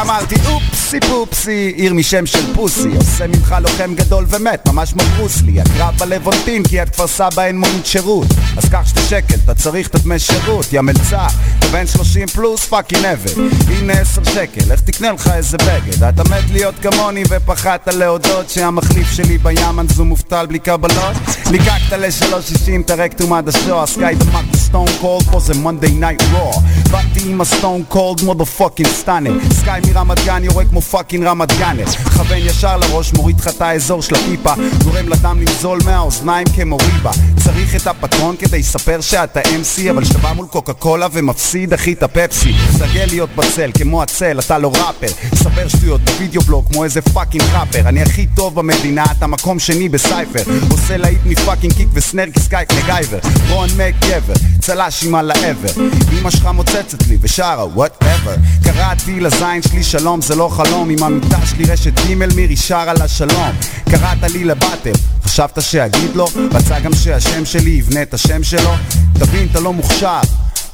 אמרתי אופסי פופסי, עיר משם של פוסי. עושה ממך לוחם גדול ומת, ממש כמו ברוסלי הקרב בלוונטין כי את כפר סבא אין מונית שירות. אז קח שתי שקל, אתה צריך את הדמי שירות. יא מלצר, אתה בן שלושים פלוס פאקינג עבד הנה עשר שקל, איך תקנה לך איזה בגד? אתה מת להיות כמוני ופחדת להודות שהמחליף שלי בימן זו מובטל בלי קבלות. ליקקת לשלוש שישים, תרק תומד השוע סקאי דמק סטון קולד, פה זה מונדי נייט רוע באתי עם ה Stone Cold motherfucking Stunner סקאי מרמת גן יורה כמו fucking רמת גאנר כוון ישר לראש, מוריד לך את האזור של הפיפה גורם לדם לנזול מהאוזניים כמו ריבה. צריך את הפטרון כדי לספר שאתה MC אבל כשאתה בא מול קוקה קולה ומפסיד אחי את הפפסי. תרגל להיות בצל כמו הצל, אתה לא ראפר. ספר שטויות בווידאו בלוג כמו איזה fucking ראפר. אני הכי טוב במדינה, אתה מקום שני ב cypher. עושה להיט מפאקינג קיק וסנר כסקייק מגייבר. רון מק גבר, צל"ש עם על העבר אמא שלך מוצצת לי ושרה וואטאבר קראתי לזין שלי שלום זה לא חלום עם המיטה שלי רשת ג' מירי שרה לה שלום קראת לי לבטל חשבת שאגיד לו? רצה גם שהשם שלי יבנה את השם שלו? תבין, אתה לא מוכשר,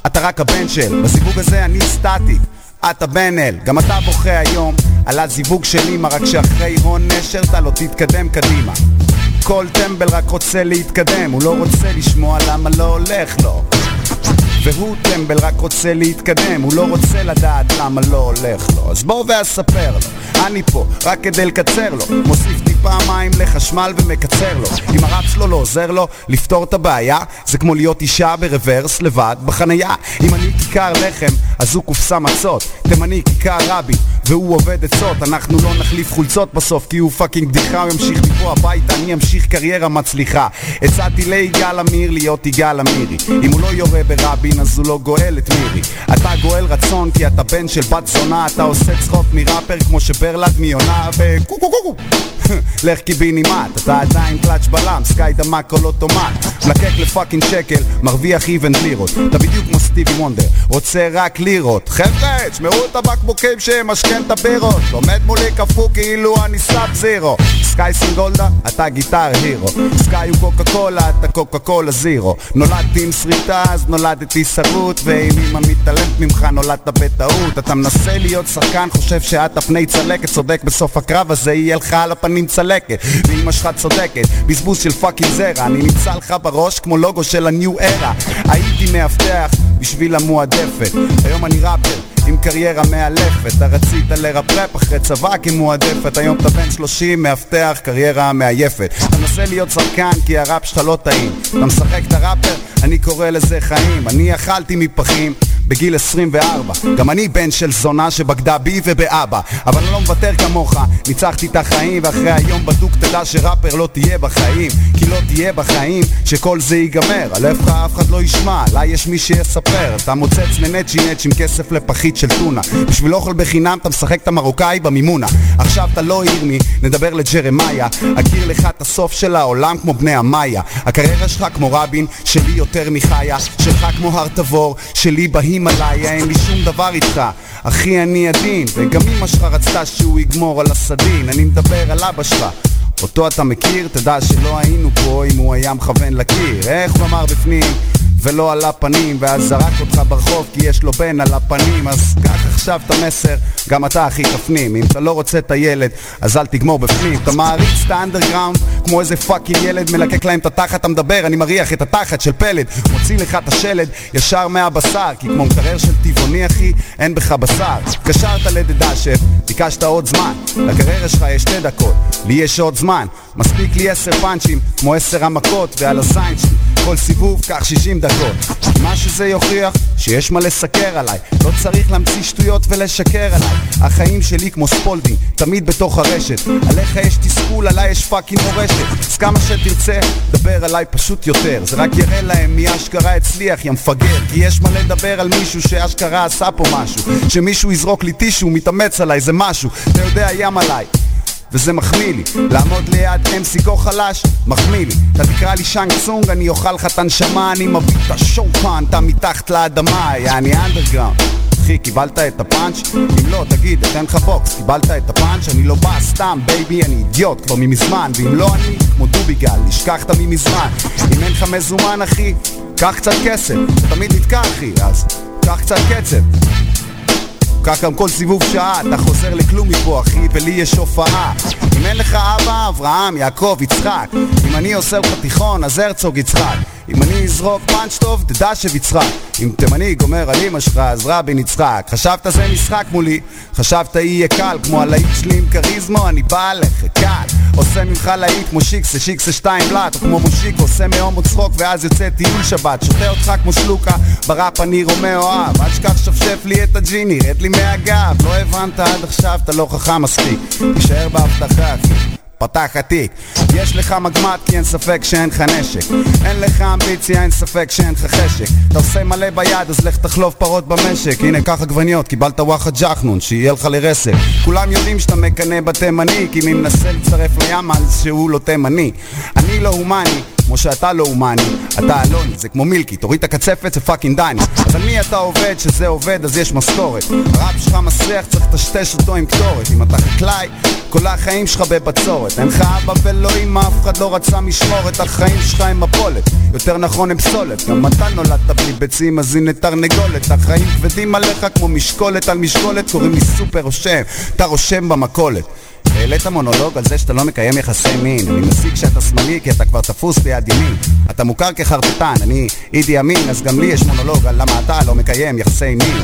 אתה רק הבן של בזיווג הזה אני סטטי אתה בן אל, גם אתה בוכה היום על הזיווג של אמא רק שאחרי הון נשר אתה לא תתקדם קדימה כל טמבל רק רוצה להתקדם, הוא לא רוצה לשמוע למה לא הולך לו והוא טמבל רק רוצה להתקדם, הוא לא רוצה לדעת למה לא הולך לו. אז בוא ואספר לו, אני פה רק כדי לקצר לו. מוסיף טיפה מים לחשמל ומקצר לו. אם הרב שלו לא עוזר לו לפתור את הבעיה זה כמו להיות אישה ברוורס לבד בחנייה. אם אני כיכר לחם אז הוא קופסה מצות. תימני כיכר רבי והוא עובד עצות אנחנו לא נחליף חולצות בסוף כי הוא fucking בדיחה הוא ימשיך מפה הביתה אני אמשיך קריירה מצליחה. הצעתי ליגאל עמיר להיות יגאל עמירי. אם הוא לא יורה ברבין אז הוא לא גואל את מירי. אתה גואל רצון כי אתה בן של בת זונה אתה עושה צחוק מראפר כמו שברלד מיונה וקו קו קו קו לך קיבינימט אתה עדיין קלאץ' בלם סקאי דמק כל אוטומט. מלקק לפאקינג שקל מרוויח איבן לירות. אתה בדיוק כמו סטיבי וונדר רוצה רק לירות. חבר'ה תשמעו את הבקבוקים את הבירות עומד מולי קפוא כאילו אני סאב זירו. סקאי סינגולדה אתה Guitar Hero. סקאי הוא קוקה קולה אתה קוקה קולה זירו. נולדתי עם שריטה אז נולדתי שרוט ואם אמא מתעלמת ממך נולדת בטעות. אתה מנסה להיות שחקן חושב שאתה פני צלקת צודק בסוף הקרב הזה יהיה לך על הפנים צלקת. ואמא שלך צודקת בזבוז של fucking זרע. אני נמצא לך בראש כמו לוגו של ה New Era. הייתי מאבטח בשביל המועדפת. היום אני ראפר עם קריירה מאלפת. אתה רצית לרפרפ אחרי צבא כמועדפת. היום אתה בן 30 מאבטח קריירה מעייפת. אתה מנסה להיות שחקן כי הראפ שלך לא טעים. אתה משחק את הראפר אני קורא לזה חיים. אני אכלתי מפחים בגיל 24 גם אני בן של זונה שבגדה בי ובאבא. אבל אני לא מוותר כמוך. ניצחתי את החיים ואחרי היום בדוק תדע שראפר לא תהיה בחיים. כי לא תהיה בחיים שכל זה ייגמר. עליך אף אחד לא ישמע, לה יש מי שיספר. אתה מוצץ לנצ'י נצ' עם כסף לפחית של טונה. בשביל אוכל בחינם אתה משחק את המרוקאי במימונה. עכשיו אתה לא ירמי, נדבר לג'רמיה. אכיר לך את הסוף של העולם כמו בני המאיה. הקריירה שלך כמו רבין, שלי יותר מחיה. שלך כמו הר תבור, שלי בהימאליה אין לי שום דבר איתך. אחי אני עדין, וגם אמא שלך רצתה שהוא יגמור על הסדין. אני מדבר על אבא שלך. אותו אתה מכיר, תדע שלא היינו פה אם הוא היה מכוון לקיר. איך הוא אמר בפנים? ולא על הפנים ואז זרק אותך ברחוב כי יש לו בן על הפנים אז קח עכשיו את המסר, גם אתה הכי תפנים. אם אתה לא רוצה את הילד, אז אל תגמור בפנים. אתה מעריץ את האנדרגראונד כמו איזה fucking ילד מלקק להם את התחת, אתה מדבר, אני מריח את התחת של פלד. מוציא לך את השלד ישר מהבשר כי כמו מקרר של טבעוני אחי, אין בך בשר. קשרת לדדשף, ביקשת עוד זמן. לקריירה שלך יש שתי דקות, לי יש עוד זמן. מספיק לי עשר פאנצ'ים, כמו עשר המכות ועל הזין שלי כל סיבוב קח שישים דקות. מה שזה יוכיח שיש מה לסקר עליי. לא צריך להמציא שטויות ולשקר עליי. החיים שלי כמו ספולדינג תמיד בתוך הרשת. עליך יש תסכול, עליי יש fucking מורשת. אז כמה שתרצה, דבר עליי פשוט יותר. זה רק יראה להם מי אשכרה הצליח, יא מפגר. כי יש מה לדבר על מישהו שאשכרה עשה פה משהו. שמישהו יזרוק לי טישו, מתאמץ עליי, זה משהו. אתה יורד עליי וזה מחמיא לי. לעמוד ליד MC כה חלש, מחמיא לי. אתה תקרא לי שאנג צונג, אני אוכל לך את הנשמה אני מביא את השופן, אתה מתחת לאדמה, יעני אנדרגראונד אחי, קיבלת את הפאנץ'? אם לא, תגיד, אתן לך בוקס, קיבלת את הפאנץ'? אני לא בא סתם, baby, אני אידיוט כבר ממזמן. ואם לא אני, כמו דוביגל, נשכחת ממזמן. אם אין לך מזומן, אחי, קח קצת כסף. תמיד נתקע, אחי, אז קח קצת קצב כך גם כל סיבוב שעה, אתה חוזר לכלום מפה אחי, ולי יש הופעה. אם אין לך אבא, אברהם, יעקב, יצחק. אם אני עושה לך תיכון, אז הרצוג יצחק אם אני אזרוק פאנץ' טוב, תדע שביצחק. אם תימני גומר על אמא שלך, אז רבין יצחק. חשבת זה משחק מולי, חשבת יהיה קל. כמו הלהיט שלי עם כריזמו, אני בא עליך, קל. עושה ממך להיט כמו שיקסה, שיקסה שתיים בלאט. או כמו מושיק, עושה מהומו צחוק ואז יוצא טיול שבת. שותה אותך כמו שלוקה, בראפ אני רומא אוהב. אל תשכח שפשף לי את הג'יני, רד לי מהגב. לא הבנת עד עכשיו, אתה לא חכם מספיק. תישאר בהבטחה אחי פתח התיק יש לך מגמט כי אין ספק שאין לך נשק. אין לך אמביציה, אין ספק שאין לך חשק. אתה עושה מלא ביד אז לך תחלוב פרות במשק. הנה קח עגבניות, קיבלת וואחד ג'חנון שיהיה לך לרסק. כולם יודעים שאתה מקנא בתימני כי מי מנסה לצרף לים אז שהוא לא תימני. אני לא הומני כמו שאתה לא הומני, אתה אלוני, זה כמו מילקי, תוריד את הקצפת זה fucking דני. אז על מי אתה עובד, שזה עובד אז יש משכורת הרב שלך מסריח, צריך לטשטש אותו עם קטורת. אם אתה חקלאי, כל החיים שלך בבצורת. אין לך אבא ולא אמא, אף אחד לא רצה משמורת החיים שלך הם מפולת, יותר נכון הם פסולת. גם אתה נולדת בלי ביצים אז הנה תרנגולת. החיים כבדים עליך כמו משקולת על משקולת קוראים לי סופר רושם, אתה רושם במכולת העלית מונולוג על זה שאתה לא מקיים יחסי מין. אני מסיק שאתה שמאלי כי אתה כבר תפוס ביד ימין. אתה מוכר כחרטטן, אני אידי אמין אז גם לי יש מונולוג על למה אתה לא מקיים יחסי מין.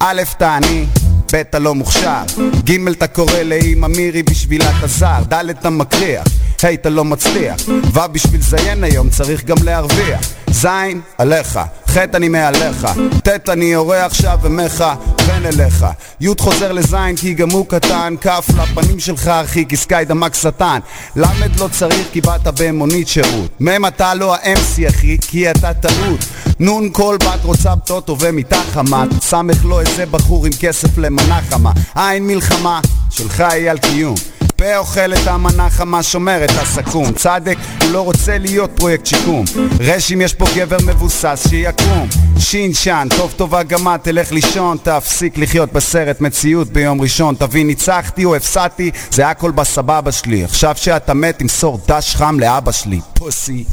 א', אתה עני ב' אתה לא מוכשר, ג' אתה קורא לאמא מירי בשבילה אתה זר, ד' אתה מקריח, ה' אתה לא מצליח, ו' בשביל זיין היום צריך גם להרוויח, ז' עליך, ח' אני מעליך, ט' אני יורה עכשיו ומכוון אליך, י' חוזר לז' כי גם הוא קטן, כ' לפנים שלך אחי כי סקאי דמק שטן, ל' לא צריך כי באת במונית שירות, מ' אתה לא ה-MC אחי כי אתה טעות, נ' כל בת רוצה בטוטו ומיטה חמה, סמך לא איזה בחור עם כסף למנה חמה, עין מלחמה, שלך היא על קיום. פה אוכל את המנה חמה, שומר את הסכו"ם. צדק, הוא לא רוצה להיות פרויקט שיקום. רש אם יש פה גבר מבוסס, שיקום. שין שן, טוב טובה את, תלך לישון, תפסיק לחיות בסרט מציאות ביום ראשון. תבין, ניצחתי או הפסדתי, זה הכל בסבבה שלי. עכשיו שאתה מת, תמסור דש חם לאבא שלי. פוסי.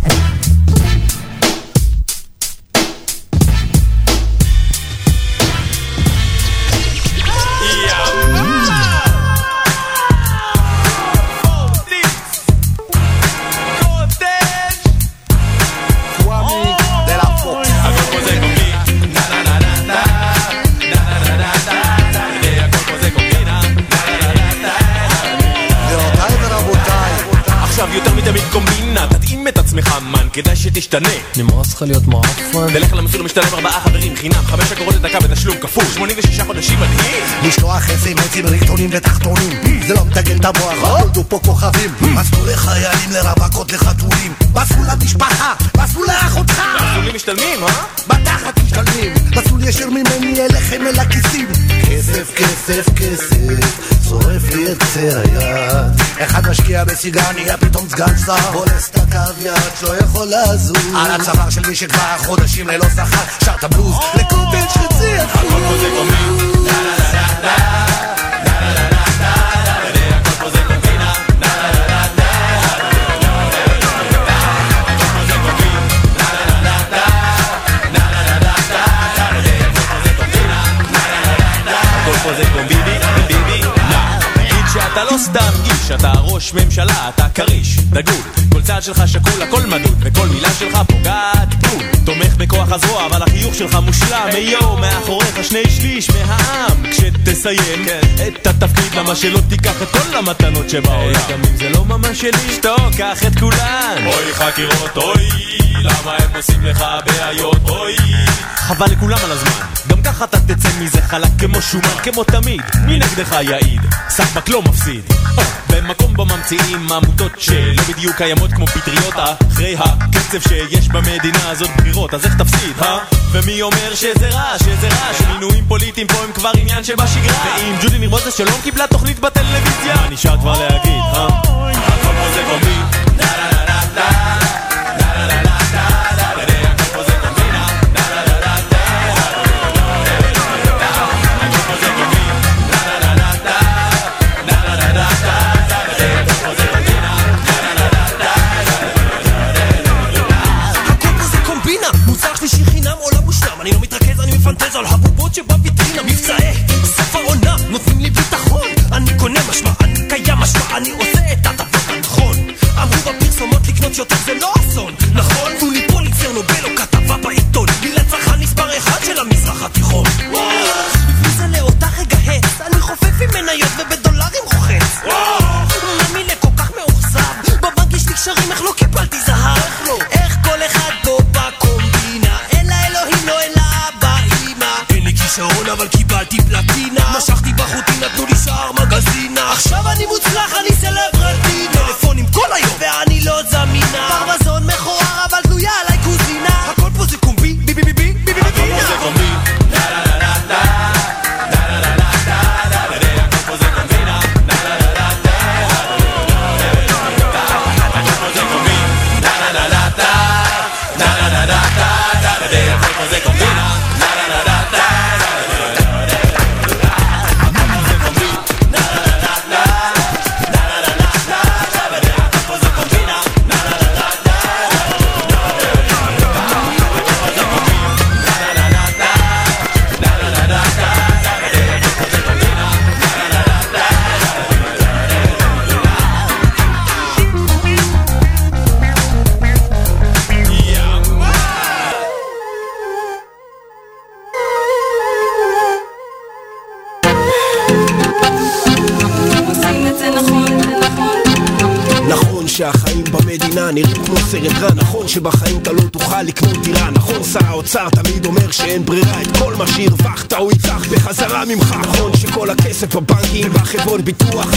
מתמיד קומבינה, תתאים את עצמך מנקה כדאי שתשתנה. נמאס לך להיות מעפן? תלך למסלול משתלם ארבעה חברים חינם, חמש אגורות לדקה בתשלום כפול, 86 חודשים מדהים. לשלוח אס.אם.אסים ריקטונים ותחתונים. זה לא מתגן את המוח, הולדו פה כוכבים. מסלול לחיילים לרווקות לחתולים. מסלול למשפחה, מסלול לאחותך. מסלולים משתלמים, אה? בתחת משתלמים. מסלול ישיר ממני אליכם אל הכיסים. כסף, כסף, כסף שורף לי את קצה היד. אחד משקיע בסיגר נהיה פתאום סגן שר בולס את הקו יד. שלא יכול לזוז על הצוואר של מי שכבר חודשים ללא שכר שר את הבלוז לקוטג' חצי אחוז. הכל שאתה לא סתם איש, אתה ראש ממשלה, אתה כריש, דגול. כל צעד שלך שקול, הכל מדוד, וכל מילה שלך פוגעת בול. תומך בכוח הזרוע, אבל החיוך שלך מושלם. היו, מאחוריך שני שליש מהעם. כשתסיים את התפקיד, למה שלא תיקח את כל המתנות שבעולם? גם אם זה לא ממש שלי, שתוק, קח את כולן. אוי חקירות, אוי, למה הם עושים לך בעיות, אוי. חבל לכולם על הזמן, גם ככה אתה תצא מזה חלק כמו שומן, כמו תמיד. מי נגדך יעיד? סחבק לא מפסיד. או, במקום בו ממציאים עמותות שלא בדיוק קיימות כמו פטריות אחרי הקצב שיש במדינה הזאת בחירות, אז איך תפסיד, אה? ומי אומר שזה רע, שזה רע, שמינויים פוליטיים פה הם כבר עניין שבשגרה? ואם ג'ודי ניר מוזס שלום קיבלה תוכנית בטלוויזיה? מה נשאר כבר להגיד, אה? הכל פה זה קומבי. הכל בפרסומות לקנות האוצר תמיד אומר שאין ברירה את כל מה שהרווחת הוא ייקח בחזרה ממך. נכון שכל הכסף בבנקים ובחברות ביטוח.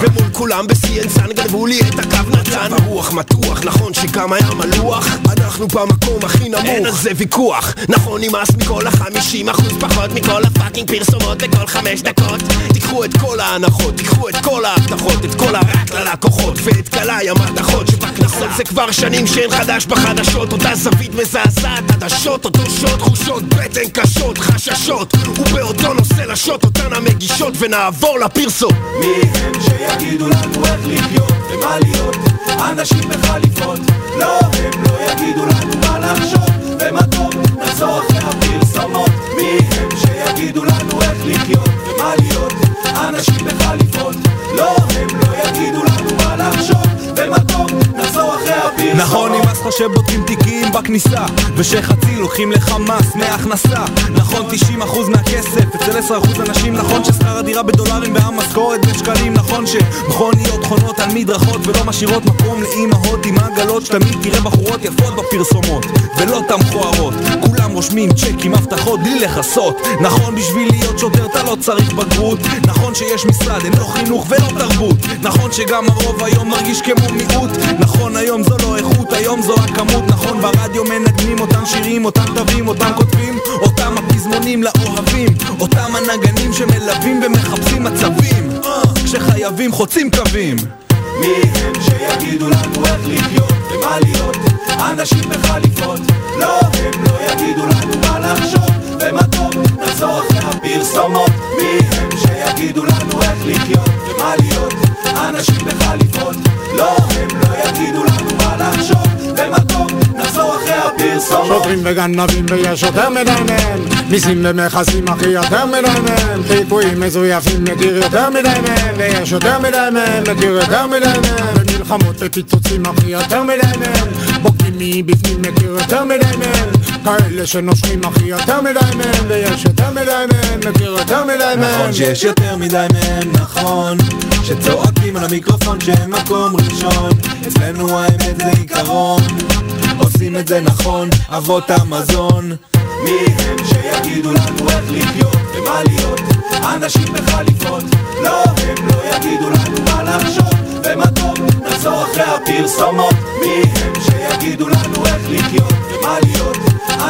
ומול כולם ב-CNSN גנבו לי את הקו נתן. הרוח מתוח נכון שגם היה מלוח אנחנו במקום הכי נמוך. אין על זה ויכוח. נכון נמאס מכל החמישים אחוז פחות מכל הפאקינג פרסומות בכל חמש דקות. תיקחו את כל ההנחות תיקחו את כל ההבטחות את כל הרק ללקוחות ואת קלעי המתכות שבכנסות זה כבר שנים שאין חדש בחדשות. אותה זווית מזעזעת עדשות אותו שוט תחושות בטן קשות חששות. ובאותו נושא לשוט אותן המגישות ונעבור לפרסום מי הם שיגידו לנו איך לחיות ומה להיות? אנשים בחליפות לא הם לא יגידו לנו מה לחשוב ומה טוב. נחזור אחרי הפרסומות מי הם שיגידו לנו איך לחיות ומה להיות? אנשים בחליפות לא הם לא יגידו לנו מה לחשוב ומה טוב. נחזור אחרי הפרסומות נכון, נמאס לך שבודקים תיקים בכניסה ושחצי לוקחים לך מס מהכנסה. נכון 90% מהכסף אצל 10% אנשים נכון ששכר הדירה בדולרים והמשכורת בשקלים נכון שמכוניות חונות על מדרכות ולא משאירות מקום לאימהות עם עגלות שתמיד תראה בחורות יפות בפרסומות ולא תם מכוערות כולם רושמים צ'קים הבטחות בלי לכסות. נכון בשביל להיות שוטר אתה לא צריך בגרות. נכון שיש משרד אין לו חינוך ולא תרבות. נכון שגם הרוב היום מרגיש כמו מיעוט. נכון היום זו לא איכות היום זו הכמות. נכון ברדיו מנגנים אותם שירים אותם תווים אותם כותבים אותם הפזמונים לאוהבים אותם הנגנים שמלווים ומחפשים מצבים כשחייבים חוצים קווים מי הם שיגידו לנו איך לחיות ומה להיות. אנשים בחליפות לא הם לא יגידו לנו מה לחשוב. ומה טוב נחזור אחרי הפרסומות. מי הם שיגידו לנו איך לחיות ומה להיות? אנשים בחליפות לא הם לא יגידו לנו מה לחשוב. שוטרים וגנבים ויש יותר מדי מהם. מיסים ומכסים אחי יותר מדי מהם. חיפויים מזויפים מכיר יותר מדי מהם. ויש יותר מדי מהם מכיר יותר מדי מהם ומלחמות ופיצוצים אחי יותר מדי מהם בוגדים מבפנים מכיר יותר מדי מהם כאלה שנושכים אחי יותר מדי מהם ויש יותר מדי מהם מכיר יותר מדי מהם נכון שיש יותר מדי מהם, נכון. שצועקים על המיקרופון שהם מקום ראשון. אצלנו האמת זה עיקרון. עושים את זה נכון, אבות המזון. מי הם שיגידו לנו איך לחיות ומה להיות? אנשים בחליפות לא הם לא יגידו לנו מה לחשוב ומה טוב נחזור אחרי הפרסומות מי הם שיגידו לנו איך לחיות ומה להיות?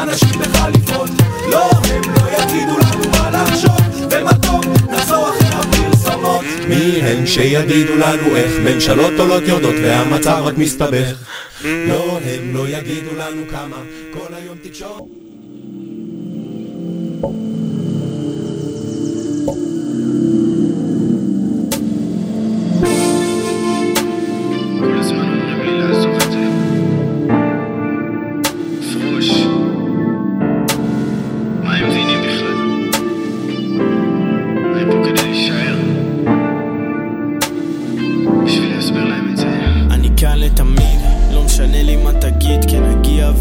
אנשים בחליפות לא הם לא יגידו לנו מה לחשוב ומה טוב נחזור אחרי הפרסומות מי הם שיגידו לנו איך ממשלות עולות יורדות והמצב רק מסתבך? לא הם לא יגידו לנו כמה. כל היום תקשורת כל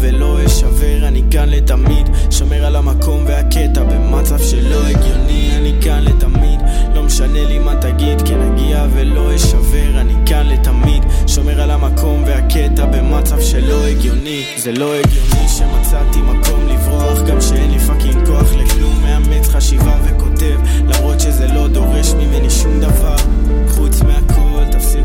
ולא אשבר, אני כאן לתמיד, שומר על המקום והקטע במצב שלא הגיוני, אני כאן לתמיד, לא משנה לי מה תגיד, כן אגיע ולא אשבר, אני כאן לתמיד, שומר על המקום והקטע במצב שלא הגיוני, זה לא הגיוני שמצאתי מקום לברוח, גם שאין לי פאקינג כוח לכלום, מאמץ חשיבה וכותב, למרות שזה לא דורש ממני שום דבר, חוץ מהכל,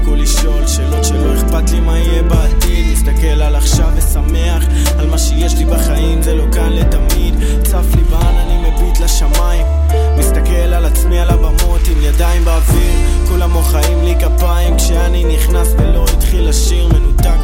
תפסיקו לשאול שאלות שלא אכפת לי מה יהיה בעתיד. מסתכל על עכשיו ושמח על מה שיש לי בחיים זה לא כאן לתמיד. צף לי בעננים מביט לשמיים. מסתכל על עצמי על הבמות עם ידיים באוויר. כולם מוחאים לי כפיים כשאני נכנס ולא התחיל לשיר מנותק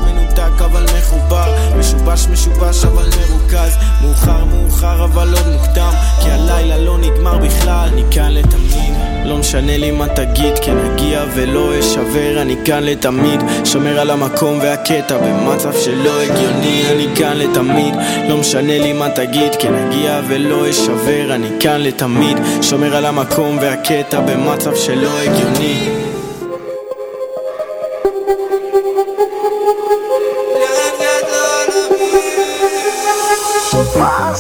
מנותק אבל מחובר משובש משובש אבל מרוכז. מאוחר מאוחר אבל עוד מוקדם. כי הלילה לא נגמר בכלל אני כאן לתמיד. לא משנה לי מה תגיד כן אגיע ולא אשבר אני כאן לתמיד. שומר על המקום והקטע במצב שלא הגיוני אני כאן לתמיד. לא משנה לי מה תגיד כן אגיע ולא אשבר אני כאן לתמיד. שומר על המקום והקטע במצב שלא הגיוני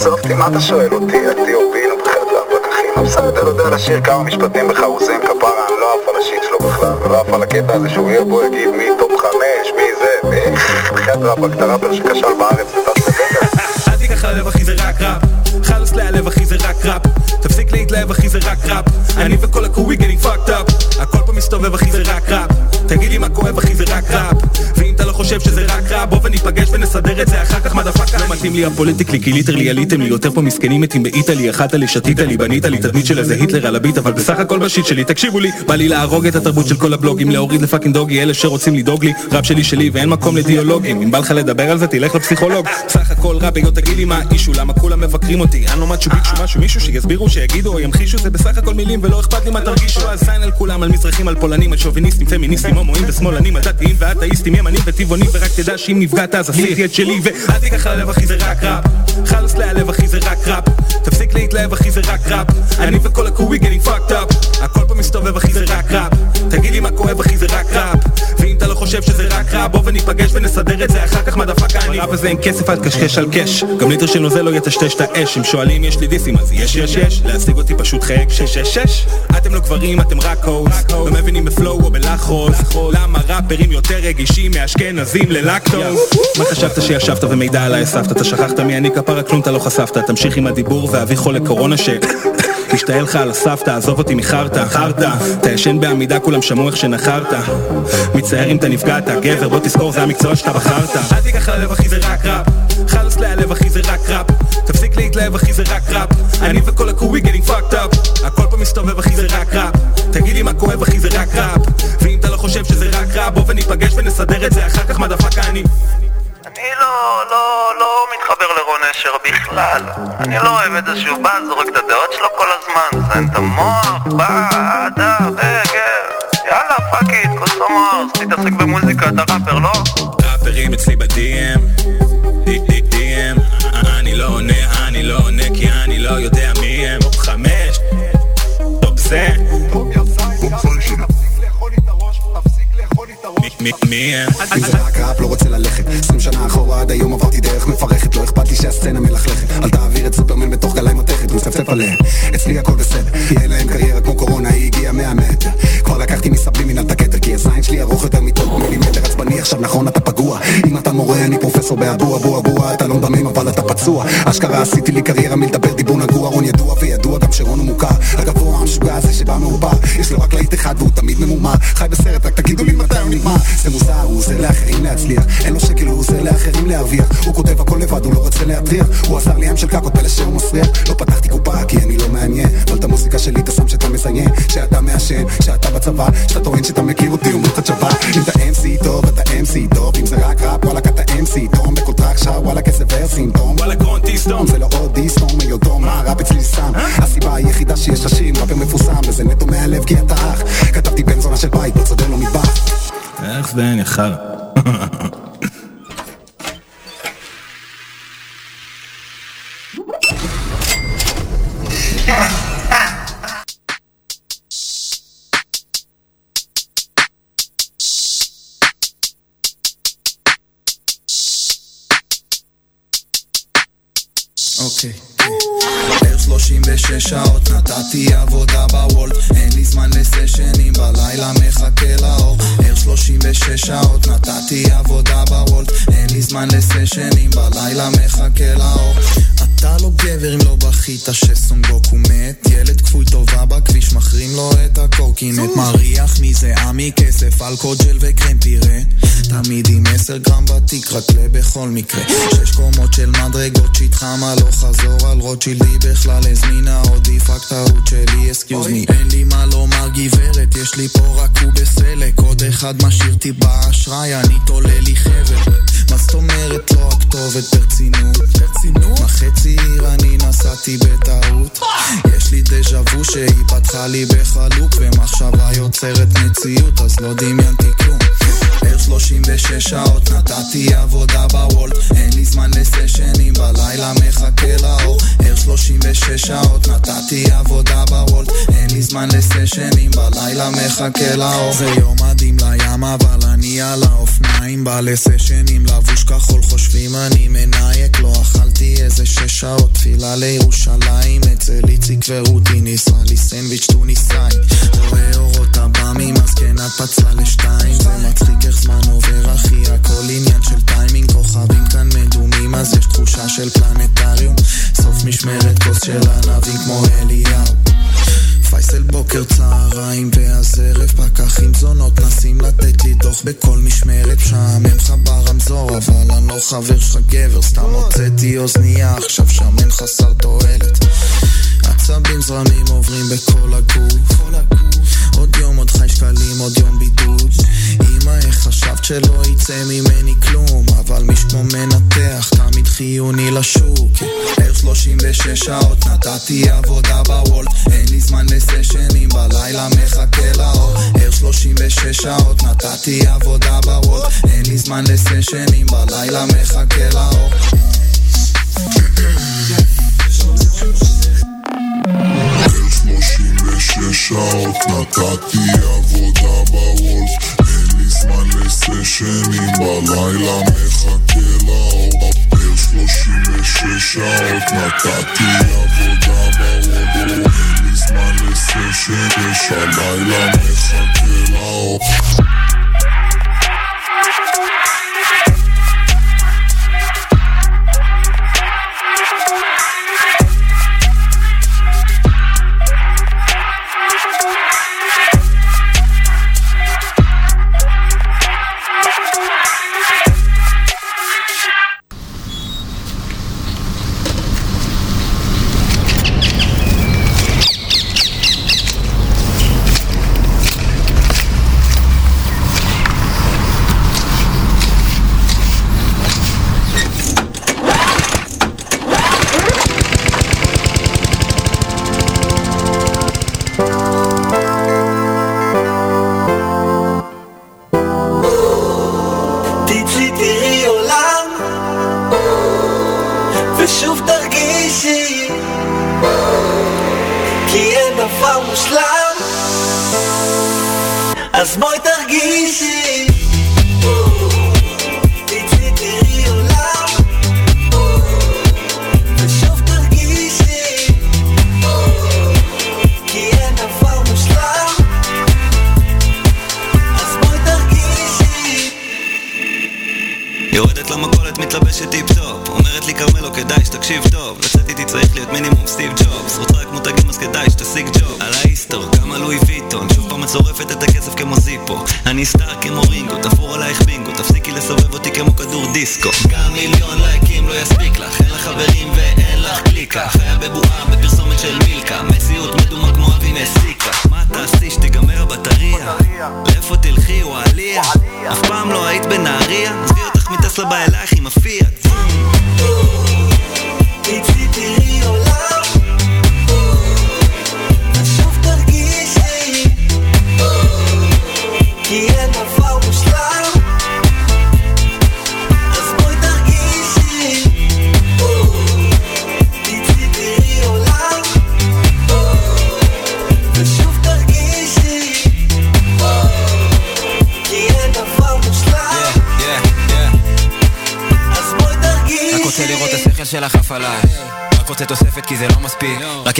אותי, מה אתה שואל אותי? אתיופים, בחדר פקחים, בסדר, יודע לשיר כמה משפטים בחרוזים, כפרה, אני לא עף על השיט שלו בכלל, ולא עף על הקטע הזה שהוא יהיה בו, יגיד מי טופ חמש, מי זה, ואיך, בחדר רבאק, את הראפר שכשל בארץ וטס לבגר. אל תיקח ללב אחי זה רק ראפ חלאס להיעלב אחי זה רק ראפ תפסיק להתלהב אחי זה רק ראפ. אני וכל הקווי getting fucked up. הכל פה מסתובב אחי זה רק ראפ. תגיד לי מה כואב אחי זה רק ראפ. ואם אתה לא חושב שזה רק ראפ בוא וניפגש ונסדר את זה אחר כך מדפקה לא מתאים לי הפוליטיקלי כי ליטרלי עליתם לי יותר פה מסכנים מתים באיטלי אכלת לי שתית לי בנית לי תדמית של איזה היטלר על הביט אבל בסך הכל בשיט שלי. תקשיבו לי בא לי להרוג את התרבות של כל הבלוגים להוריד לפאקינג דוגי אלה שרוצים לדאוג לי ראפ שלי שלי ואין מקום לדיאלוגים. אם בא לך לדבר על זה תלך לפסיכולוג. סך הכל ראפ היות תגיד לי מה האישו למה כולם מבקרים אותי? אני לא משהו מישהו שיסבירו שיגידו או ימחישו זה בסך הכל מילים ולא אכפת לי מה תרגישו. אז זין על כולם על מזרחים על פולנים על שוביניסטים פמיניסטים הומואים ושמאלנים על דתיים ואתאיסטים ימנים וטבעונים ורק תדע שאם נפגעת אז עשיתי את שלי ואל תיקח ללב אחי זה רק ראפ חלאס להיעלב אחי זה רק ראפ תפסיק להתלהב אחי זה רק ראפ אני וכל הקווי getting fucked up. הכל פה מסתובב אחי זה רק ראפ תגיד לי מה כואב אחי זה רק ראפ ואם אתה לא חושב שזה רק רע, בוא וניפגש ונסדר את זה אחר כך מדפקה אני? ברב הזה אין כסף אל תקשקש על קש גם ליטר של נוזל לא יטשטש את האש. אם שואלים יש לי דיסים אז יש יש יש להשיג אותי פשוט חייג שש שש שש. אתם לא גברים אתם רק קוז לא מבינים בפלואו או בלחרוז למה ראפרים יותר רגישים מאשכנזים ללקטוז מה חשבת שישבת ומידע עליי הסבתא אתה שכחת מי אני? כפרה כלום אתה לא חשפת. תמשיך עם הדיבור ואביא חולה קורונה ש... משתעל לך על הסבתא, עזוב אותי מחרטא, חרטא אתה ישן בעמידה, כולם שמעו איך שנחרת מצטער אם אתה נפגעת, גבר, בוא תזכור, זה המקצוע שאתה בחרת. אל תיקח ללב אחי זה רק ראפ. חלאס להלב אחי זה רק ראפ. תפסיק להתלהב אחי זה רק ראפ. אני וכל הקווי getting fucked up. הכל פה מסתובב אחי זה רק ראפ. תגיד לי מה כואב אחי זה רק ראפ. ואם אתה לא חושב שזה רק ראפ בוא וניפגש ונסדר את זה אחר כך מה דפקה אני אני לא, לא, לא מתחבר לרון אשר בכלל. אני לא אוהב את זה שהוא בא, זורק את הדעות שלו כל הזמן, מזיין את המוח, בא, אהדה, בגר. יאללה, fuck it, כוס המוח, תתעסק במוזיקה, אתה ראפר, לא? ראפרים אצלי ב-DM DM אני לא עונה, אני לא עונה כי אני לא יודע מי הם. חמש. top זה מי- הם? אם זה רק ראפ לא רוצה ללכת 20 שנה אחורה עד היום עברתי דרך מפרכת לא אכפת לי שהסצנה מלכלכת אל תעביר את סופרמן בתוך גלאי מתכת ומצפצף עליהם אצלי הכל בסדר יהיה להם קריירה כמו קורונה היא הגיעה 100 מטר כבר לקחתי מסבלים מנהל את הכתר כי הזין שלי ארוך יותר מטוב מילימטר עצבני עכשיו נכון אתה פגוע אם אתה מורה אני פרופסור באבו אבו אבו אתה לא מדמם אבל אתה פצוע אשכרה עשיתי לי קריירה מלדבר דיבור נגוע רון ידוע וידוע גם שרון הוא מוכר הגבוה המשוגע הזה שבא מעובר יש לו רק להיט אחד והוא תמיד ממומר חי בסרט רק תגידו לי מתי הוא נגמר זה מוזר הוא עוזר לאחרים להצליח. אין לו שקל הוא עוזר לאחרים להרוויח. הוא כותב הכל לבד הוא לא רוצה להטריח. הוא עזר לי עם של קקות פלא שהוא מסריח. לא פתחתי קופה כי אני לא מעניין. אבל את המוזיקה שלי אתה שם שאתה מזיין שאתה מעשן שאתה בצבא. שאתה טוען שאתה מכיר אותי לך צבא אם אתה MC טוב אתה MC טוב. אם זה רק ראפ וואלכ אתה MC טוב בכל טראק שר וואלכ איזה ורסים וואלה גרונטי סטום זה לא עוד דיסטום היותו מה ראפ אצלי סתם. הסיבה היחידה שיש ראשים ראפר מפורסם וזה נטו מהלב כי אתה אח. כתבתי בן זונה של בית לא לו מטבח איך זה אין יחר אוקיי. בערך 36 שעות נתתי עבודה בוולט אין לי זמן לסשנים בלילה מחכה לאור. בערך 36 שעות נתתי עבודה בוולט אין לי זמן לסשנים בלילה מחכה לאור. אתה לא גבר אם לא בכית שסונגוקו מת. ילד כפוי טובה בכביש מחרים לו את הקורקינט מריח מזה עמי כסף אלכוג'ל וקרם פירה. תמיד עם 10 גרם בתיק רק בכל מקרה. שש קומות של מדרגות שהתחם הלוך חזור על רוטשילדי בכלל הזמינה עוד דפק טעות שלי אסקיוז מי אין לי מה לומר גברת יש לי פה רק הוא בסלק. עוד אחד משאיר אותי באשראי אני תולה לי חבל. מה זאת אומרת לא הכתובת? ברצינות? ברצינות? מה חצי עיר אני נסעתי בטעות. יש לי דז'ה וו שהיא פתחה לי בחלוק ומחשבה יוצרת מציאות אז לא דמיינתי כלום 36 שעות נתתי עבודה בוולט אין לי זמן לסשנים בלילה מחכה לאור. ערך 36 שעות נתתי עבודה בוולט אין לי זמן לסשנים בלילה מחכה לאור. זה יום מדהים לים אבל אני על האופניים בא לסשנים לבוש כחול חושבים אני מנייק לא אכלתי איזה שש שעות תפילה לירושלים אצל איציק ורותי ניסה לי סנדוויץ' טוניסאי. רואה אורות הבא ממזקנת פצלה לשתיים זה מצחיק איך זמן עובר אחי הכל עניין של טיימינג כוכבים כאן מדומים אז יש תחושה של פלנטריום. סוף משמרת כוס של ענבים כמו אליהו. פייסל בוקר צהריים ואז ערב פקחים זונות נסים לתת לי דוח בכל משמרת. משעמם לך ברמזור אבל אני לא חבר שלך גבר. סתם הוצאתי אוזנייה עכשיו שמן חסר תועלת. עצבים זרמים עוברים בכל הגוף עוד יום, עוד חי שקלים, עוד יום בידוד. אמא, איך חשבת שלא יצא ממני כלום? אבל מי כמו מנתח, תמיד חיוני לשוק. איך 36 שעות, נתתי עבודה בוולט. אין לי זמן לסשנים, בלילה מחכה לאור. איך 36 שעות, נתתי עבודה בוולט. אין לי זמן לסשנים, בלילה מחכה לאור. Yeah. 36 שעות נתתי עבודה בוולף אין לי זמן לסשנים בלילה מחכה לאור. בפר 36 שעות נתתי עבודה בוולף אין לי זמן לסשנים בלילה מחכה לאור.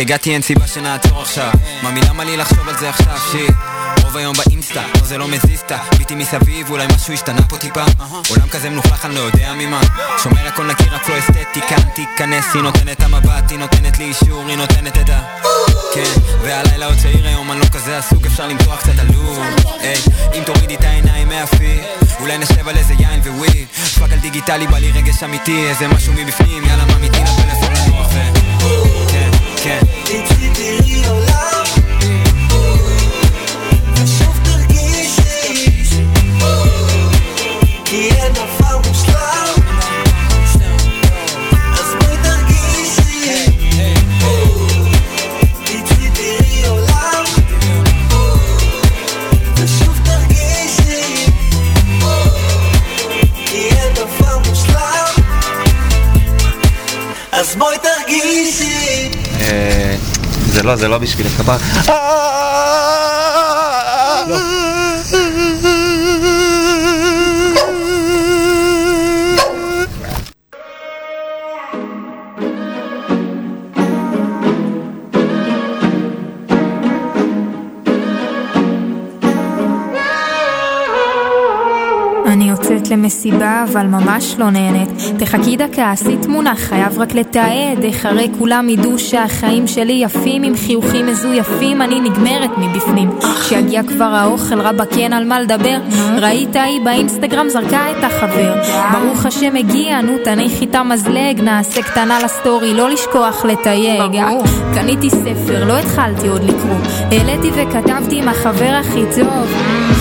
הגעתי אין סיבה שנעצור עכשיו. מאמי למה לי לחשוב על זה עכשיו? shit. רוב היום באינסטה, לא זה לא מזיז את ביטי מסביב, אולי משהו השתנה פה טיפה. עולם כזה מלוכלך, אני לא יודע ממה. שומר הכל נקי, רק לא אסתטיקה תיכנס, היא נותנת המבט, היא נותנת לי אישור, היא נותנת את ה... כן, והלילה עוד צעיר היום, אני לא כזה עסוק, אפשר למתוח קצת עלוב היי, אם תורידי את העיניים מהפיד אולי נשב על איזה יין ו weed fuck על דיגיטלי, בא לי רגש אמיתי, איזה משהו מבפנים, יאללה מאמי תני לפלאפון לנוח ו... כן, כן תצאי תראי עולם ושוב תרגישי כי אין דבר מושלם זה לא, זה לא בשביל הכפר. למסיבה, אבל ממש לא נהנית. תחכי דקה, עשי תמונה, חייב רק לתעד. איך הרי כולם ידעו שהחיים שלי יפים, עם חיוכים מזויפים, אני נגמרת מבפנים. כשיגיע כבר האוכל, רבאק אין על מה לדבר. ראית היא באינסטגרם זרקה את החבר. ברוך השם הגיע, נו תניחי את המזלג, נעשה קטנה לסטורי, לא לשכוח לתייג. קניתי ספר, לא התחלתי עוד לקרוא. העליתי וכתבתי עם החבר הכי טוב.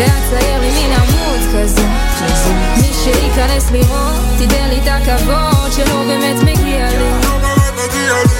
ואצייר לי מין עמוד כזה מי שייכנס לראות, תיתן לי את הכבוד שלא באמת מגיע לי.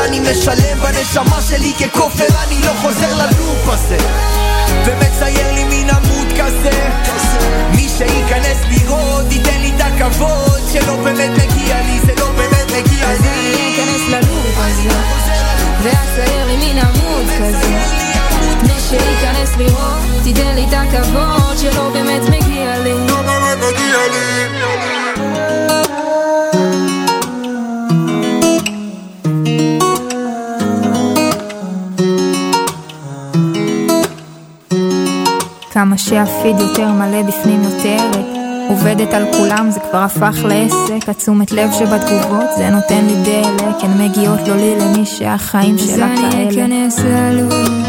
ואני משלם בנשמה שלי ככופר, אני לא חוזר ללופ הזה ומצייר לי מין עמוד כזה מי שייכנס לראות ייתן לי את הכבוד שלא באמת מגיע לי, זה לא באמת מגיע אז אני לי אכנס ללופ הזה, ואצייר לי מין עמוד כזה. מי שייכנס לראות, תיתן לי את הכבוד שלא באמת מגיע לי. לא באמת מגיע לי. כמה שהפיד יותר מלא בפנים יותר עובדת על כולם זה כבר הפך לעסק. התשומת לב שבתגובות זה נותן לי דלק. הן מגיעות לא לי למי שהחיים שלה כאלה אז אני אכנס ללוב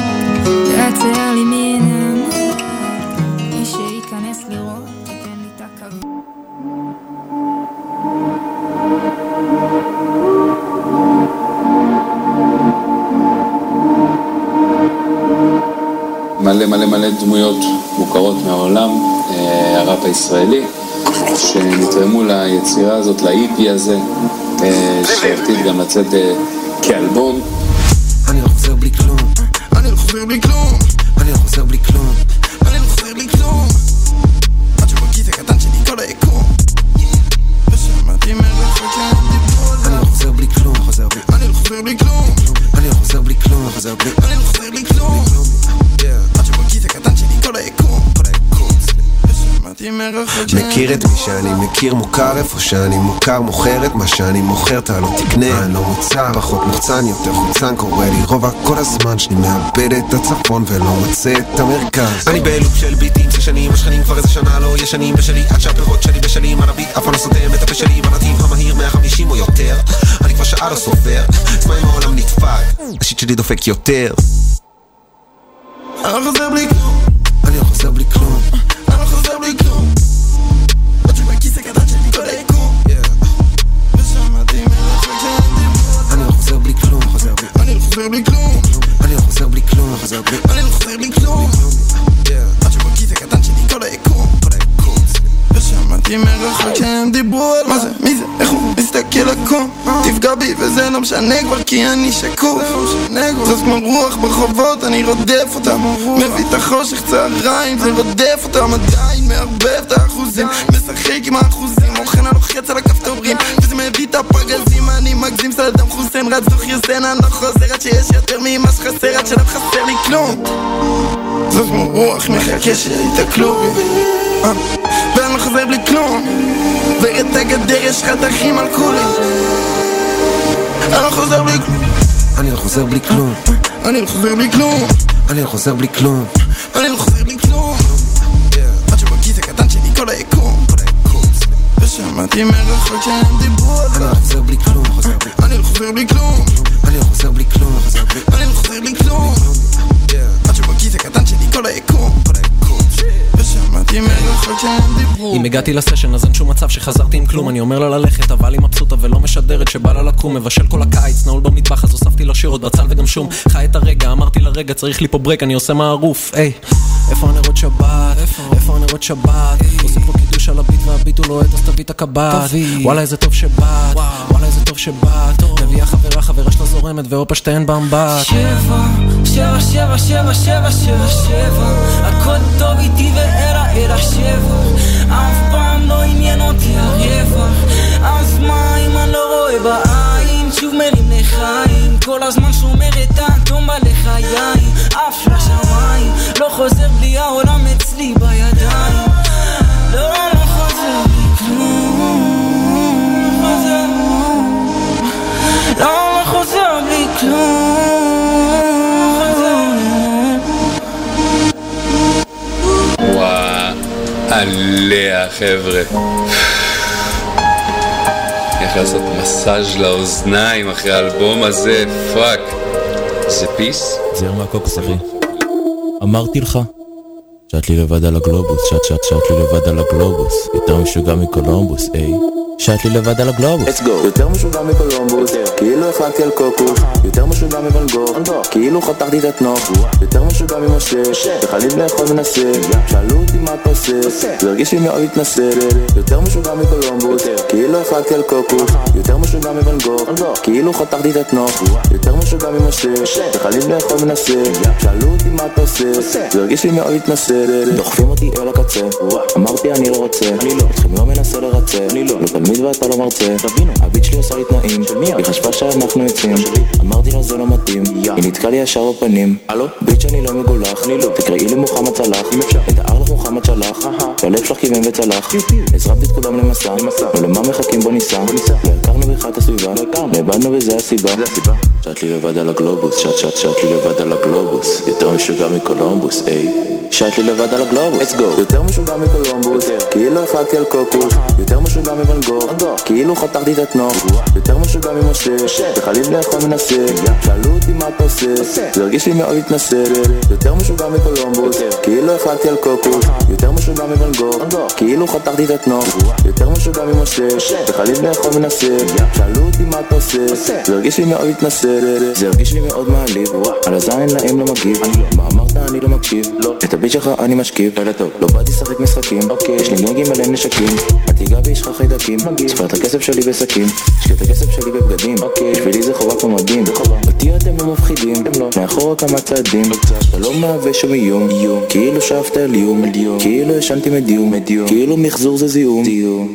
מלא דמויות מוכרות מהעולם, אה, הראפ הישראלי, שנתרמו ליצירה הזאת, לאיפי הזה, אה, שעתיד גם לצאת אה, כאלבום. מכיר את מי שאני מכיר מוכר איפה שאני מוכר מוכר את מה שאני מוכר אתה לא תקנה אני לא מוצר פחות מוחצן יותר חוצן קורה לי רובע כל הזמן שאני מאבד את הצפון ולא מוצא את המרכז. אני בלופ של ביטים ששנים השכנים כבר איזה שנה לא ישנים בשלי. עד שהפירות שלי בשלים על הביט אף פעם לא סותם את הפה שלי. בנתיב המהיר 150 או יותר אני כבר שעה לא סופר עצמא אם העולם נדפק. השיט שלי דופק יותר משנה כבר כי אני שקוף. זאת כמו רוח ברחובות, אני רודף אותם. מביא את החושך צהריים, זה רודף אותם. עדיין מערבב את האחוזים. משחק עם האחוזים, אוכל הלוחץ על הכפתורים. וזה מביא את הפגזים, אני מגזים סלדם חוסיין רץ דוח יוסן, אני לא חוזר עד שיש יותר ממה שחסר. עד שלא חסר לי כלום. זאת כמו רוח מחכה שיתקלו אה, ואני לא חוזר בלי כלום. ואת הגדר יש חתכים על כולי אני לא חוזר בלי כלום. אני לא חוזר בלי כלום. אני לא חוזר בלי כלום. אני לא חוזר בלי כלום. אני לא חוזר בלי כלום. עד שבכיס הקטן שלי כל היקום. ושמעתי מרחוק שהם דיברו על זה אני לא חוזר בלי כלום. אני לא חוזר בלי כלום. אני לא חוזר בלי כלום. אני לא חוזר בלי כלום אם הגעתי לסשן אז אין שום מצב שחזרתי עם כלום. אני אומר לה ללכת אבל היא מבסוטה ולא משדרת שבא לה לקום מבשל כל הקיץ נעול במטבח אז הוספתי לו שירות בצל וגם שום. חי את הרגע אמרתי לרגע צריך לי פה ברק אני עושה מערוף. היי איפה הנרות שבת? איפה הנרות שבת? עושה פה קידוש על הביט והביט הוא לוהט אז תביא את הקב"ט. וואלה איזה טוב שבאת. וואלה איזה טוב שבאת. מביאה חברה חברה שלה זורמת והופה שתיהן באמבט. שבע, שבע, שבע, שבע, שבע, שבע, שבע הכל טוב איתי ואלה אלא שבע. אף פעם לא עניין אותי הרווח אז מה אם אני לא רואה בעין? שוב מרים לחיים. כל הזמן שומר את האטום בלחיים עף לשמיים. לא חוזר בלי העולם אצלי בידיים. לא, לא חוזר בלי כלום. לא, לא חוזר בלי כלום עליה, חבר'ה. איך לעשות מסאז' לאוזניים אחרי האלבום הזה, fuck. זה peace? זה יום מהקוקוס, אחי. אמרתי לך. שט לי לבד על הגלובוס, שט שט שט לי לבד על הגלובוס. יותר משוגע מקולומבוס, איי. שט לי לבד על הגלובוס. Let's go. יותר משוגע מקולומבוס, כאילו החלטתי על קוקוס, יותר משוגע ואן גוך, כאילו חתכתי את התנוך, יותר משוגע ממשה, וחליל לאכול מנסה, שאלו אותי מה אתה עושה, זה הרגיש לי מאוד התנשא, יותר משוגע מקולומבוס, כאילו החלטתי על קוקוס, יותר משוגע גור, כאילו חתכתי את התנוך, יותר משוגע ממשה, וחליל לאכול מנסה, שאלו אותי מה אתה עושה, זה הרגיש לי מאוד התנשא, דוחפים אותי אל הקצה, אמרתי אני לא רוצה, אתכם לא מנסה לרצה, לא תלמיד ואתה לא מרצה, הביט שלי עושה לי תנאים, היא חשבה שאנחנו יוצאים, אמרתי לה זה לא מתאים, היא נתקעה לי ישר בפנים, ביט שאני לא מגולח, תקראי לי מוחמד סלאח, את ההר לך מוחמד שלח, והלב שלך כיוון וצלח, הזרמתי את כולם למסע, ולמה מחכים בוא ניסע, לא הכרנו בכלל את הסביבה, נאבדנו וזה הסיבה, שט לי לבד על הגלובוס, שט שט שט לי לבד על הגלובוס, יותר משוגע מקולומבוס, היי, שט לי לבד על הגלובוס, let's go, יותר משוגע מקולומבוס, כאילו החלטתי על קוקוס, יותר משוגע מבן גור, כאילו חתכתי את התנוך, יותר משוגע ממשה, וחליל לאכול מנסה, שאלו אותי מה אתה עושה, זה הרגיש לי מאוד התנשא, יותר משוגע מקולומבוס, כאילו החלטתי על קוקוס, יותר משוגע מבן גור, כאילו חתכתי את התנוך, יותר משוגע ממשה, וחליל לאכול מנסה, שאלו אותי מה אתה עושה, זה הרגיש לי מאוד התנשא, זה הרגיש לי מאוד מעליב, על הזין להם לא מגיב, מה אמרת אני לא מקשיב, את הביט שלך אני משכיב, לא באתי לשחק משחקים, יש לי גונגים מלא נשקים, אל תיגע בי יש לך חיידקים, ספר את הכסף שלי בשקים, השקיע את הכסף שלי בבגדים, בשבילי זה חובה כמו מדהים, אותי אתם לא מפחידים, מאחורה כמה צעדים, אתה לא מהווה שום איום, כאילו שאפת על איום, כאילו ישנתי מדיום, כאילו מחזור זה זיהום,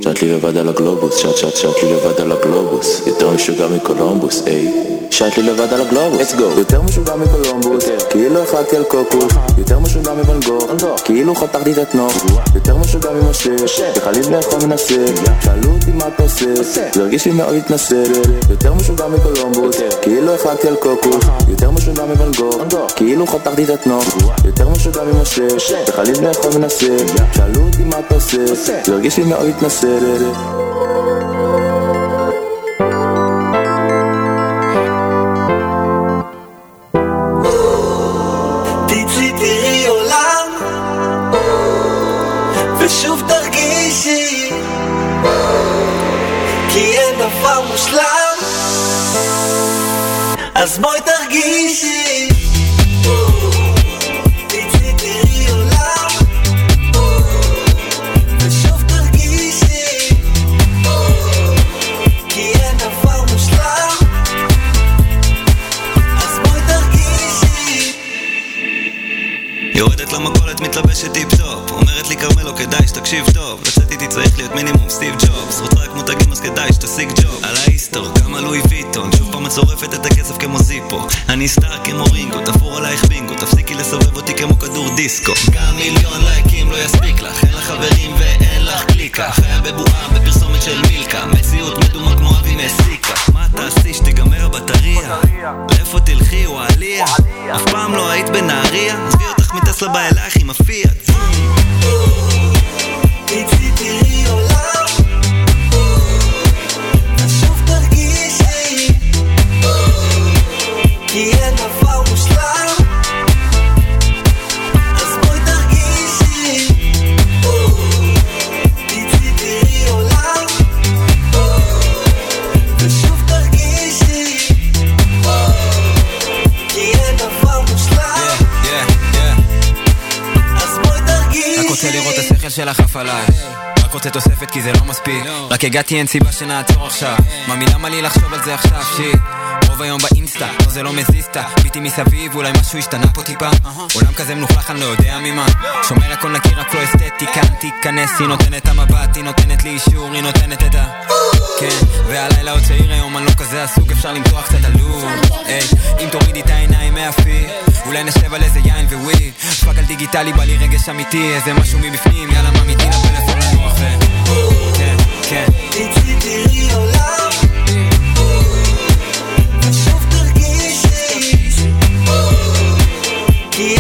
שט לי לבד על הגלובוס, שט שט שט לי לבד על הגלובוס, יותר משוגע מקולומבוס, היי שט לי לבד על הגלובוס, let's go. יותר משוגע מקולומבוס, כאילו החלטתי על קוקוס, יותר משוגע מבן גור, כאילו חתכתי את התנוך, יותר משוגע ממשה, וחליל לאכול מנסה, שאלו אותי מה אתה עושה, זה הרגיש לי מאוד התנשא, יותר משוגע מקולומבוס, כאילו החלטתי על קוקוס, יותר משוגע מבן גור, כאילו חתכתי את התנוך, יותר משוגע ממשה, וחליל לאכול מנסה, שאלו אותי מה אתה עושה, זה הרגיש לי מאוד התנשא, ושוב תרגישי דבר מושלם. אז בואי תרגישי. יורדת למכולת, מתלבשת טיפ-טופ. אומרת לי כרמלו, כדאי שתקשיב טוב איתי צריך להיות מינימום סטיב ג'ובס. רוצה רק מותגים אז כדאי שתשיג ג'וב. על ה story, כמה לואי ויטון. שוב פעם את שורפת את הכסף כמו זיפו. אני star כמו רינגו, תפור עלייך בינגו. תפסיקי לסובב אותי כמו כדור דיסקו. גם מיליון לייקים לא יספיק לך. אין לך חברים ואין לך קליקה. חיה בבועה בפרסומת של מילקה. מציאות מדומה כמו אבי מסיקה. מה תעשי שתיגמר הבטריה? לאיפה תלכי וואליה? אף פעם לא היית בנהריה? עזבי אותך מטסלה בא אלייך עם הפיאט Yeah. שלך עף עליי רק רוצה תוספת כי זה לא מספיק. רק הגעתי אין סיבה שנעצור עכשיו. ממי למה לי לחשוב על זה עכשיו שיט רוב היום באינסטה, לא זה לא מזיז את ביטי מסביב, אולי משהו השתנה פה טיפה. עולם כזה מלוכלך, אני לא יודע ממה. שומר הכל נקי, רק לא אסתטיקה תיכנס, היא נותנת את המבט, היא נותנת לי אישור, היא נותנת את ה... כן, והלילה עוד צעיר היום, אני לא כזה עסוק, אפשר למתוח קצת עלוב היי, אם תורידי את העיניים מהפיד אולי נשב על איזה יין ו weed fuck על דיגיטלי, בא לי רגש אמיתי, איזה משהו מבפנים, יאללה מאמי תני לפלאפון לנוח ו... כן, כן כי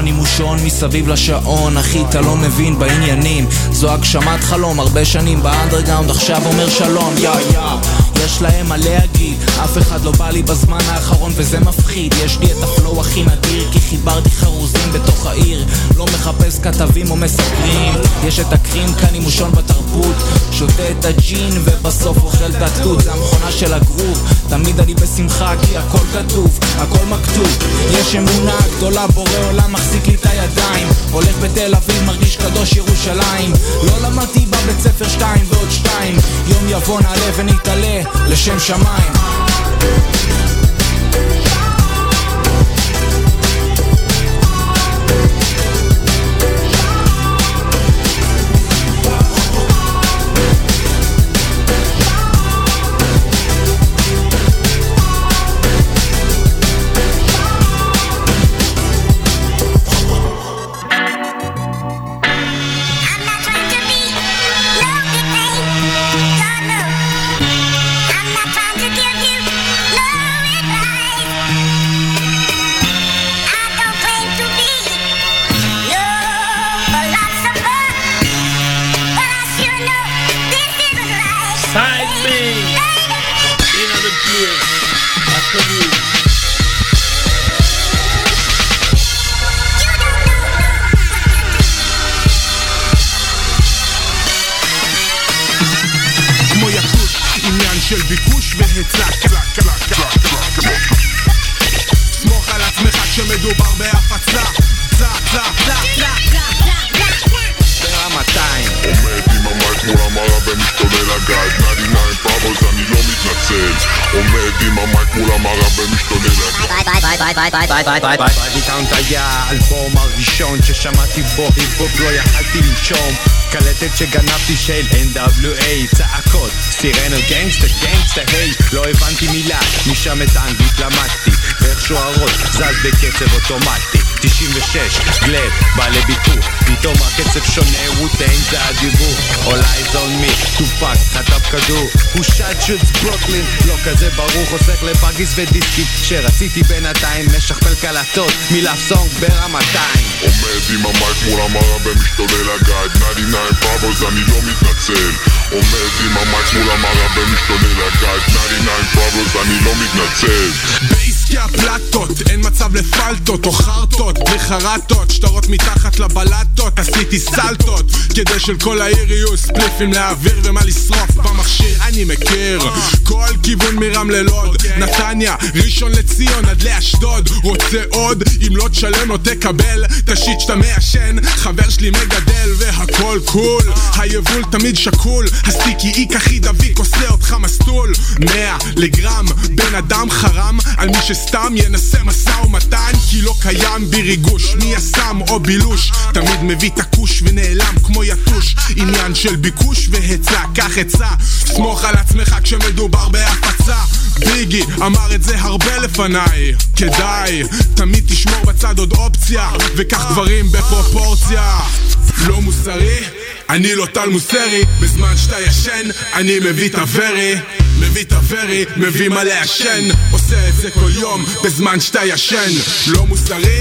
לישון עם מושון מסביב לשעון. אחי אתה לא מבין בעניינים. זו הגשמת חלום הרבה שנים באנדרגאונד עכשיו אומר שלום. יא יא. יש להם מה להגיד אף אחד לא בא לי בזמן האחרון וזה מפחיד. יש לי את הפלואו הכי נדיר כי חיברתי חרוזים בתוך העיר. לא מחפש כתבים או מסקרים. יש את הקרים כאן עם מושון בתרבות. שותה את הג'ין ובסוף אוכל את התות זה המכונה של הגרוב. תמיד אני בשמחה כי הכל כתוב. הכל מכתוב. יש אמונה גדולה בורא עולם מחזיק לי את הידיים. הולך בתל אביב מרגיש קדוש ירושלים. לא למדתי בבית ספר שתיים ועוד שתיים. יום יבוא נעלה ונתעלה לשם שמיים other הגז דיטאונט היה האלבום הראשון ששמעתי בו היפ-הופ לא יכלתי לנשום קלטת שגנבתי של NWA צעקות סירנות גנגסטה גנגסטה היי לא הבנתי מילה משם את האנגלית למדתי ואיכשהו הראש זז בקצב אוטומטי. 96 גלב בא לביקור פתאום הקצב שונה ווטיין זה הדיבור All eyes on me טופק חטף כדור. הוא שט שוטס ברוקלין לא כזה ברור חוסך לבאגיס ודיסקים. שרציתי בינתיים משכפל קלטות מלאף סונג ברמתיים. עומד עם המייק מול המראה ומשתולל הגז 99 פאבוז אני לא מתנצל. עומד עם המייק מול המראה ומשתולל הגז 99 פאבוז אני לא מתנצל בעסקי הפלטות, אין מצב לפלטות או חרטות, בלי חרטות, שטרות מתחת לבלטות, עשיתי סלטות, כדי שלכל העיר יהיו ספליפים להעביר ומה לשרוף במכשיר, אני מכיר, כל כיוון מרם ללוד, נתניה, ראשון לציון עד לאשדוד, רוצה עוד, אם לא תשלם לא תקבל, ת' shit שאתה מעשן, חבר שלי מגדל והכל cool, היבול תמיד שקול, הסטיקי איק הכי דביק עושה אותך מסטול, 100 לגרם, בן אדם חרם, על מי שסתם ינסה משא ומתן, כי לא קיים בי ריגוש, מי הסם או בילוש, תמיד מביא את ונעלם כמו יתוש, עניין של ביקוש והיצע, קח עצה, סמוך על עצמך כשמדובר בהפצה, ביגי אמר את זה הרבה לפניי, כדאי, תמיד תשמור בצד עוד אופציה, וקח דברים בפרופורציה, לא מוסרי, אני לא טל מוסרי, בזמן שאתה ישן, אני מביא את הוורי, מביא את הוורי, מביא מה לעשן, עושה את זה כל יום, בזמן שאתה ישן, לא מוסרי,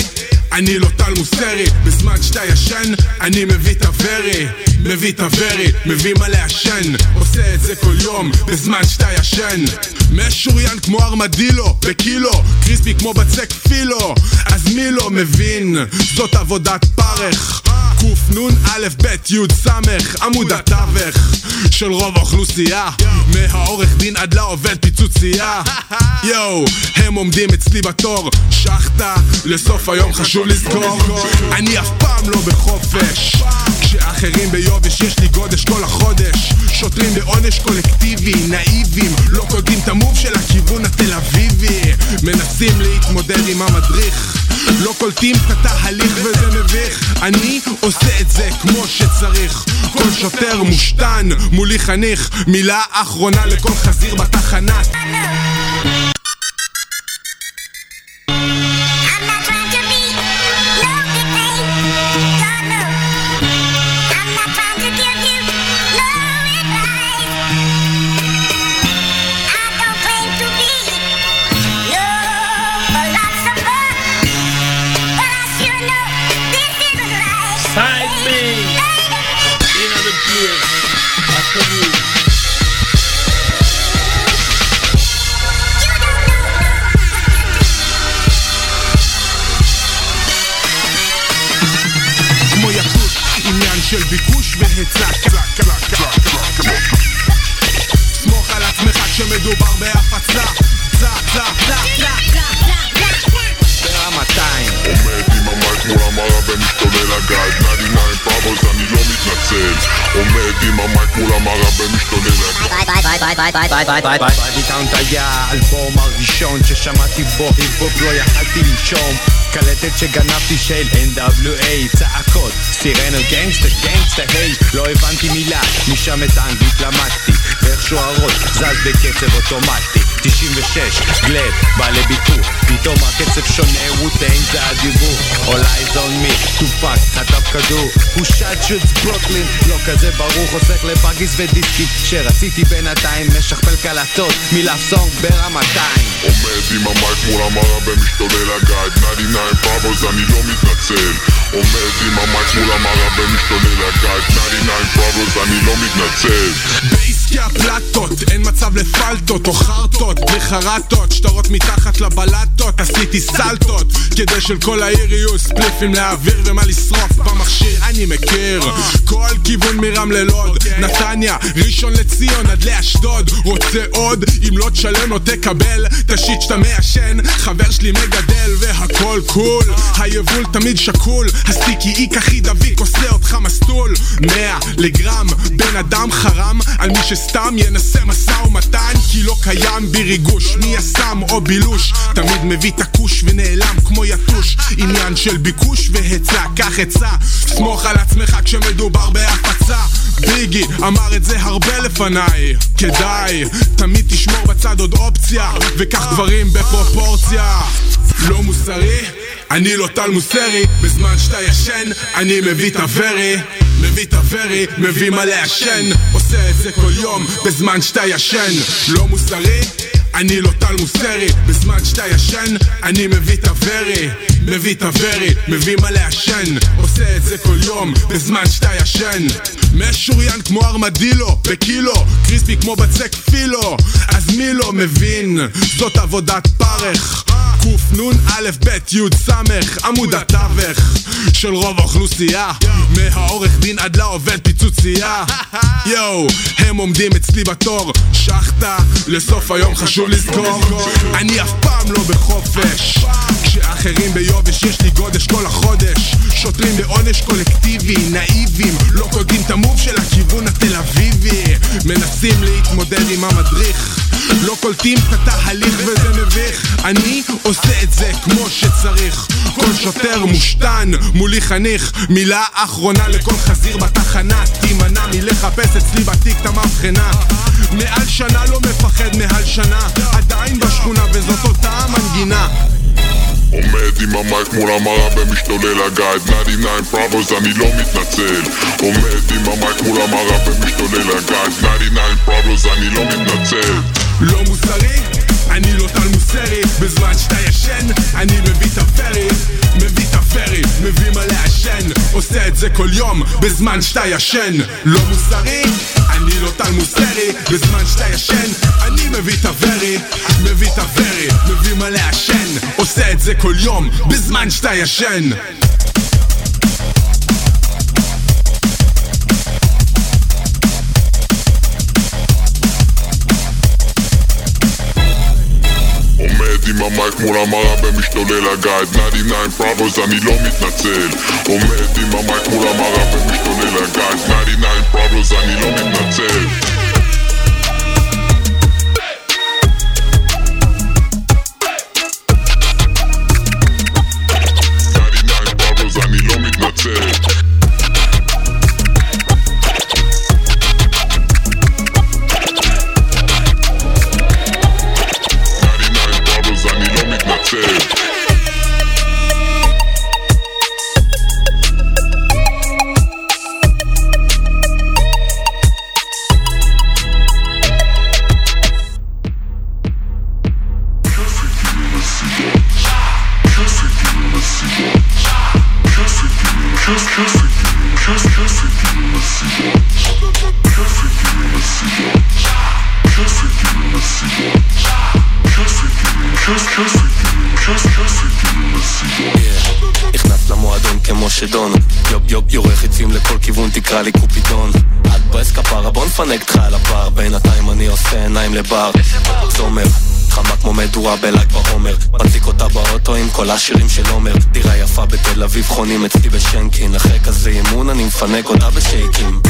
אני לא טל מוסרי. בזמן שאתה ישן, אני מביא את הוורי מביא את הוורי, מביא מה לעשן. עושה את זה כל יום, בזמן שאתה ישן. משוריין כמו ארמדילו, בקילו קריספי כמו בצק פילו. אז מי לא מבין? זאת עבודת פרך קנ"א ב' י' ס' עמוד התווך של רוב האוכלוסייה. מהעורך דין עד לעובד פיצוצייה. יואו, הם עומדים אצלי בתור. שחטה, לסוף היום חשוב לזכור. אני אף פעם לא בחופש. כשאחרים ביובש יש לי גודש כל החודש. שוטרים בעונש קולקטיבי, נאיבים. לא קולטים את המוב של הכיוון התל אביבי. מנסים להתמודד עם המדריך לא קולטים את התהליך וזה מביך. אני עושה את זה כמו שצריך. כל שוטר מושתן מולי חניך. מילה אחרונה לכל חזיר בתחנה כשמדובר בהפצה צה צה צה ברמתיים עומד עם המייק מול המראה ומשתולל הגג 99 פאבוס אני לא מתנצל עומד עם המייק מול המראה ומשתולל הגג דיטאונט היה האלבום הראשון ששמעתי בו היפ-הופ לא יכלתי לנשום קלטת שגנבתי של NWA צעקות, סירנות gangsta, gangsta, היי לא הבנתי מילה, משם את האנגלית למדתי ואיכשהו הראש זז בקצב אוטומטי 96, גלד, בא לביקור פתאום הקצב שונה, ווטנג זה הדיבור. All eyes on me, טופק, חטף כדור. הוא שט שוטס ברוקלין, לא כזה ברור חוסך לבאגיס ודיסקים שרציתי בינתיים משכפל קלטות מלאפסונג ברמתיים. עומד עם המייק מול המראה ומשתולל הגג 99 פאבוס אני לא מתנצל. עומד עם המייק מול המראה ומשתולל הגג 99 פאבוס אני לא מתנצל בעסקי הפלטות אין מצב לפלטות או חרטות בלי חרטות שטרות מתחת לבלטות עשיתי סלטות כדי שלכל העיר יהיו ספליפים להעביר ומה לשרוף במכשיר אני מכיר כל כיוון מרם ללוד נתניה ראשון לציון עד לאשדוד רוצה עוד אם לא תשלם לא תקבל ת' shit שאתה מעשן חבר שלי מגדל והכל cool היבול תמיד שקול הסטיקי איק הכי דביק עושה אותך מסטול מאה לגרם בן אדם חרם על מי שסתם ינסה משא ומתן כי לא קיים בי ריגוש מי יסם או בילוש? תמיד מביא את הכוש ונעלם כמו יתוש. עניין של ביקוש והיצע. קח עצה סמוך על עצמך כשמדובר בהפצה. ביגי אמר את זה הרבה לפניי. כדאי תמיד תשמור בצד עוד אופציה וקח דברים בפרופורציה. לא מוסרי אני לא טל מוסרי בזמן שאתה ישן אני מביא את הוורי מביא את הוורי, מביא מה לעשן עושה את זה כל יום בזמן שאתה ישן. לא מוסרי אני לא טל מוסרי בזמן שאתה ישן אני מביא את הוורי מביא את הוורי, מביא מה לעשן עושה את זה כל יום בזמן שאתה ישן. משוריין כמו ארמדילו בקילו קריספי כמו בצק פילו. אז מי לא מבין? זאת עבודת פרך. קנ"א ב' י' ס' עמוד התווך של רוב האוכלוסייה. מהעורך דין עד לעובד פיצוצייה. יואו, הם עומדים אצלי בתור. שחטה, לסוף היום חשוב לזכור. אני אף פעם לא בחופש. כשאחרים ביובש יש לי גודש כל החודש. שוטרים בעונש קולקטיבי, נאיבים לא קולטים את המוב של הכיוון התל אביבי. מנסים להתמודד עם המדריך לא קולטים את התהליך וזה מביך. אני עושה את זה כמו שצריך. כל שוטר מושתן מולי חניך. מילה אחרונה לכל חזיר בתחנה תימנע מלחפש אצלי בתיק את המבחנה. מעל שנה לא מפחד מעל שנה. עדיין בשכונה וזאת אותה המנגינה עומד עם המייק מול המראה ומשתולל הגייד 99 פראבוס אני לא מתנצל. עומד עם המייק מול המראה ומשתולל הגייד 99 פראבוס אני לא מתנצל. לא מוסרי? אני לא טל מוסרי בזמן שאתה ישן אני מביא את הפרי מביא את הפרי, מביא מלא עשן עושה את זה כל יום, בזמן שאתה ישן. לא מוסרי, אני לא טל מוסרי בזמן שאתה ישן, אני מביא את הוורי מביא את הוורי, מביא מלא עשן עושה את זה כל יום, בזמן שאתה ישן. עם המייק מול המראה ומשתולל הגייד. 99 פראבוס אני לא מתנצל. עומד עם המייק מול המראה ומשתולל הגייד. 99 פראבוס אני לא מתנצל תקרא לי קופידון. את ברס כפרה בוא נפנק אותך על הפר בינתיים אני עושה עיניים לבר. זומר חמה כמו מדורה בל"ג בעומר. מדליק אותה באוטו עם כל השירים של עומר. דירה יפה בתל אביב חונים אצלי בשנקין. אחרי כזה אימון אני מפנק אותה בשייקים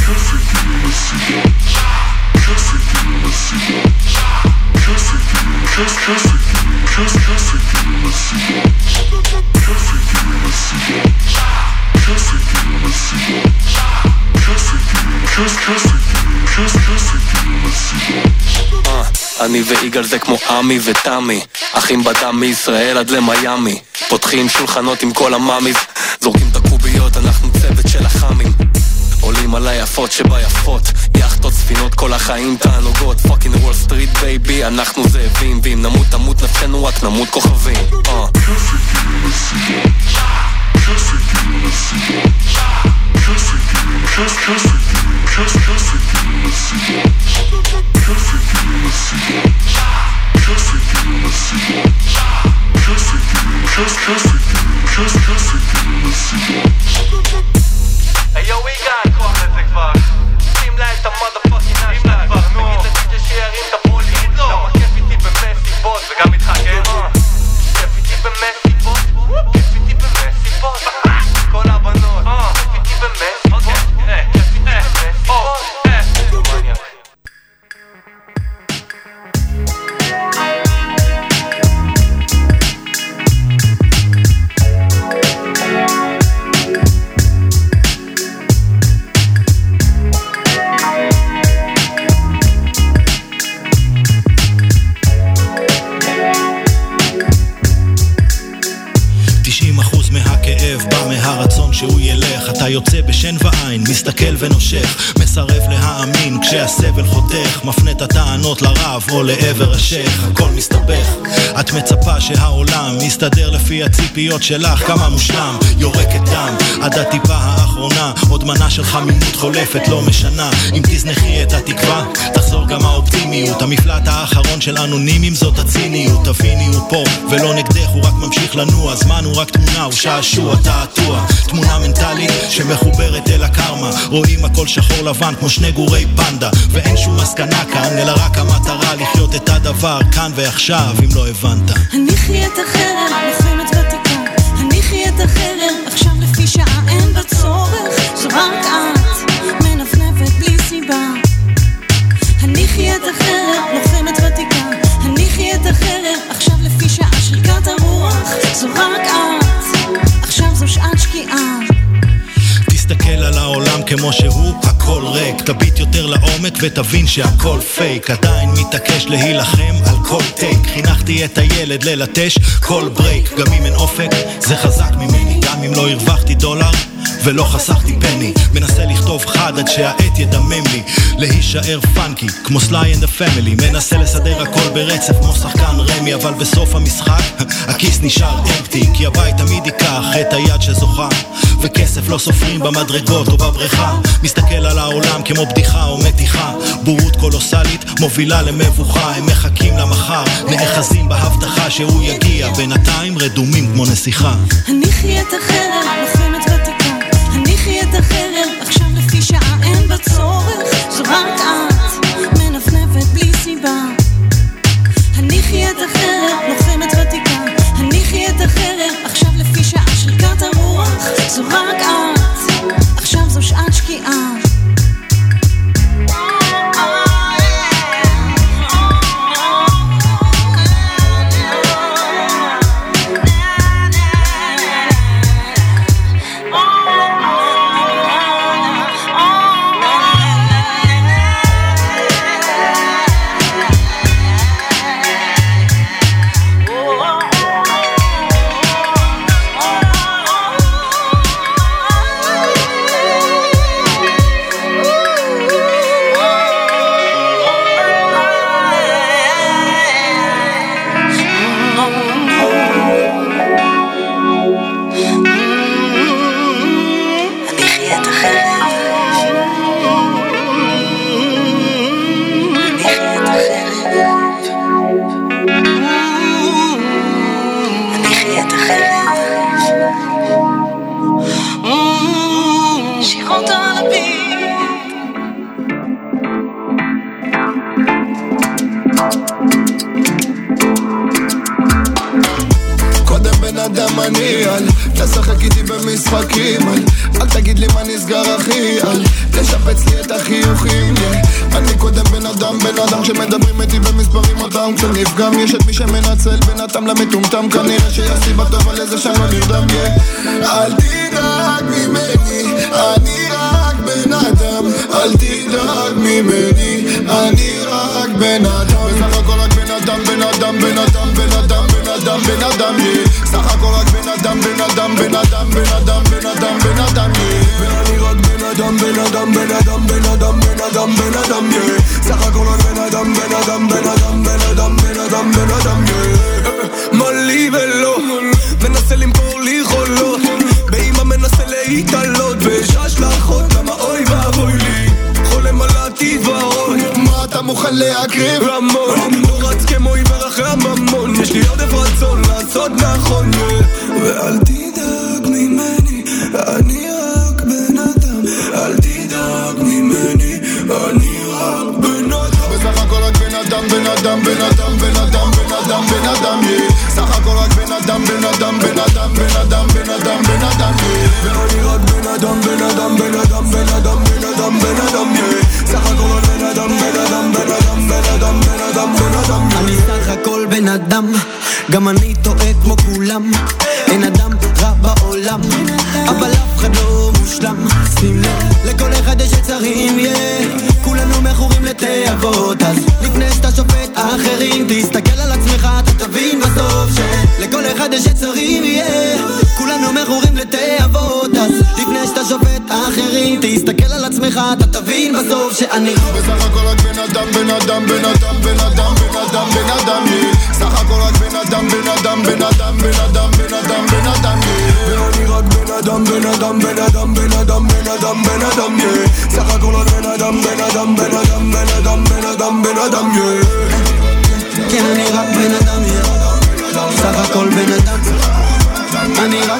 אני ויגאל זה כמו עמי ותמי אחים בדם מישראל עד למיאמי. פותחים שולחנות עם כל ה mamis זורקים את הקוביות, אנחנו צוות של החאמים עולים על היפות שביפות יאכטות, ספינות, כל החיים תענוגות. fucking Wall Street baby, אנחנו זאבים ואם נמות תמות נפשנו רק נמות כוכבים Hey yo, we got מסתכל ונושך מסרב להאמין כשהסבל חותך מפנה את הטענות לרב או לעבר השייח הכל מסתבך. את מצפה שהעולם יסתדר לפי הציפיות שלך כמה מושלם יורקת דם. עד הטיפה האחרונה עוד מנה של חמימות חולפת לא משנה. אם תזנחי את התקווה תחזור גם האופטימיות. המפלט האחרון של אנונימים זאת הציניות. תביני הוא פה ולא נגדך הוא רק ממשיך לנוע. זמן הוא רק תמונה הוא שעשוע תעתוע. תמונה מנטלית שמחוברת אל הקרמה. רואים הכל שחור לבן כמו שני גורי פנדה ואין שום מסקנה כאן אלא רק המטרה לחיות את הדבר כאן ועכשיו אם לא הבנת. הניחי את החרם, לוחמת ותיקה. הניחי את החרם, עכשיו לפי שעה אין בה צורך. זו רק את מנפנפת בלי סיבה. הניחי את החרם, לוחמת ותיקה. הניחי את החרם, עכשיו לפי שעה שריקת הרוח. זו רק את עכשיו זו שעת שקיעה תסתכל על העולם כמו שהוא, הכל ריק. תביט יותר לעומק ותבין שהכל פייק. עדיין מתעקש להילחם על כל take. חינכתי את הילד ללטש כל break גם אם אין אופק זה חזק ממני. גם אם לא הרווחתי דולר ולא חסכתי פני. מנסה לכתוב חד עד שהעט ידמם לי. להישאר funky כמו Sly and ה Family מנסה לסדר הכל ברצף כמו שחקן רמי אבל בסוף המשחק הכיס נשאר empty כי הבית תמיד ייקח את היד שזוכה. וכסף לא סופרים במדרגות או בבריכה. מסתכל על העולם כמו בדיחה או מתיחה. בורות קולוסלית מובילה למבוכה. הם מחכים למחר נאחזים בהבטחה שהוא יגיע. בינתיים רדומים כמו נסיכה. הניחי את החרב, החרב, עכשיו לפי שעה אין בה צורך. זו רק את, מנפנפת בלי סיבה. הניחי את החרב, לוחמת ותיקה. הניחי את החרב, עכשיו לפי שעה שריקת הרוח זו רק את, עכשיו זו שעת שקיעה אדם אני אל תשחק איתי במשחקים אל אל תגיד לי מה נסגר אחי אל תשפץ לי את החיוכים yeah. אני קודם בן אדם בן אדם שמדברים איתי במספרים אותם כשנפגם. יש את מי שמנצל בין התם למטומטם. כנראה שיש סיבה טובה לזה שאני לא נרדם. אל תדאג ממני אני רק בן אדם. אל תדאג ממני אני רק בן אדם. בסך הכל רק בן אדם בן אדם בן אדם בן אדם אדם בן אדם yeah. סך הכל רק בן אדם בן אדם בן אדם בן אדם בן אדם בן אדם yeah. ואני רק בן אדם בן אדם בן אדם בן אדם בן אדם בן אדם yeah. סך הכל רק בן אדם בן אדם בן אדם בן אדם בן אדם בן אדם yeah. מה לי ולא מנסה למכור לי חולות באמא מנסה להתעלות ויש השלכות למה אוי ואבוי לי חולם על מה אתה מוכן להקריב? המון לא רץ כמו עיוור אחרי הממון יש לי עודף רצון לעשות נכון. ואל תדאג ממני אני רק בן אדם אל תדאג ממני אני רק בן אדם בסך הכל רק בן אדם בן אדם בן אדם בן אדם בן אדם בן אדם. סך הכל רק בן אדם בן אדם בן אדם בן אדם בן אדם בן אדם. ואני רק בן אדם בן אדם בן אדם בן אדם אדם בן אדם. סך הכל בן אדם בן אדם בן אדם בן אדם בן אדם בן אדם אני סך הכל בן אדם, גם אני טועה כמו כולם. אין אדם רע בעולם, אבל אף אחד לא מושלם. שים לב, לכל אחד יש יצרים, yeah. כולנו מכורים לתאוות, אז לפני שאתה שופט אחרים, תסתכל על עצמך, אתה תבין בסוף שלכל אחד יש יצרים, yeah. כולנו מכורים לתאוות, אז לפני שאתה שופט אחרים, תסתכל על עצמך, אתה תבין בסוף שאני בסך הכל רק בן אדם בן אדם בן אדם בן אדם בן אדם בן אדם yeah. סך הכל רק בן אדם בן אדם בן אדם בן אדם בן אדם בן אדם yeah. ואני רק בן אדם בן אדם בן אדם בן אדם בן אדם בן אדם yeah. סך הכל רק בן אדם בן אדם בן אדם בן אדם בן אדם בן אדם yeah. כן אני רק בן אדם, yeah. סך הכל בן אדם אני רק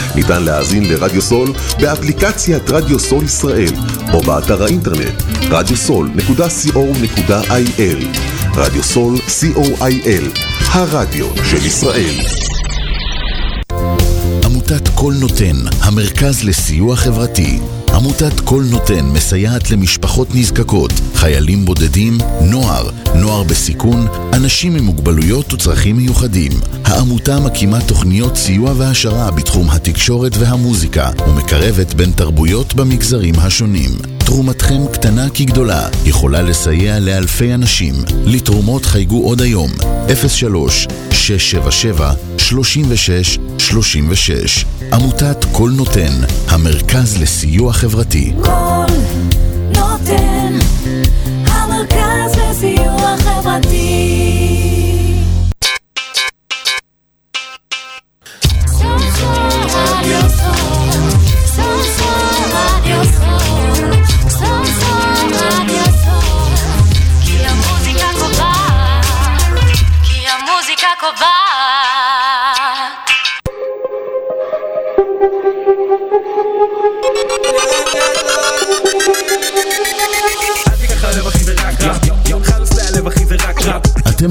ניתן להאזין לרדיו סול באפליקציית רדיו סול ישראל או באתר האינטרנט radiosol.co.il רדיו סול co.il הרדיו של ישראל עמותת קול נותן, המרכז לסיוע חברתי. עמותת קול נותן מסייעת למשפחות נזקקות, חיילים בודדים, נוער, נוער בסיכון, אנשים עם מוגבלויות וצרכים מיוחדים. העמותה מקימה תוכניות סיוע והעשרה בתחום התקשורת והמוזיקה ומקרבת בין תרבויות במגזרים השונים. תרומתכם קטנה כגדולה, יכולה לסייע לאלפי אנשים. לתרומות חייגו עוד היום, 03 677 36 36 עמותת קול נותן, המרכז לסיוע חברתי. קול נותן, לסיוע חברתי.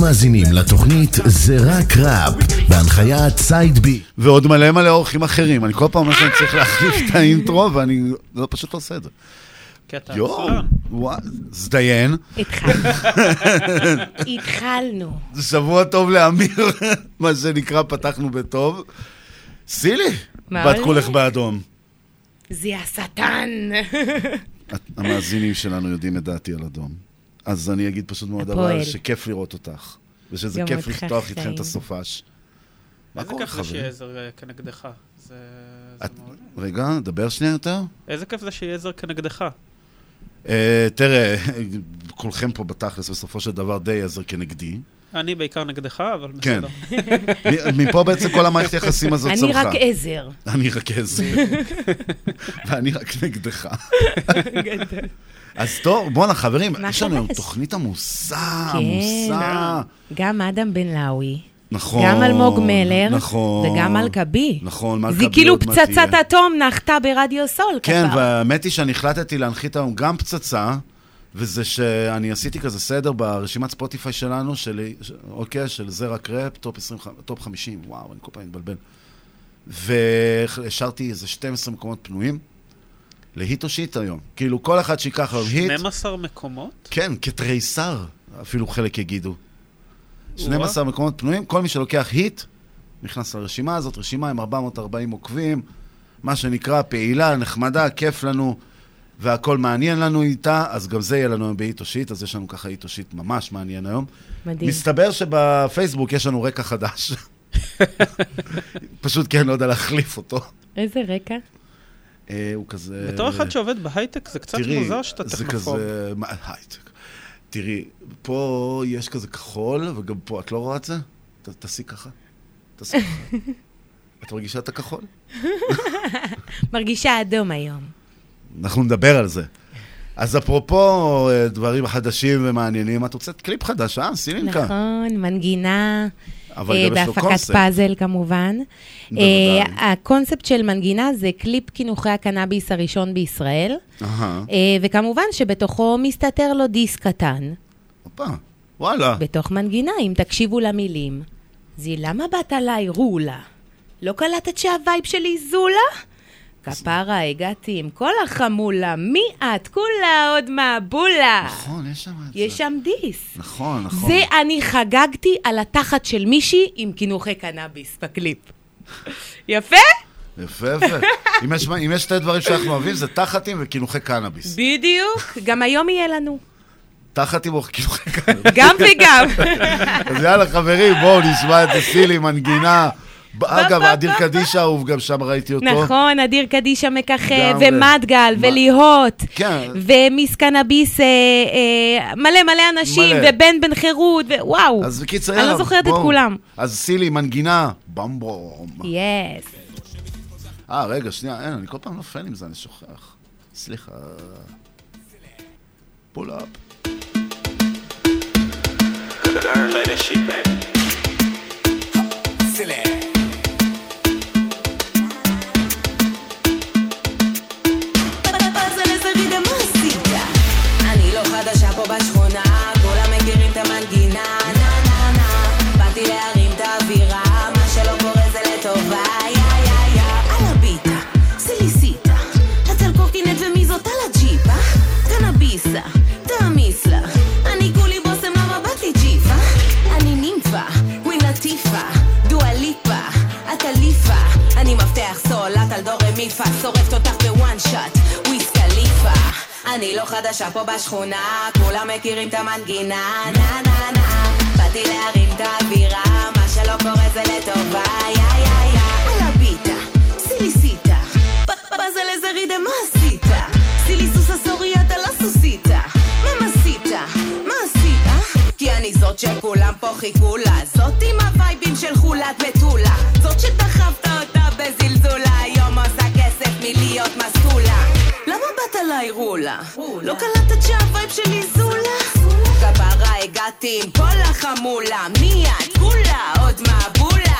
אתם מאזינים לתוכנית זה רק ראפ, בהנחיית סייד בי. ועוד מלא מלא אורחים אחרים. אני כל פעם אומר שאני צריך להחליף את האינטרו, ואני לא, פשוט לא עושה את זה. קטע יואו, זדיין. התחלנו. זה שבוע טוב לאמיר, מה שנקרא, פתחנו בטוב. סילי, בת? כולך באדום. זה השטן. המאזינים שלנו יודעים את דעתי על אדום. אז אני אגיד פשוט מאוד הפועל. אבל שכיף לראות אותך. ושזה כיף לפתוח איתכם חיים. את הסופש. מה איזה קורה, כיף זה חברים? שיעזר אה, כנגדך. זה... זה את- מעולה. רגע, דבר שנייה יותר. איזה כיף זה שיעזר כנגדך. אה, תראה, כולכם פה בתכלס בסופו של דבר די עזר כנגדי. אני בעיקר נגדך, אבל כן. בסדר. מ- מפה בעצם כל המערכת יחסים הזאת אני צמחה. רק עזר. אני רק עזר. ואני רק נגדך. אז טוב, בואנה חברים, יש לנו היום? תוכנית עמוסה, כן. עמוסה. גם אדם בן לאוי. נכון. גם אלמוג מלר. נכון. וגם אלקבי. נכון, מלכה זה כאילו פצצת. אטום נחתה ברדיו סול. כן. והאמת היא שאני החלטתי להנחית היום גם פצצה, וזה שאני עשיתי כזה סדר ברשימת ספוטיפיי שלנו, של, אוקיי, של זה רק ראפ, top, 20, top 50, וואו, אני כל פעם מתבלבל. והשארתי איזה 12 מקומות פנויים להיט או שיט היום. כאילו, כל אחד שיקח היום היט, 12 מקומות? כן, כתריסר, אפילו חלק יגידו. וואו. 12 מקומות פנויים, כל מי שלוקח היט, נכנס לרשימה הזאת, רשימה עם 440 עוקבים, מה שנקרא פעילה, נחמדה, כיף לנו, והכל מעניין לנו איתה, אז גם זה יהיה לנו היום בהיט או שיט, אז יש לנו ככה היט או שיט ממש מעניין היום. מדהים. מסתבר שבפייסבוק יש לנו רקע חדש. פשוט כי אני לא יודע להחליף אותו. איזה רקע? אה, הוא כזה... בתור אחד שעובד בהייטק זה קצת תראי, מוזר שאתה זה טכנופוב. כזה... מה, הייטק. תראי, פה יש כזה כחול, וגם פה, את לא רואה את זה? ת- תעשי ככה. תעשי ככה. את מרגישה את הכחול? מרגישה אדום היום. אנחנו נדבר על זה. אז אפרופו אה, דברים חדשים ומעניינים, את הוצאת קליפ חדש, אה? סילינקה. נכון, מנגינה. אבל אה, גם יש לו בהפקת קונספט. פאזל כמובן. בוודאי. אה, הקונספט של מנגינה זה קליפ קינוחי הקנאביס הראשון בישראל. אה, וכמובן שבתוכו מסתתר לו diss קטן. הופה, וואלה. בתוך מנגינה, אם תקשיבו למילים. זי, למה באת עליי, רולה? לא קלטת שה vibe שלי זולה? כפרה, הגעתי עם כל החמולה, מי את? כולה עוד מבולה. נכון, יש שם את זה. יש שם diss. נכון, נכון. זה אני חגגתי על התחת של מישהי עם קינוחי קנאביס בקליפ. יפה? יפה, יפה. אם יש- אם יש שתי דברים שאנחנו אוהבים, זה תחתים וקינוחי קנאביס. בדיוק. גם היום יהיה לנו. תחתים או קינוחי קנאביס. גם וגם. אז יאללה, חברים, בואו נשמע את סילי, מנגינה. אגב, אדיר קדישה אהוב, גם שם ראיתי אותו. נכון, אדיר קדישה מככב, לגמרי. ומדגל, וליהוט, כן. ומיס קנאביס, אה, אה, מלא מלא אנשים. ובן בן חירות, ווואו. אז בקיצר, אני לא זוכרת את. כולם. אז סילי, מנגינה, במבום. יס. אה, רגע, שנייה, אין, אני כל פעם נופל עם זה, אני שוכח. סליחה. פול אפ. Play בשכונה, כולם מכירים את המנגינה, נה נה נה. באתי להרים את האווירה, מה שלא קורה זה לטובה, יא יא יא. על הביטה, סיליסיטה, אצל קורקינט ומי זאת על הג'יפה? קנאביסה, תעמיס לה. אני כולי בושם למה באתי ג'יפה? אני נימפה, קווין לטיפה, דואה ליפה, את. אני מפתח סול, את על דורי מיפה, שורפת אותך בוואן קליפה. אני לא חדשה פה בשכונה, כולם מכירים את המנגינה, נה נה נה. באתי להרים את האווירה, מה שלא קורה זה לטובה, יא יא יא. על הביטה, סיליסיטה, פאזל איזה רידם מה עשית? סיליסוס אסורי אתה לא סוסיתה, ממסיתה, מה עשית? כי אני זאת שכולם פה חיכו לה, זאת עם הווייבים של חולת מטולה, זאת שדחפת אותה בזלזולה, היום עושה כסף מלהיות מסטולה. למה באת עליי רולה? לא קלטת שה vibe שלי זולה? כפרה הגעתי עם כל החמולה, מי את? כולה עוד מבולה.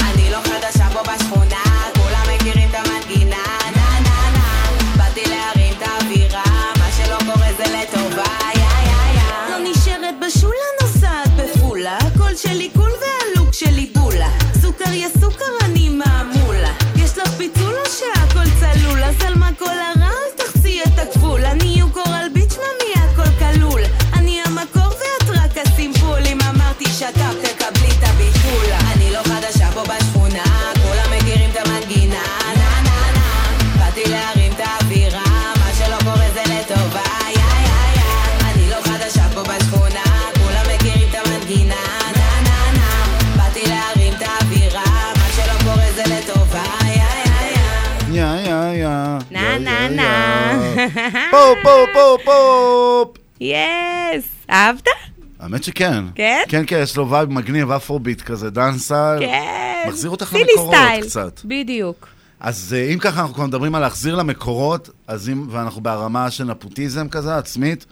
אני לא חדשה פה בשכונה, כולם מכירים את המנגינה, נה נה נה. באתי להרים את האווירה, מה שלא קורה זה לטובה, יא יא יא. לא נשארת בשולה, נוסעת בפולה, הקול שלי קול והלוק שלי pop pop pop pop. Yes. אהבת? האמת שכן. כן? כן, כן, יש לו vibe מגניב, Afrobeat כזה, dancehall. כן. מחזיר אותך למקורות style. קצת. בדיוק. אז אה, אם ככה אנחנו כבר מדברים על להחזיר למקורות, אז אם, ואנחנו ברמה של נפוטיזם כזה, עצמית,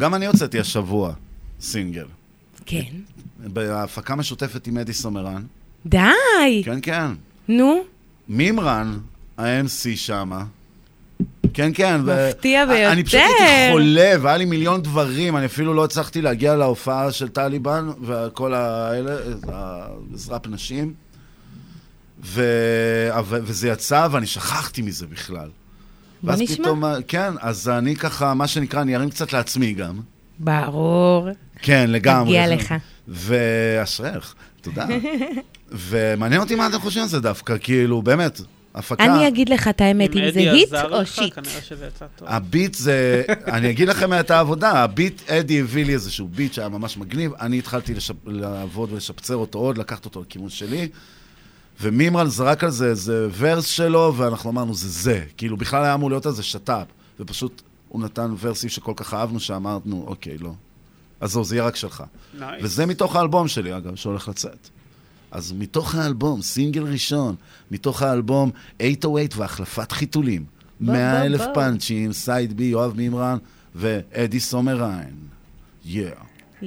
גם אני הוצאתי השבוע סינגל. כן. בהפקה משותפת עם אדי סומרן. די. כן, כן. נו. מימרן, ה-MC שמה. כן, כן. ו- מפתיע אני פשוט ביותר. הייתי חולה, והיה לי מיליון דברים, אני אפילו לא הצלחתי להגיע להופעה של טליבן, וכל האלה, ראפ נשים. ו... וזה יצא, ואני שכחתי מזה בכלל. ואז נשמע. פתאום, כן, אז אני ככה, מה שנקרא, אני ארים קצת לעצמי גם. ברור. כן, לגמרי. מגיע לך. ואשריך, תודה. ומעניין אותי מה אתם חושבים על זה דווקא, כאילו, באמת, הפקה... אני אגיד לך את האמת, אם זה היט או שיט. הביט זה, אני אגיד לכם את העבודה, הביט, אדי הביא לי איזשהו ביט שהיה ממש מגניב, אני התחלתי לשפ... לעבוד ולשפצר אותו עוד, לקחת אותו לכיוון שלי, ומימרן זרק על זה איזה ורס שלו, ואנחנו אמרנו, זה זה. כאילו, בכלל היה אמור להיות על זה שת"פ, ופשוט הוא נתן ורסים שכל כך אהבנו, שאמרנו, אוקיי, לא. עזוב, זה יהיה רק שלך. Nice. וזה מתוך האלבום שלי, אגב, שהולך לצאת. אז מתוך האלבום, סינגל ראשון, מתוך האלבום 808 והחלפת חיתולים. בוא, 100 בוא, אלף. פאנצ'ים, סייד בי, יואב מימרן ואדי סומריין. יא. Yeah.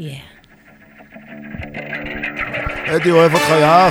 אדי אוהב אותך, יא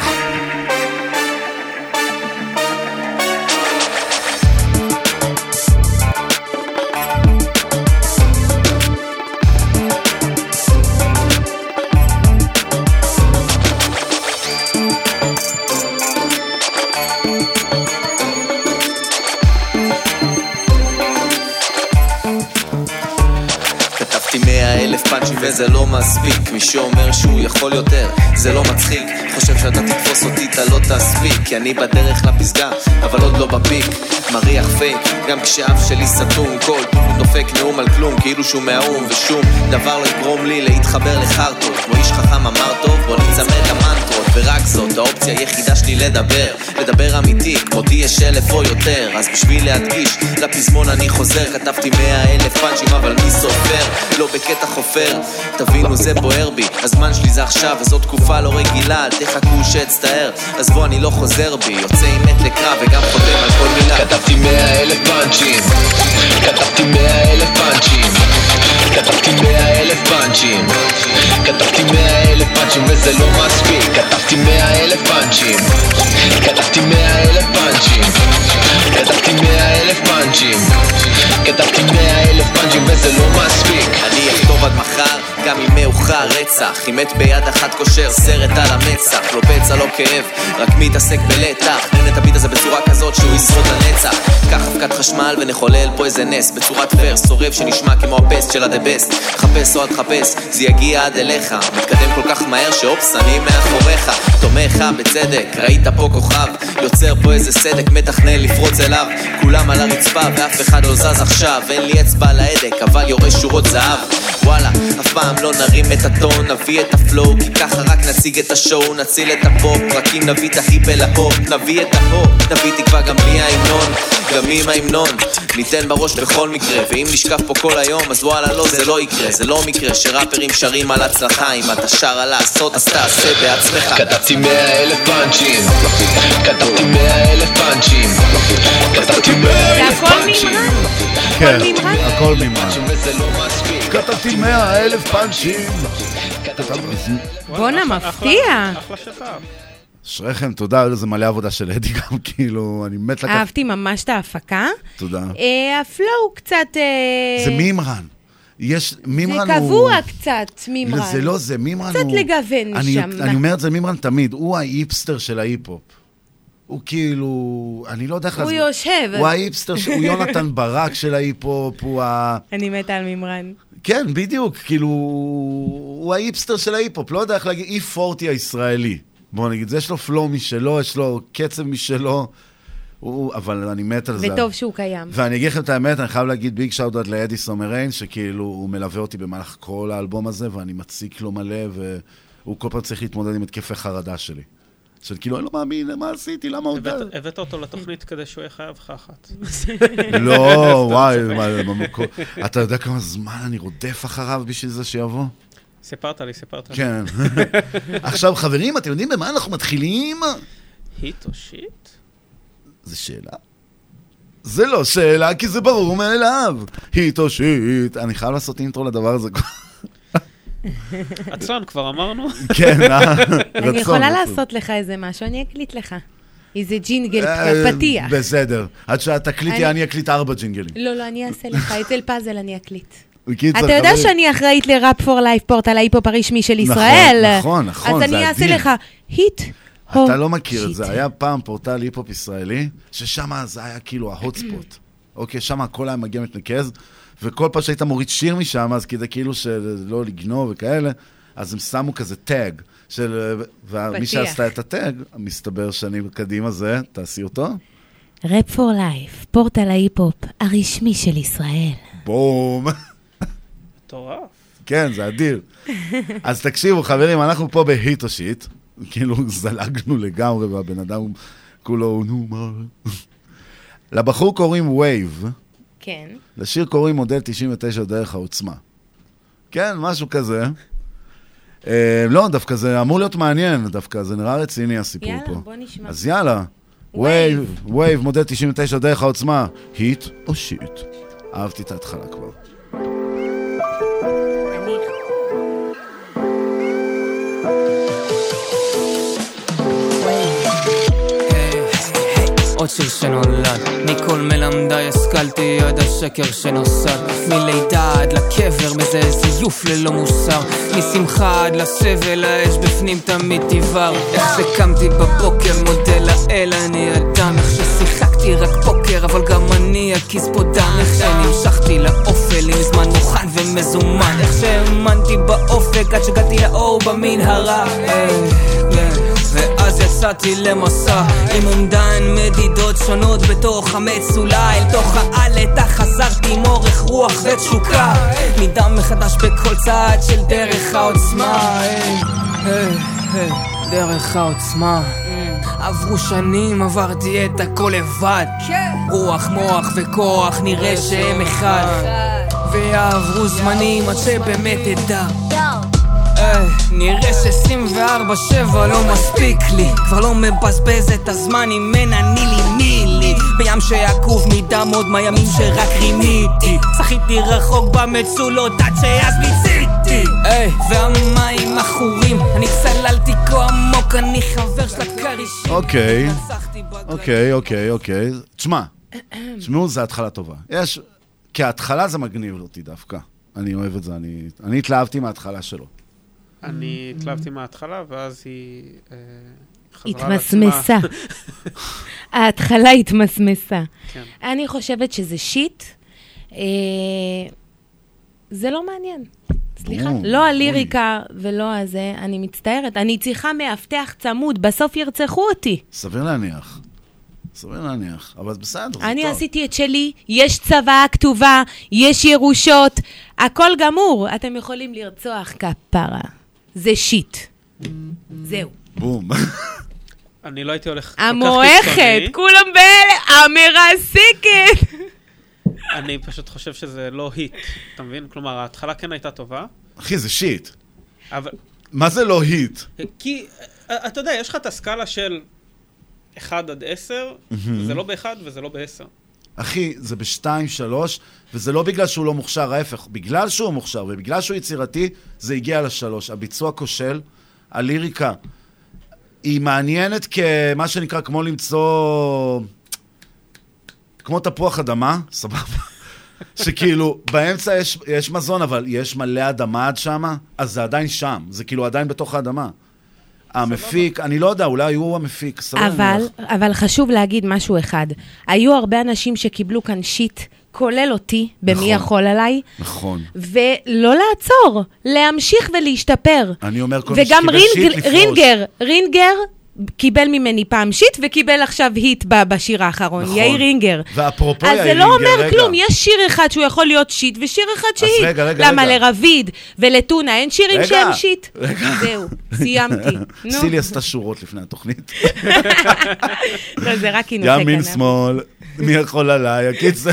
פאנצ'ים וזה לא מספיק. מי שאומר שהוא יכול יותר, זה לא מצחיק. חושב שאתה תתפוס אותי, אתה לא תספיק. כי אני בדרך לפסגה, אבל עוד לא בפיק. מריח פייק, גם כשאף שלי סתום. כל פעם דופק נאום על כלום, כאילו שהוא מהאו"ם. ושום דבר לא יגרום לי להתחבר לחרטות כמו איש חכם אמר טוב, בוא נצמד למנטרות ורק זאת האופציה היחידה שלי לדבר. לדבר אמיתי, כמותי יש אלף או יותר. אז בשביל להדגיש, לפזמון אני חוזר. כתבתי מאה אלף פאנצ'ים אבל מי סופר? לא בקטע חופר. תבינו זה בוער בי. הזמן שלי זה עכשיו וזאת תקופה לא רגילה. אל תחכו שאצטער. אז בוא אני לא חוזר בי. יוצא עם מת לקרב וגם חותם על כל מילה. כתבתי מאה אלף פאנצ'ים. כתבתי מאה אלף פאנצ'ים כתבתי מאה אלף פאנצ'ים. כתבתי מאה אלף פאנצ'ים וזה לא מספיק. כתבתי מאה אלף פאנצ'ים. כתבתי מאה אלף פאנצ'ים. כתבתי מאה אלף פאנצ'ים. כתבתי מאה אלף פאנצ'ים וזה לא מספיק. אני אכתוב עד מחר גם אם מאוחר רצח. אם מת ביד אחת קושר סרט על המצח לא פצע לא כאב רק מתעסק בלטח. נראה את הביט הזה בצורה כזאת שהוא ישרוד לנצח. קח אבקת חשמל ונחולל פה איזה נס בצורת ורס שורף שנשמע כמו הפסט של ה-the best חפש או אל תחפש זה יגיע עד אליך. מתקדם כל כך מהר שאופס אני מאחוריך. תומך בצדק ראית פה כוכב. יוצר פה איזה סדק מתכנן לפרוץ אליו. כולם על הרצפה ואף אחד לא זז עכשיו. אין לי אצבע על ההדק אבל יורה שורות זהב וואלה אף פעם לא נרים את הטון נביא את ה flow כי ככה רק נציג את ה show נציל את הפופ רק אם נביא את ה hip אל הפופ נביא את הפופ נביא תקווה גם בלי ההמנון גם עם ההמנון ניתן בראש בכל מקרה ואם נשכב פה כל היום אז וואלה לא זה לא יקרה זה לא מקרה שראפרים שרים על הצלחה אם אתה שר על לעשות אז תעשה בעצמך. כתבתי מאה אלף פאנצ'ים. כתבתי מאה אלף פאנצ'ים. כתבתי מאה אלף פאנצ'ים. כן, הכל מימן. כתבתי מאה אלף פאנצ'ים. בואנה, מפתיע. אחלה שפר. אשריכם, תודה, זה מלא עבודה של אדי גם, כאילו, אני מת לקחת... אהבתי ממש את ההפקה. תודה. אה, הפלואו קצת... אה, זה מימרן. יש, מימרן זה הוא... קבוע קצת, מימרן. לא, זה לא זה, מימרן קצת הוא... לגוון אני, שם. אני אומר את זה מימרן תמיד, הוא ההיפסטר של ההיפ-הופ. הוא כאילו, אני לא יודע איך הוא להסביר. יושב. הוא ההיפסטר, הוא יונתן ברק של ההיפ-הופ, הוא ה... אני מתה על מימרן. כן, בדיוק, כאילו, הוא ההיפסטר של ההיפ-הופ, לא יודע איך להגיד, E40 הישראלי. בוא נגיד, זה יש לו flow משלו, יש לו קצב משלו, הוא, אבל אני מת על זה. וטוב שהוא קיים. ואני אגיד לכם את האמת, אני חייב להגיד big shout לאדי סומרן, שכאילו, הוא מלווה אותי במהלך כל האלבום הזה, ואני מציק לו מלא, והוא כל פעם צריך להתמודד עם התקפי חרדה שלי. של כאילו, אני לא מאמין, מה עשיתי, למה הוא... הבאת- אותו לתוכנית כדי שהוא יהיה חייב לך אחת. לא, וואי, אתה יודע כמה זמן אני רודף אחריו בשביל זה שיבוא? סיפרת לי, סיפרת לי. כן. עכשיו, חברים, אתם יודעים במה אנחנו מתחילים? היט או שיט? זו שאלה. זה לא שאלה, כי זה ברור מאליו. היט או שיט. אני חייב לעשות אינטרו לדבר הזה. עצלן, כבר אמרנו. כן, אה? רצון. אני יכולה. לעשות לך איזה משהו, אני אקליט לך. איזה ג'ינגל אה, פתיח. בסדר. עד שאת תקליטי, אני- אקליט ארבע ג'ינגלים. לא, לא, אני אעשה לך, אצל פאזל אני אקליט. אתה יודע שאני אחראית ל Rap for Life פורטל ההיפ-הופ הרשמי של נכון, ישראל. נכון, נכון, אז זה אני אעשה אדיר. לך hit. אתה לא מכיר את. זה. היה פעם פורטל היפ-הופ ישראלי, ששם זה היה כאילו ה hot spot. אוקיי, שם הכל היה מגיע מתנקז, וכל פעם שהיית מוריד שיר משם, אז כדי כאילו שלא לגנוב וכאלה, אז הם שמו כזה tag. של... ומי. שעשתה את ה tag, מסתבר שנים קדימה זה, תעשי אותו. Rap for Life, פורטל ההיפ-הופ הרשמי של ישראל. בום. מטורף. כן, זה אדיר. אז תקשיבו, חברים, אנחנו פה ב hit או shit. כאילו, זלגנו לגמרי, והבן אדם כולו, נו, מה... לבחור קוראים Vibe, כן. לשיר קוראים מודל 99 דרך העוצמה. כן, משהו כזה. אה, לא, דווקא זה אמור להיות מעניין, דווקא זה נראה רציני הסיפור יאללה, פה. בוא נשמע. אז יאללה. Vibe, Vibe, מודל 99 דרך העוצמה. Hit או shit? אהבתי את ההתחלה כבר. השיר שנולד. מכל מלמדיי השכלתי עד השקר שנוסד. מלידה עד לקבר מזהה זיוף ללא מוסר. משמחה עד לסבל האש בפנים תמיד תבער איך שקמתי בבוקר מודה לאל אני אדם. איך ששיחקתי רק פוקר אבל גם אני הכיס פה דם. איך שנמשכתי לאופל עם זמן מוכן ומזומן. איך שהאמנתי באופק עד שהגעתי לאור במנהרה ואז יצאתי למסע עם אומדן מדידות שונות בתוך המצולה אל תוך העלתה חזרתי עם אורך רוח ותשוקה. מדם מחדש בכל צעד של דרך העוצמה. דרך העוצמה. עברו שנים, עברתי את הכל לבד. רוח, מוח וכוח, נראה שהם אחד. ויעברו זמנים עד שבאמת אדע נראה ש-24-7 לא מספיק לי כבר לא מבזבז את הזמן אם אין אני לי מי לי בים שעקוב מדם עוד מהימים שרק רימיתי שחיתי רחוק במצולות עד שאז מיציתי היי, והמים עכורים אני צללתי כה עמוק אני חבר של הכרישים אוקיי, אוקיי, אוקיי, אוקיי. תשמע, תשמעו, זו התחלה טובה. יש... כהתחלה זה מגניב אותי דווקא. אני אוהב את זה, אני, אני התלהבתי מההתחלה שלו. אני התלהבתי מההתחלה, ואז היא אה, חזרה לעצמה. התמסמסה. ההתחלה התמסמסה. כן. אני חושבת שזה שיט. אה, זה לא מעניין. סליחה, לא הליריקה ולא הזה, אני מצטערת. אני צריכה מאבטח צמוד, בסוף ירצחו אותי. סביר להניח. סביר להניח, אבל בסדר, זה אני טוב. עשיתי את שלי, יש צוואה כתובה, יש ירושות, הכל גמור. אתם יכולים לרצוח כפרה. זה שיט. זהו. בום. אני לא הייתי הולך כל כך המועכת, קיצוני. כולם באלה, המרסקת. אני פשוט חושב שזה לא היט, אתה מבין? כלומר, ההתחלה כן הייתה טובה, אחי, זה שיט. אבל... מה זה לא היט? כי, אתה יודע, יש לך את הסקאלה של 1 עד 10, מהמם. זה לא ב-1 וזה לא ב-10. אחי, זה בשתיים, שלוש, וזה לא בגלל שהוא לא מוכשר, ההפך. בגלל שהוא מוכשר ובגלל שהוא יצירתי, זה הגיע לשלוש. הביצוע כושל, הליריקה היא מעניינת כמה שנקרא, כמו למצוא... כמו תפוח אדמה, סבבה? שכאילו, באמצע יש, יש מזון, אבל יש מלא אדמה עד שמה, אז זה עדיין שם, זה כאילו עדיין בתוך האדמה. המפיק, אני לא יודע, אולי הוא המפיק, סבבה. אבל, אבל חשוב להגיד משהו אחד. היו הרבה אנשים שקיבלו כאן shit, כולל אותי, במי נכון. יכול עליי, נכון. ולא לעצור, להמשיך ולהשתפר. אני אומר, כל מי וגם שקיבל shit לפרוש. רינגר, רינגר קיבל ממני פעם shit וקיבל עכשיו hit בשיר האחרון, נכון. יאיר רינגר. ואפרופו אז יאיר זה לא רינגר, אומר רגע. כלום, יש שיר אחד שהוא יכול להיות shit ושיר אחד ש hit. רגע, רגע, למה רגע. לרביד ולטונה אין שירים רגע, שהם שיט? רגע. זהו, סיימתי. נו. סילי עשתה שורות לפני התוכנית. לא, זה רק כינוסי ימין, כנף. שמאל, מי יכול עליי, הקיצר.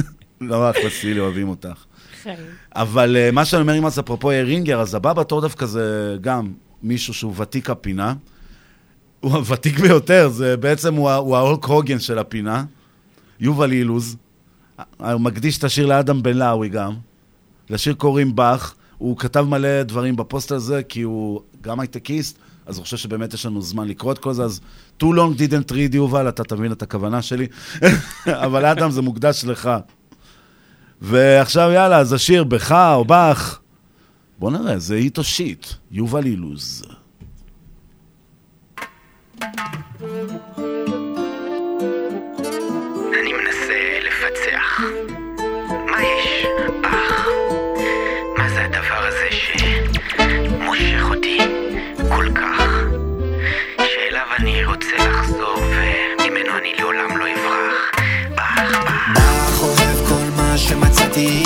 לא, אחלה סילי, אוהבים אותך. אבל אה, מה שאני אומר עם אז אפרופו יאיר רינגר, אז הבא בתור דווקא זה גם מישהו שהוא ותיק הפינה. הוא הוותיק ביותר, זה בעצם הוא הוא ההולק הוגן של הפינה. יובל אילוז. הוא מקדיש את השיר לאדם בן לאוי גם. לשיר קוראים באך. הוא כתב מלא דברים בפוסט הזה, כי הוא גם הייטקיסט, אז הוא חושב שבאמת יש לנו זמן לקרוא את כל זה, אז too long didn't read יובל, אתה תבין את הכוונה שלי. אבל אדם זה מוקדש לך. ועכשיו יאללה, אז השיר בך או בך. בוא נראה, זה היט או שיט. יובל אילוז. אני מנסה לפצח. מה יש בך? מה זה הדבר הזה שמושך אותי כל כך? שאליו אני רוצה לחזור וממנו אני לעולם לא אברח. בך, בך. בך אוהב כל מה שמצאתי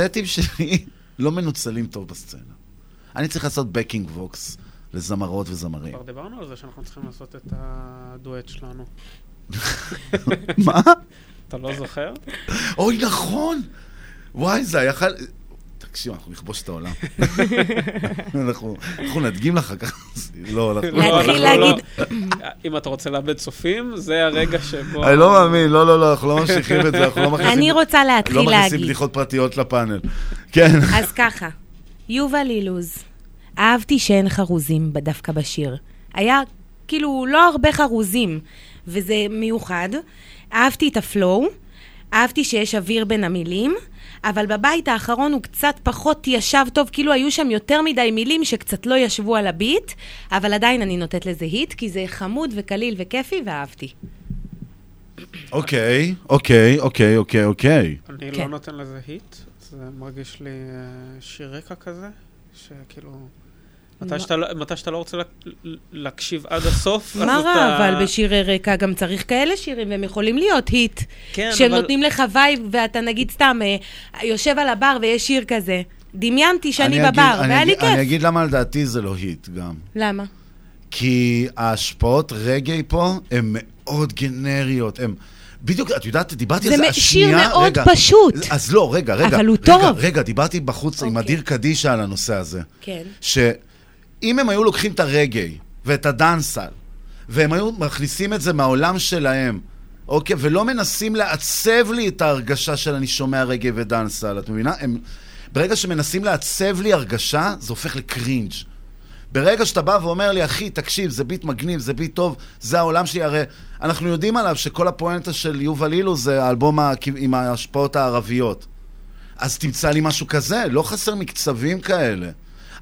הפלצטים שלי לא מנוצלים טוב בסצנה. אני צריך לעשות בקינג ווקס לזמרות וזמרים. כבר דיברנו על זה שאנחנו צריכים לעשות את הדואט שלנו. מה? אתה לא זוכר? אוי, נכון! וואי, זה היה חל... תקשיב, אנחנו נכבוש את העולם. אנחנו אנחנו נדגים לך ככה. לא, אנחנו... לא, להתחיל לא- להגיד- אם אתה רוצה לאבד צופים, זה הרגע שבו... אני לא מאמין, לא, לא, לא, אנחנו לא ממשיכים את זה, אנחנו לא מכניסים... אני רוצה להתחיל לא מכניסים להגיד. בדיחות פרטיות לפאנל. כן. אז ככה, יובל אילוז, אהבתי שאין חרוזים דווקא בשיר. היה כאילו לא הרבה חרוזים, וזה מיוחד. אהבתי את הפלואו, אהבתי שיש אוויר בין המילים, אבל בבית האחרון הוא קצת פחות ישב טוב, כאילו היו שם יותר מדי מילים שקצת לא ישבו על הביט, אבל עדיין אני נותנת לזה היט, כי זה חמוד וקליל וכיפי, ואהבתי. אוקיי, אוקיי, אוקיי, אוקיי, אוקיי. אני כן. לא נותן לזה hit, זה מרגיש לי אה, שיר רקע כזה, שכאילו... מתי מה- שאתה לא- מתי שאתה לא רוצה להק- להקשיב עד הסוף, אז מה אתה... רע, אבל בשירי רקע גם צריך כאלה שירים, והם יכולים להיות hit. כן, שהם אבל- נותנים לך vibe, ואתה נגיד סתם אה, יושב על הבר ויש שיר כזה. דמיינתי שאני בבר, אני והיה לי אגיד- אני כיף. אגיד למה לדעתי זה לא hit גם. למה? כי ההשפעות רגעי פה הן מאוד גנריות, הן... בדיוק, את יודעת, דיברתי זה על זה השנייה... שיר מאוד רגע, פשוט. אז לא, רגע, רגע. אבל הוא רגע, טוב. רגע, דיברתי בחוץ עם אוקיי. אדיר קדישה על הנושא הזה. כן. שאם הם היו לוקחים את הרגעי ואת הדאנסל, והם היו מכניסים את זה מהעולם שלהם, אוקיי? ולא מנסים לעצב לי את ההרגשה של אני שומע רגעי ודאנסל, את מבינה? הם... ברגע שמנסים לעצב לי הרגשה, זה הופך לקרינג'. ברגע שאתה בא ואומר לי, אחי, תקשיב, זה ביט מגניב, זה ביט טוב, זה העולם שלי, הרי אנחנו יודעים עליו שכל הפואנטה של יובל אילו זה האלבום עם ההשפעות הערביות. אז תמצא לי משהו כזה, לא חסר מקצבים כאלה.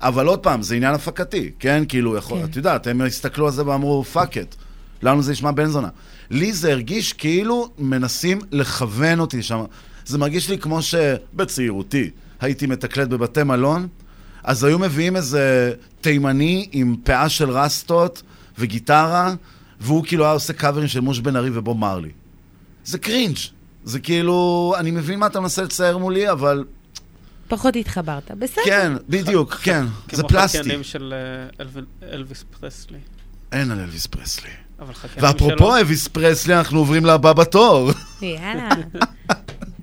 אבל עוד פעם, זה עניין הפקתי, כן? כאילו, יכול, כן. את יודעת, הם הסתכלו על זה ואמרו, fuck it. לנו זה נשמע בן זונה. לי זה הרגיש כאילו מנסים לכוון אותי שם. זה מרגיש לי כמו שבצעירותי הייתי מתקלט בבתי מלון, אז היו מביאים איזה תימני עם פאה של רסטות וגיטרה, והוא כאילו היה עושה קאברים של מוש בן ארי ובוב מרלי. זה cringe. זה כאילו, אני מבין מה אתה מנסה לצייר מולי, אבל פחות התחברת. בסדר. כן, בדיוק, כן. זה כמו פלסטי. חקיינים של אה, אלוויס פרסלי. אין על אלוויס פרסלי. ואפרופו אלוויס פרסלי, אנחנו עוברים לבא בתור. יאללה.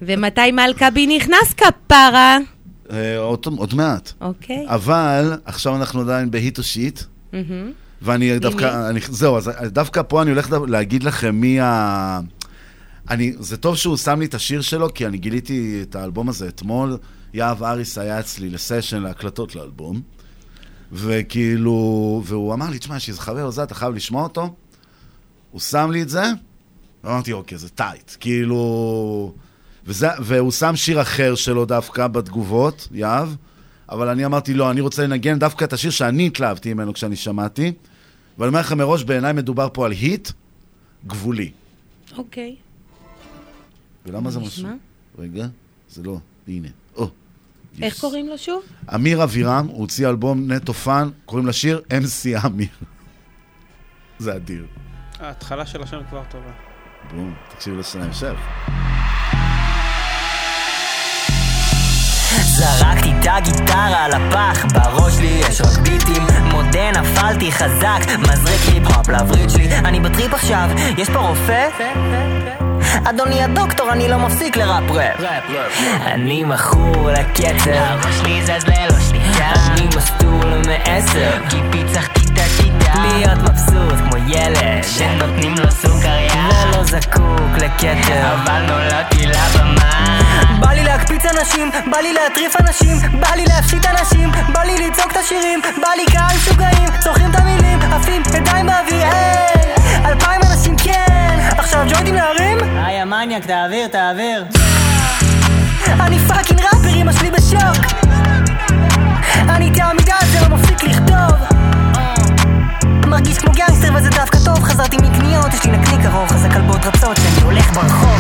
ומתי מלכבי נכנס כפרה? אה, עוד מעט. אוקיי. אבל עכשיו אנחנו עדיין בהיט או שיט. ואני דווקא, אני, זהו, אז דווקא פה אני הולך להגיד לכם מי ה... אני, זה טוב שהוא שם לי את השיר שלו, כי אני גיליתי את האלבום הזה אתמול. יהב אריס היה אצלי לסשן להקלטות לאלבום, וכאילו, והוא אמר לי, תשמע, יש איזה חבר הזה, אתה חייב לשמוע אותו. הוא שם לי את זה, ואמרתי, אוקיי, זה tight. כאילו... וזה, והוא שם שיר אחר שלו דווקא בתגובות, יהב, אבל אני אמרתי, לא, אני רוצה לנגן דווקא את השיר שאני התלהבתי ממנו כשאני שמעתי, ואני אומר לכם מראש, בעיניי מדובר פה על hit גבולי. אוקיי. ולמה זה? משהו? רגע, זה לא, הנה. איך קוראים לו שוב? אמיר אבירם, הוא הוציא אלבום נטו fun, קוראים לשיר MC אמיר. זה אדיר. ההתחלה של השם כבר טובה. בום, תקשיב לשנה המשך. זרקתי את הגיטרה על הפח, בראש לי יש רק ביטים מודה נפלתי חזק, מזריק היפ-הופ לווריד שלי אני בטריפ עכשיו, יש פה רופא? אדוני הדוקטור, אני לא מפסיק לראפ ראפ. אני מכור לקצב, אבא שלי זז ללא שליטה. אני מסטול מעשר, כי פיצח כיתה כיתה. להיות מבסוט כמו ילד, שנותנים לו סוכריה. ולא זקוק לקצב, אבל נולדתי לבמה. אנשים בא לי להטריף אנשים בא לי להפשיט אנשים בא לי לצעוק את השירים בא לי קהל משוגעים צורכים את המילים עפים ידיים באוויר היי! אלפיים אנשים כן! עכשיו ג'וינטים להרים? היי המניאק תעביר תעביר. אני פאקינג ראפר אמא שלי בשוק! אני תעמידה זה לא מפסיק לכתוב! מרגיש כמו גנגסטר וזה דווקא טוב חזרתי מקניות יש לי נקניק ארוך אז הכלבות רצות שאני הולך ברחוב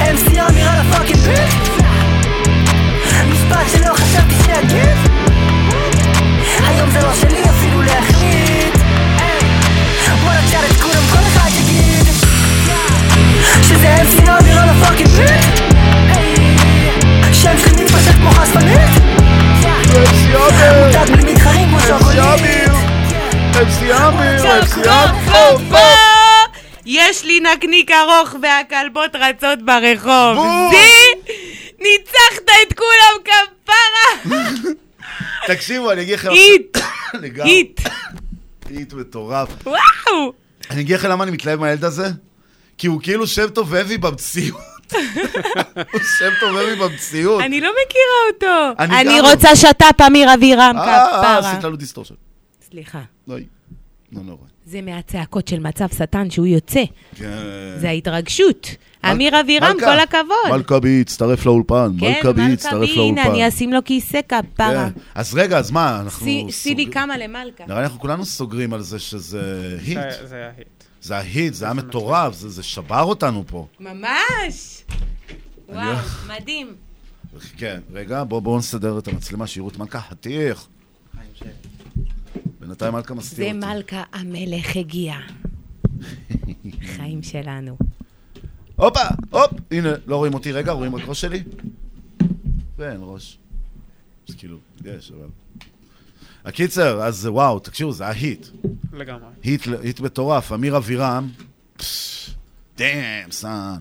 MC אמירה לפאקינג ביט משפט שלא חשבתי שאגיד היום זה לא שלי אפילו להחליט וואלה תשאל את כולם כל אחד יגיד שזה MC אמירה לפאקינג ביט שם שלי מתפשט כמו חשפנית מותג בלי מתחרים כמו שוקולית MC אמיר, MC אמיר. יש לי נקניק ארוך והכלבות רצות ברחוב. זי! ניצחת את כולם כפרה! תקשיבו, אני אגיד לכם... Hit! Hit! Hit מטורף. וואו! אני אגיד לכם למה אני מתלהב מהילד הזה? כי הוא כאילו שם טוב אבי במציאות. הוא שם טוב אבי במציאות. אני לא מכירה אותו. אני גם- רוצה שת"פ אמיר אבירם אה, אה, כפרה. עשית לנו distortion. סליחה. לא, נורא. זה מהצעקות של מצב שטן שהוא יוצא. כן. זה ההתרגשות. אמיר אבירם, כל הכבוד. מלכבי הצטרף לאולפן, כן, מלכבי הצטרף בי, הנה, לאולפן. אני אשים לו כיסא כפרה. כן. אז רגע, אז מה, אנחנו... סי- סילי קמה למלכה. נראה לי אנחנו כולנו סוגרים על זה שזה היט. זה- זה ההיט. זה ההיט, זה היה מטורף, זה זה שבר אותנו פה. ממש! וואו, מדהים. כן, רגע, בואו בואו נסדר את המצלמה, שיראו את מלכה חתיך. בינתיים מלכה מסתיר זה אותי. מלכה המלך הגיע. חיים שלנו. הופה, הופ, הנה, לא רואים אותי, רגע, רואים רק ראש שלי? ואין ראש. אז כאילו, יש, אבל... הקיצר, אז וואו, תקשיבו, זה היה היט. לגמרי. היט, היט מטורף, אמיר אבירם, דאם, סאן.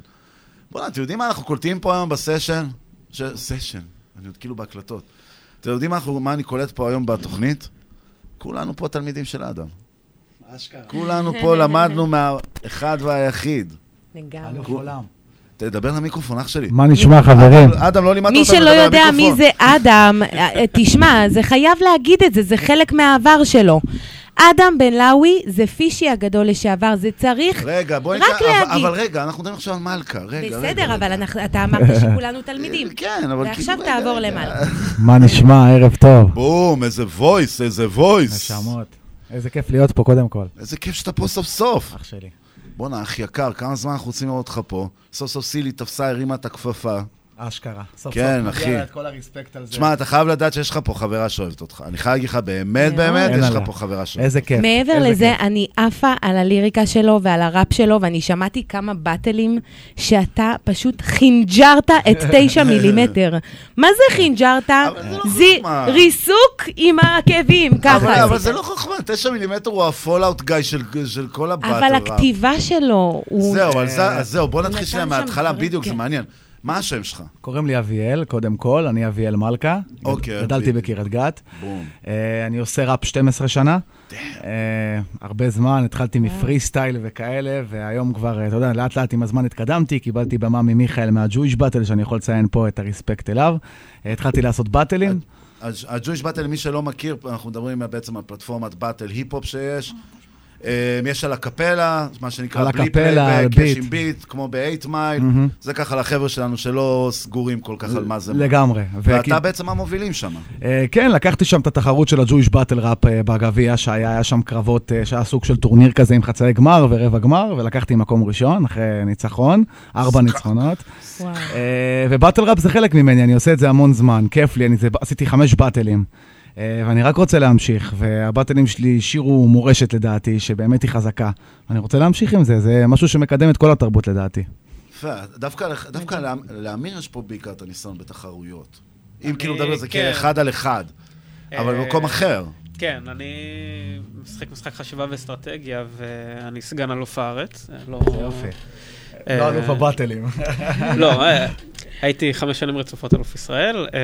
בוא'נה, אתם יודעים מה אנחנו קולטים פה היום בסשן? ש... סשן, אני עוד כאילו בהקלטות. אתם יודעים מה, אנחנו, מה אני קולט פה היום בתוכנית? כולנו פה תלמידים של אדם. כולנו פה למדנו מהאחד והיחיד. לגמרי. כולם. תדבר למיקרופון, אח שלי. מה נשמע, חברים? אדם, לא לימדת מי אותנו שלא לדבר יודע למיקרופון. מי זה אדם, אה, תשמע, זה חייב להגיד את זה, זה חלק מהעבר שלו. אדם בן לאוי זה פישי הגדול לשעבר, זה צריך רגע, בואי רק נקרא, אבל, להגיד. אבל רגע, אנחנו מדברים עכשיו על מלכה, רגע, רגע. בסדר, אבל אנחנו- אתה אמרת שכולנו תלמידים. כן, אבל ועכשיו כאילו, רגע, תעבור רגע. למעלה. מה נשמע, ערב טוב. בום, איזה וויס, איזה וויס. נשמות. איזה כיף להיות פה קודם כל. איזה כיף שאתה פה סוף סוף. אח שלי. בואנה, אח יקר, כמה זמן אנחנו רוצים לראות אותך פה? סוף סוף סילי תפסה, הרימה את הכפפה. אשכרה. סוף כן, סוף אחי. מגיע לה את כל הרספקט על זה. תשמע, אתה חייב לדעת שיש לך פה חברה שאוהבת אותך. אני חייב להגיד לך, באמת, באמת, יש לך. פה חברה שאוהבת איזה אותך. כיף. מעבר איזה לזה, כיף. אני עפה על הליריקה שלו ועל הראפ שלו, ואני שמעתי כמה באטלים שאתה פשוט חינג'רת את תשע מילימטר. מה זה חינג'רת? זה חוכמה. ריסוק עם העקבים, אבל- ככה. אבל זה. זה לא חוכמה, 9 מילימטר הוא הפולאאוט גיא של של כל הבאטל אבל. הכתיבה שלו, הוא... זהו, אבל זה- אז זהו, בוא נתחיל שנייה שם מההתחלה, בדיוק, זה כן. מעניין. מה השם שלך? קוראים לי אביאל, קודם כל, אני אביאל מלכה. אוקיי, גדלתי בדיוק. בקריית גת. בום. אה, אני עושה ראפ 12 שנה. אה, הרבה זמן, התחלתי מפרי סטייל וכאלה, והיום כבר, אה, אתה יודע, לאט לאט עם הזמן התקדמתי, קיבלתי במה ממיכאל מהג'ויש באטל, שאני יכול לציין פה את הרספקט אליו. אה, התחלתי לעשות באטלים. ה Jewish Battle, למי שלא מכיר, אנחנו מדברים בעצם על פלטפורמת battle היפ-הופ שיש. אה, יש א-קפלה, מה שנקרא בלי פלייבק, יש ביט. עם ביט, כמו ב-8 מייל. מהמם. זה ככה לחבר'ה שלנו שלא סגורים כל כך על מה זה. לגמרי. ואתה וכי- בעצם המובילים שם. אה, כן, לקחתי שם את התחרות של ה Jewish Battle Rap אה, בגביע, שהיה היה שם קרבות, אה, שהיה סוג של טורניר כזה עם חצאי גמר ורבע גמר, ולקחתי מקום ראשון אחרי ניצחון, ארבע ניצחונות. וואו. אה, ובאטל ראפ זה חלק ממני, אני עושה את זה המון זמן, כיף לי, אני זה, עשיתי חמש באטלים. אה, ואני רק רוצה להמשיך, והבאטלים שלי השאירו מורשת לדעתי, שבאמת היא חזקה. אני רוצה להמשיך עם זה, זה משהו שמקדם את כל התרבות לדעתי. יפה, דווקא דווקא לאמ- לאמיר יש פה בעיקר את הניסיון בתחרויות. אם כאילו מדבר על זה כן. כאחד על אחד, אבל אה, במקום אחר. כן, אני משחק משחק חשיבה ואסטרטגיה, ואני סגן אלוף הארץ. אה, לא... יופי. לא אלוף הבאטלים. לא, הייתי חמש שנים רצופות אלוף ישראל, אה.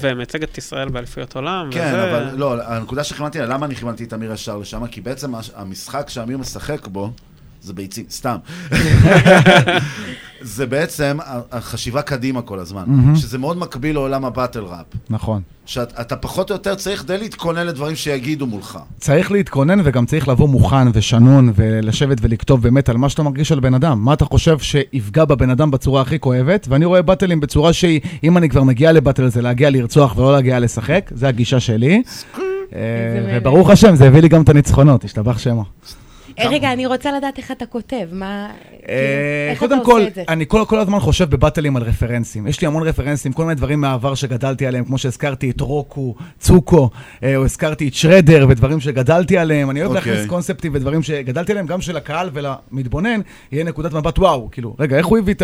ומייצג את ישראל באליפויות עולם. כן, וזה- אבל לא, הנקודה שכיוונתי לה, למה אני כיוונתי את אמיר ישר לשם? כי בעצם המשחק שאמיר משחק בו, זה ביצים, סתם. זה בעצם החשיבה קדימה כל הזמן, מהמם. שזה מאוד מקביל לעולם הבטל ראפ. נכון. שאתה אתה פחות או יותר צריך די להתכונן לדברים שיגידו מולך. צריך להתכונן וגם צריך לבוא מוכן ושנון ולשבת ולכתוב באמת על מה שאתה מרגיש על בן אדם. מה אתה חושב שיפגע בבן אדם בצורה הכי כואבת? ואני רואה באטלים בצורה שהיא, אם אני כבר מגיע לבאטל זה להגיע לרצוח ולא להגיע לשחק, זה הגישה שלי. אה. וברוך השם, זה הביא לי גם את הניצחונות, השתבח שמו. אה, רגע, אני רוצה לדעת איך אתה כותב, מה... כאילו, אה, איך אתה קודם עושה כל, את זה? אני כל, כל הזמן חושב בבאטלים על רפרנסים. יש לי המון רפרנסים, כל מיני דברים מהעבר שגדלתי עליהם, כמו שהזכרתי את רוקו, צוקו, אה, או הזכרתי את שרדר ודברים שגדלתי עליהם. אני אוהב אוקיי. להכניס קונספטים ודברים שגדלתי עליהם, גם שלקהל ולמתבונן יהיה נקודת מבט וואו. כאילו, רגע, איך הוא הביא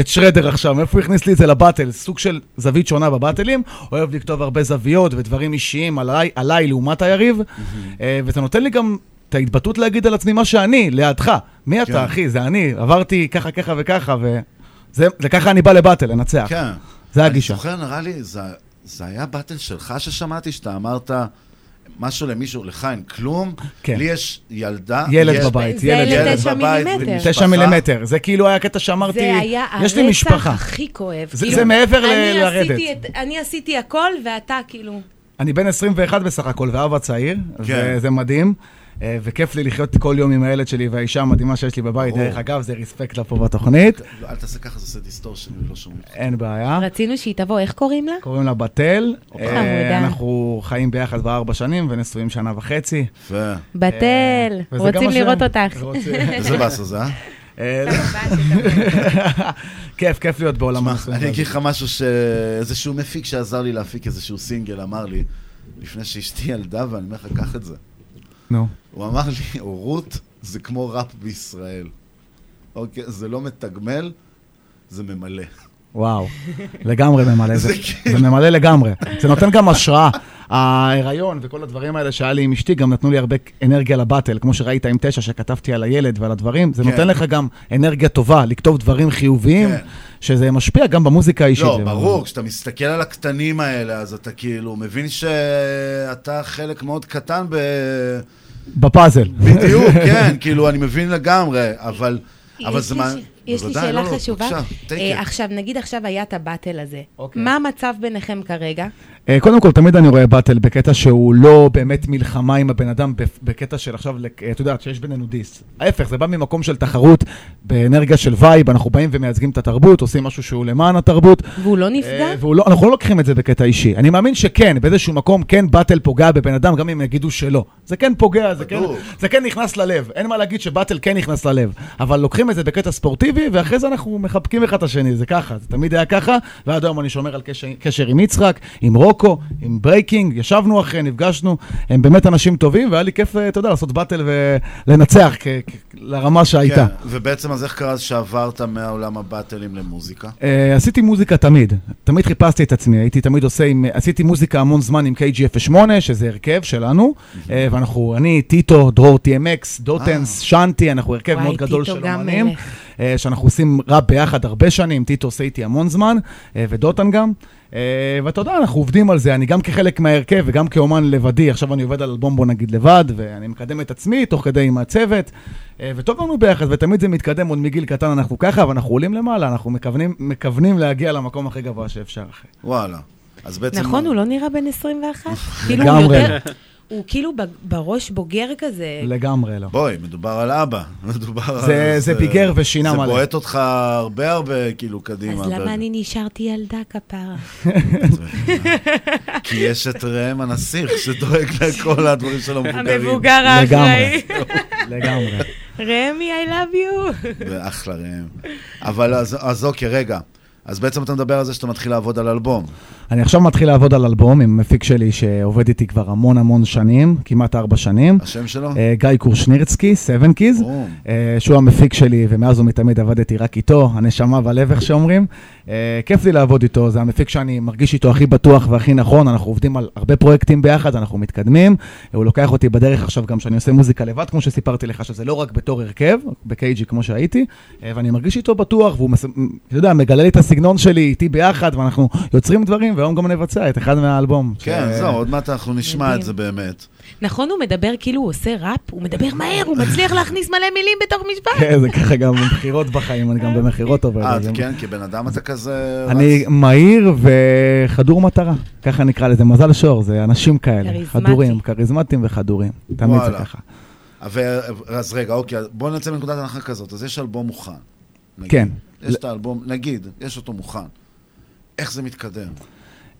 את, שרדר עכשיו? מאיפה הוא הכניס לי את זה לבאטל? סוג של זווית שונה בבאטלים. אוהב לכתוב הרבה זוויות ודברים אישיים עליי, עליי לעומת היריב. וזה נותן לי גם את ההתבטאות להגיד על עצמי מה שאני, לידך. מי כן. אתה, אחי? זה אני. עברתי ככה, ככה וככה, וזה זה ככה אני בא לבטל, לנצח. כן. זה הגישה. אני זוכר, נראה לי, זה, זה היה באטל שלך ששמעתי, שאתה אמרת משהו למישהו, לך אין כלום, כן. לי יש ילדה, ילד יש- בבית, זה ילד ילד לתשע בבית, מילימטר. תשע מילימטר. זה כאילו היה קטע שאמרתי, זה היה יש לי הרצח משפחה. הכי כואב. זה- כאילו, זה מעבר ל- אני לרדת. עשיתי את- אני עשיתי הכל, ואתה כאילו... אני בן 21 בסך הכל, ואבא צעיר, כן. וזה מדהים. אה, וכיף לי לחיות כל יום עם הילד שלי והאישה המדהימה שיש לי בבית. דרך אגב, זה respect לה פה בתוכנית. לא, אל תעשה ככה, זה עושה distortion, ולא שומעים. אין בעיה. רצינו שהיא תבוא, איך קוראים לה? קוראים לה בתל. אה. אנחנו חיים ביחד כבר ארבע שנים ונשואים שנה וחצי. יפה. בתל, גם רוצים לראות אותך. איזה באסה זה, אה? אה, כיף, כיף להיות בעולם הנישואים. אני אגיד לך משהו שאיזשהו מפיק שעזר לי להפיק איזשהו סינגל אמר לי, לפני שאשתי ילדה, ואני אומר לך, קח את זה. נו. הוא אמר לי, הורות זה כמו ראפ בישראל. אוקיי, זה לא מתגמל, זה ממלא. וואו, לגמרי ממלא, זה, זה כאילו- ממלא לגמרי. זה נותן גם השראה. ההיריון וכל הדברים האלה שהיה לי עם אשתי, גם נתנו לי הרבה אנרגיה לבטל, כמו שראית עם תשע, שכתבתי על הילד ועל הדברים, זה כן. נותן לך גם אנרגיה טובה, לכתוב דברים חיוביים, כן. שזה משפיע גם במוזיקה האישית. לא, ברור, כשאתה מסתכל על הקטנים האלה, אז אתה כאילו מבין שאתה חלק מאוד קטן ב... בפאזל. בדיוק, כן, כאילו, אני מבין לגמרי, אבל... אבל זה מה... יש לי שאלה לא, לא, חשובה. אה, it. עכשיו, נגיד עכשיו היה את הבטל הזה. אוקיי. מה המצב ביניכם כרגע? אה, קודם כל, תמיד אני רואה battle בקטע שהוא לא באמת מלחמה עם הבן אדם, בקטע של עכשיו, לק- את יודעת, שיש בינינו diss. ההפך, זה בא ממקום של תחרות, באנרגיה של vibe, אנחנו באים ומייצגים את התרבות, עושים משהו שהוא למען התרבות. והוא לא נפגע? אה, והוא לא, אנחנו לא לוקחים את זה בקטע אישי. אני מאמין שכן, באיזשהו מקום כן battle פוגע בבן אדם, גם אם יגידו שלא. זה כן פוגע, זה כן. זה כן נכנס ללב. אין מה להגיד ש battle כן נכנס ללב. אבל לוקחים את זה בקטע ספורטיבי, ואחרי זה אנחנו מחבקים אחד את השני, זה ככה. זה תמיד היה ככה, ועד היום אני שומר על קשר, קשר עם יצחק, עם רוקו, עם ברייקינג, ישבנו אחרי, נפגשנו. הם באמת אנשים טובים, והיה לי כיף, אה, אתה יודע, לעשות battle ולנצח כ- כ- לרמה שהייתה. כן, ובעצם אז איך קרה שעברת מהעולם הבאטלים למוזיקה? אה, עשיתי מוזיקה תמיד, תמיד חיפשתי את עצמי, הייתי תמיד עושה עם, עשיתי מוזיקה המון זמן עם KG08, שזה הרכב שלנו, אה, ואנחנו, אני, טיטו, דרור TMX, דוטנס, שנטי, אנחנו הרכב וואי, מאוד גדול של אומנים, שאנחנו עושים ראפ ביחד הרבה שנים, טיטו עושה איתי המון זמן, uh, ודוטן גם. Uh, ואתה יודע, אנחנו עובדים על זה, אני גם כחלק מההרכב וגם כאומן לבדי, עכשיו אני עובד על אלבום בוא נגיד לבד, ואני מקדם את עצמי תוך כדי עם הצוות, וטוב לנו ביחד, ותמיד זה מתקדם, עוד מגיל קטן אנחנו ככה, ואנחנו עולים למעלה, אנחנו מכוונים, מכוונים להגיע למקום הכי גבוה שאפשר, אחי. וואלה. אז בעצם... נכון, הוא לא נראה בן 21? כאילו, הוא לגמרי יותר... הוא כאילו בראש בוגר כזה. לגמרי לא. בואי, מדובר על אבא. מדובר זה- על... זה פיגר ושינה זה מלא. בועט אותך הרבה הרבה, כאילו, קדימה. אז למה ב- אני נשארתי ילדה כפרה? כי יש את ראם הנסיך, שדואג לכל הדברים של המבוגרים. המבוגר האחראי. לגמרי. רמי, I love you. זה אחלה ראם. אבל אז, אז אוקיי, רגע. אז בעצם אתה מדבר על זה שאתה מתחיל לעבוד על אלבום. אני עכשיו מתחיל לעבוד על אלבום עם מפיק שלי שעובד איתי כבר המון המון שנים, כמעט ארבע שנים. השם שלו? אה, גיא קורשנירצקי, סבן קיז, אה, שהוא המפיק שלי, ומאז ומתמיד עבדתי רק איתו, הנשמה בלב, איך שאומרים. אה, כיף לי לעבוד איתו, זה המפיק שאני מרגיש איתו הכי בטוח והכי נכון, אנחנו עובדים על הרבה פרויקטים ביחד, אנחנו מתקדמים. הוא לוקח אותי בדרך עכשיו גם שאני עושה מוזיקה לבד, כמו שסיפרתי לך, שזה לא רק בתור הרכב, בקייג'י כמו שהייתי, אה, ואני מרגיש איתו בטוח, והוא, אתה יודע, מגלה לי את הסגנון שלי איתי ביחד, ואנחנו יוצרים דברים, והיום גם נבצע את אחד מהאלבום. כן, ש- זהו, עוד מעט אנחנו נשמע מדהים. את זה באמת. נכון, הוא מדבר כאילו הוא עושה ראפ, הוא מדבר מהר, הוא מצליח להכניס מלא מילים בתוך משפט. כן, זה ככה גם במכירות בחיים, אני גם במכירות עובד. אה, כן, כבן אדם אתה כזה... אני מהיר וחדור מטרה, ככה נקרא לזה, מזל שור, זה אנשים כאלה. חדורים, כריזמטיים וחדורים, תמיד זה. ככה. אז רגע, אוקיי, בואו נצא מנקודת הנחה כזאת. אז יש אלבום מוכן. כן. יש את האלבום, נגיד, יש אותו מוכן. איך זה מתקדם?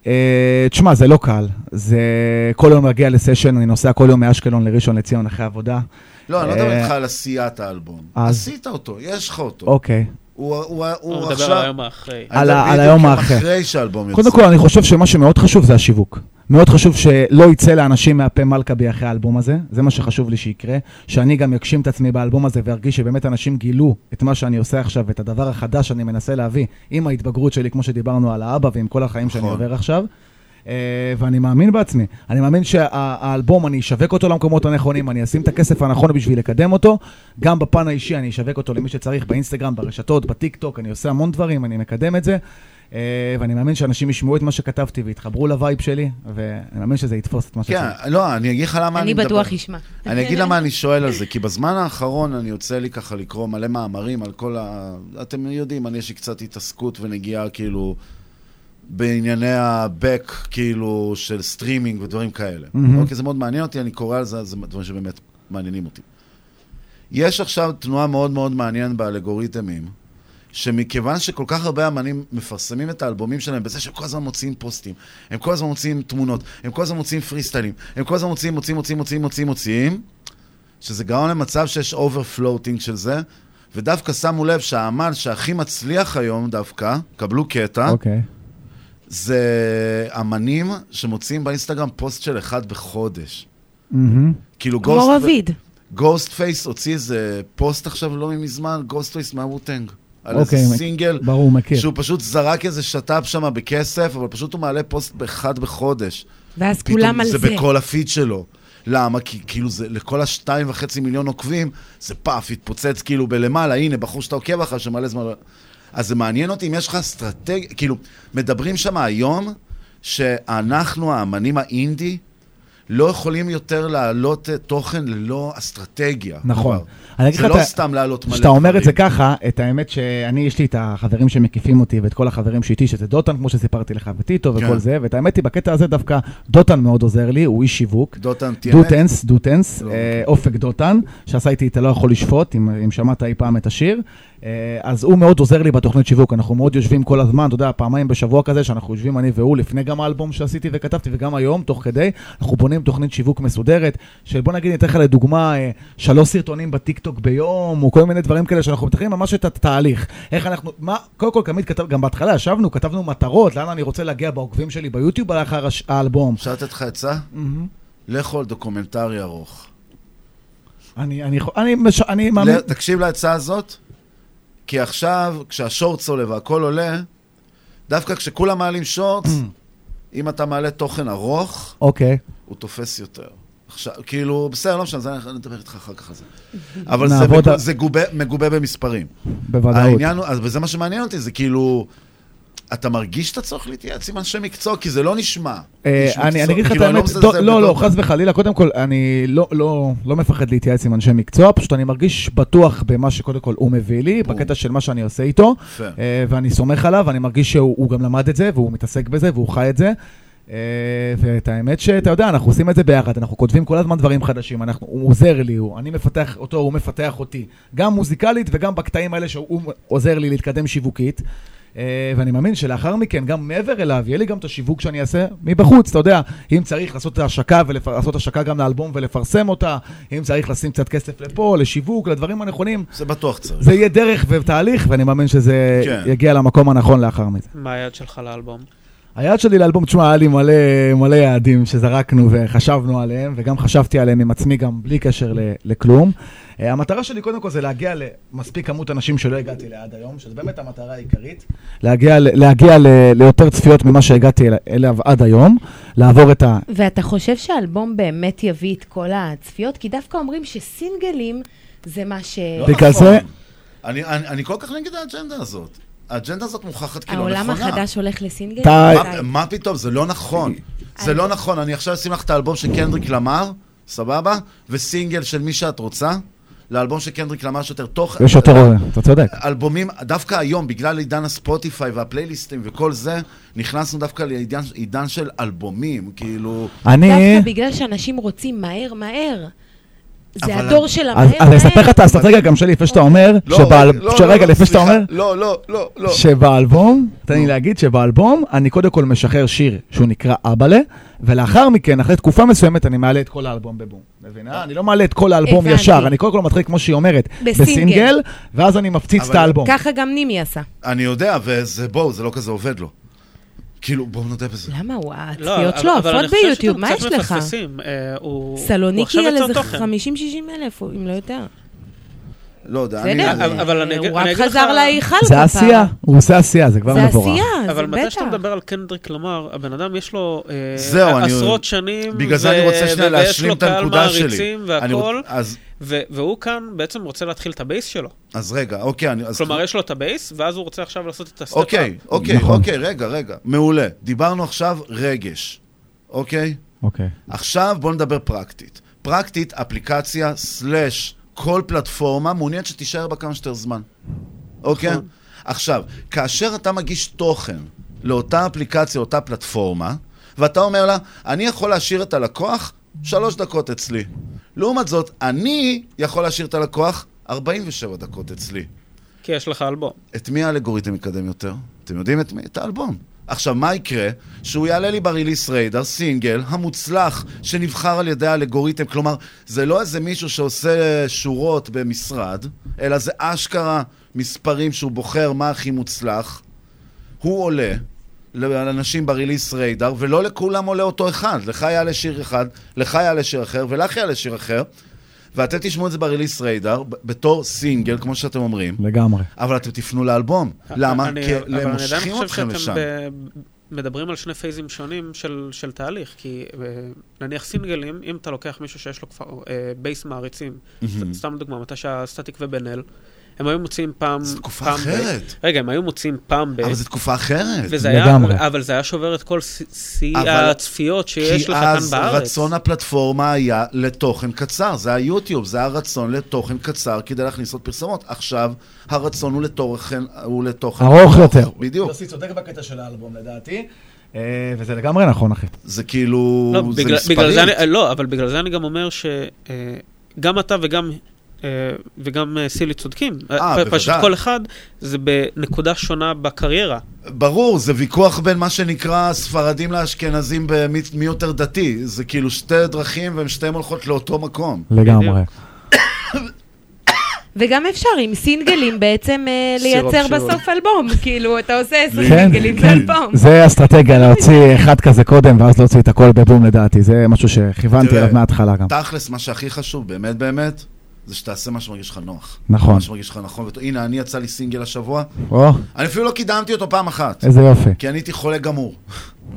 אה, תשמע, זה לא קל, זה כל יום להגיע לסשן, אני נוסע כל יום מאשקלון לראשון לציון אחרי עבודה. לא, אני לא מדבר אה, איתך על עשיית האלבום. אז- עשית אותו, יש לך אותו. אוקיי. הוא, הוא, הוא, הוא מדבר עכשיו... על היום האחרי. על היום יום האחרי. אחרי שהאלבום יוצא. קודם כל, אני חושב שמה שמאוד חשוב זה השיווק. מאוד חשוב שלא יצא לאנשים מהפה מלכבי אחרי האלבום הזה, זה מה שחשוב לי שיקרה, שאני גם אגשים את עצמי באלבום הזה וארגיש שבאמת אנשים גילו את מה שאני עושה עכשיו, את הדבר החדש שאני מנסה להביא, עם ההתבגרות שלי, כמו שדיברנו על האבא ועם כל החיים שאני נכון. עובר עכשיו. אה, ואני מאמין בעצמי. אני מאמין שהאלבום, אני אשווק אותו למקומות הנכונים, אני אשים את הכסף הנכון בשביל לקדם אותו. גם בפן האישי, אני אשווק אותו למי שצריך, באינסטגרם, ברשתות, בטיק טוק, אני עושה המון דברים, אני מקדם את זה. אה, ואני מאמין שאנשים ישמעו את מה שכתבתי ויתחברו ל vibe שלי, ואני מאמין שזה יתפוס את מה כן, שצריך. לא, אני אגיד לך למה אני אני מדבר. בטוח ישמע. אני אגיד למה אני שואל על זה, כי בזמן האחרון אני יוצא לי ככה לקרוא מלא מאמרים על כל ה... אתם יודעים, אני יש לי קצת התעסקות ונגיעה כאילו בענייני ה-back כאילו של סטרימינג ודברים כאלה. אוקיי, זה מאוד מעניין אותי, אני קורא על זה, זה דברים שבאמת מעניינים אותי. יש עכשיו תנועה מאוד מאוד מעניינת באלגוריתמים, שמכיוון שכל כך הרבה אמנים מפרסמים את האלבומים שלהם בזה שהם כל הזמן מוציאים פוסטים, הם כל הזמן מוציאים תמונות, הם כל הזמן מוציאים פרי סטיילים, הם כל הזמן מוציאים, מוציאים, מוציאים, מוציאים, מוציאים, מוציאים, שזה גרם למצב שיש overfloating של זה, ודווקא שמו לב שהאמן שהכי מצליח היום דווקא, קבלו קטע, אוקיי. זה אמנים שמוציאים באינסטגרם פוסט של אחד בחודש. מהמם. כאילו כמו גוסט... רביד. Ghostface הוציא איזה פוסט עכשיו לא מזמן, Ghostface מה Wu-Tang. על אוקיי, איזה מק- סינגל, ברור, מכיר. שהוא פשוט זרק איזה שת"פ שם בכסף, אבל פשוט הוא מעלה פוסט באחד בחודש. ואז כולם על זה זה. בכל הפיד שלו. למה? כי כאילו זה, לכל השתיים וחצי מיליון עוקבים, זה פאף, התפוצץ כאילו בלמעלה, הנה, בחור שאתה עוקב אחריו שמלא זמן... לא- אז זה מעניין אותי אם יש לך אסטרטגיה, כאילו, מדברים שם היום שאנחנו, האמנים האינדי, לא יכולים יותר להעלות אה, תוכן ללא אסטרטגיה. נכון. זה לא את ה- סתם להעלות מלא כשאתה אומר את זה דברים. ככה, את האמת שאני, יש לי את החברים שמקיפים אותי ואת כל החברים שאיתי, שזה דותן, כמו שסיפרתי לך, וטיטו כן. וכל זה, ואת האמת היא, בקטע הזה דווקא דותן מאוד עוזר לי, הוא איש שיווק. דותן TNS? דוטנס, דוטנס, לא אה, אופק דותן, שעשה איתי אתה לא יכול לשפוט, אם אם שמעת אי פעם את השיר. אה, אז הוא מאוד עוזר לי בתוכנית שיווק, אנחנו מאוד יושבים כל הזמן, אתה יודע, פעמיים בשבוע כזה, שאנחנו יושבים אני והוא, לפני גם האלבום שעשיתי וכתבתי, וגם היום, תוך כדי, אנחנו בונים תוכנית שיווק מסודרת, של בוא נגיד, אני אתן לך לדוגמה, אה, שלוש סרטונים בטיקטוק ביום, או כל מיני דברים כאלה, שאנחנו מתחילים ממש את התהליך. איך אנחנו, מה, קודם כל, תמיד כתב, גם בהתחלה ישבנו, כתבנו מטרות, לאן אני רוצה להגיע בעוקבים שלי ביוטיוב לאחר האלבום. אפשר לתת לך עצה? לכו על דוקומנטרי ארוך. אני, אני, אני, מש- אני מאמין... תקשיב לעצה הזאת, כי עכשיו, כשהשורטס עולה והכל עולה, דווקא כשכולם מעלים שורטס, אם אתה מעלה תוכן ארוך, אוקיי. הוא תופס יותר. עכשיו, כאילו, בסדר, לא משנה, זה אני נדבר איתך אחר כך על זה. אבל זה, נעבוד מגו- על- זה גובה, מגובה במספרים. בוודאות. העניין אז וזה מה שמעניין אותי, זה כאילו, אתה מרגיש שאתה צריך להתייעץ עם אנשי מקצוע, כי זה לא נשמע. אה, אני אגיד לך את כאילו, אני האמת, מזלזל דו- לא, לא. חס וחלילה, קודם כל, אני לא- לא לא מפחד להתייעץ עם אנשי מקצוע, פשוט אני מרגיש בטוח במה שקודם כל הוא מביא לי, בקטע של מה שאני עושה איתו. אה, ואני סומך עליו, ואני מרגיש שהוא הוא גם למד את זה, והוא מתעסק בזה, והוא חי את זה. אה, ואת האמת שאתה יודע, אנחנו עושים את זה ביחד, אנחנו כותבים כל הזמן דברים חדשים, אנחנו, הוא עוזר לי, הוא, אני מפתח אותו, הוא מפתח אותי, גם מוזיקלית וגם בקטעים האלה שהוא עוזר לי להתקדם שיווקית. אה, ואני מאמין שלאחר מכן, גם מעבר אליו, יהיה לי גם את השיווק שאני אעשה מבחוץ, אתה יודע, אם צריך לעשות את ההשקה ולעשות השקה גם לאלבום ולפרסם אותה, אם צריך לשים קצת כסף לפה, לשיווק, לדברים הנכונים, זה בטוח צריך. זה יהיה דרך ותהליך, ואני מאמין שזה כן. יגיע למקום הנכון לאחר מכן. מה היעד שלך לאלבום? היעד שלי לאלבום, תשמע, היה לי מלא, מלא יעדים שזרקנו וחשבנו עליהם, וגם חשבתי עליהם עם עצמי גם בלי קשר ל, לכלום. Uh, המטרה שלי קודם כל זה להגיע למספיק כמות אנשים שלא הגעתי אליה עד היום, שזו באמת המטרה העיקרית. להגיע, להגיע ל, ליותר צפיות ממה שהגעתי אל- אליו עד היום, לעבור את ה... ואתה חושב שהאלבום באמת יביא את כל הצפיות? כי דווקא אומרים שסינגלים זה מה ש... לא בגלל נכון. זה- אני, אני, אני כל כך נגד האג'נדה הזאת. האג'נדה הזאת מוכחת כלא נכונה. העולם החדש הולך לסינגל? מה- פתאום, זה לא נכון. זה לא נכון, אני עכשיו אשים לך את האלבום של קנדריק למר, סבבה? וסינגל של מי שאת רוצה. לאלבום של קנדריק למר יש יותר תוכן. יש יותר, אתה צודק. אלבומים, דווקא היום, בגלל עידן הספוטיפיי והפלייליסטים וכל זה, נכנסנו דווקא לעידן עידן של אלבומים, כאילו... אני... דווקא בגלל שאנשים רוצים מהר מהר. זה אבל- הדור של המהר אז אני אספר לך. את האסטרטגיה גם שלי, לפני שאתה אומר, לא, שבאל- לא, שרגע, לא, לפני שאתה אומר, לא, לא, לא, לא. שבאלבום, תן לי להגיד שבאלבום אני קודם כל משחרר שיר שהוא נקרא אבאלה, ולאחר מכן, אחרי תקופה מסוימת, אני מעלה את כל האלבום בבום. מבינה? אני לא מעלה את כל האלבום הבנתי. ישר, אני קודם כל מתחיל, כמו שהיא אומרת, בסינגל. בסינגל, ואז אני מפציץ את האלבום. ככה גם נימי עשה. אני יודע, וזה, בואו, זה לא כזה עובד לו. כאילו, בואו נודה בזה. למה הוא, לא, הצפיות שלו עפות ביוטיוב, מה יש לך? אה, סלוניקי על איזה תוכן. 50-60 אלף, אם לא יותר. לא יודע, אני... אבל אני הוא אגיד- רק אני אגיד חזר לך- להיכל זה. עשייה, הוא עושה עשייה, זה כבר זה מבורך. עשייה, זה אבל מתי שאתה בטח. מדבר על קנדריק למר, הבן אדם יש לו אה, עשרות שנים, בגלל זה אני רוצה שנייה ויש להשלים לו את הנקודה קהל שלי. מעריצים אני והכל, רוצ- אז- ו- והוא כאן בעצם רוצה להתחיל את ה base שלו. אז רגע, אוקיי, אני... אז- כלומר, יש לו את ה base, ואז הוא רוצה עכשיו לעשות את ה step אוקיי, אוקיי, נכון. אוקיי, רגע, רגע. מעולה. דיברנו עכשיו רגש, אוקיי? אוקיי. עכשיו בואו נדבר פרקטית. פרקטית, אפליקציה, סלאש, כל פלטפורמה, מעוניינת שתישאר בה כמה שיותר זמן. אוקיי? נכון. עכשיו, כאשר אתה מגיש תוכן לאותה אפליקציה, אותה פלטפורמה, ואתה אומר לה, אני יכול להשאיר את הלקוח שלוש דקות אצלי. לעומת זאת, אני יכול להשאיר את הלקוח 47 דקות אצלי. כי יש לך אלבום. את מי האלגוריתם יקדם יותר? אתם יודעים את מי? את האלבום. עכשיו, מה יקרה? שהוא יעלה לי בריליס ריידר, סינגל, המוצלח, שנבחר על ידי האלגוריתם. כלומר, זה לא איזה מישהו שעושה שורות במשרד, אלא זה אשכרה מספרים שהוא בוחר מה הכי מוצלח. הוא עולה לאנשים ב Release Radar, ולא לכולם עולה אותו אחד. לך יעלה שיר אחד, לך יעלה שיר אחר, ולך יעלה שיר אחר. ואתם תשמעו את זה ב Release Radar, בתור סינגל, כמו שאתם אומרים. לגמרי. אבל אתם תפנו לאלבום. למה? כי הם מושכים אתכם לשם. מדברים על שני פייזים שונים של, של תהליך, כי אה, נניח סינגלים, אם אתה לוקח מישהו שיש לו כבר אה, base מעריצים. ס- סתם דוגמה, מתי שהיה סטטיק ובן אל, הם היו מוציאים פעם... זו תקופה פעם ב- אחרת. רגע, הם היו מוציאים פעם ב... אבל זו תקופה אחרת. וזה היה, לגמרי. אבל זה היה שובר את כל שיא- אבל- הצפיות שיש לך כי כאן אז בארץ. רצון הפלטפורמה היה לתוכן קצר, זה היוטיוב, זה הרצון לתוכן קצר כדי להכניס עוד פרסומות. עכשיו הרצון הוא לתוכן, הוא לתוכן ארוך יותר. בדיוק. יוסי צודק בקטע של האלבום לדעתי, אה, וזה לגמרי נכון, אחי. זה כאילו, לא, זה בגלל, מספרית. בגלל זה אני, לא, אבל בגלל זה אני גם אומר שגם אתה וגם, אה, וגם אה, סילי צודקים. אה, פשוט בוודאי. כל אחד זה בנקודה שונה בקריירה. ברור, זה ויכוח בין מה שנקרא ספרדים לאשכנזים במי מי יותר דתי. זה כאילו שתי דרכים והן שתיהן הולכות לאותו מקום. לגמרי. וגם אפשר עם סינגלים בעצם אה, לייצר. בסוף אלבום, כאילו, אתה עושה עשר כן, סינגלים כן. באלבום. זה אסטרטגיה, להוציא אחד כזה קודם, ואז להוציא את הכל בבום לדעתי. זה משהו שכיוונתי אליו מההתחלה גם. תכלס, מה שהכי חשוב, באמת באמת, זה שתעשה מה שמרגיש לך נוח. נכון. מה שמרגיש לך נכון. הנה, אני יצא לי סינגל השבוע, או, אני אפילו לא קידמתי אותו פעם אחת. איזה יופי. כי אני הייתי חולה גמור.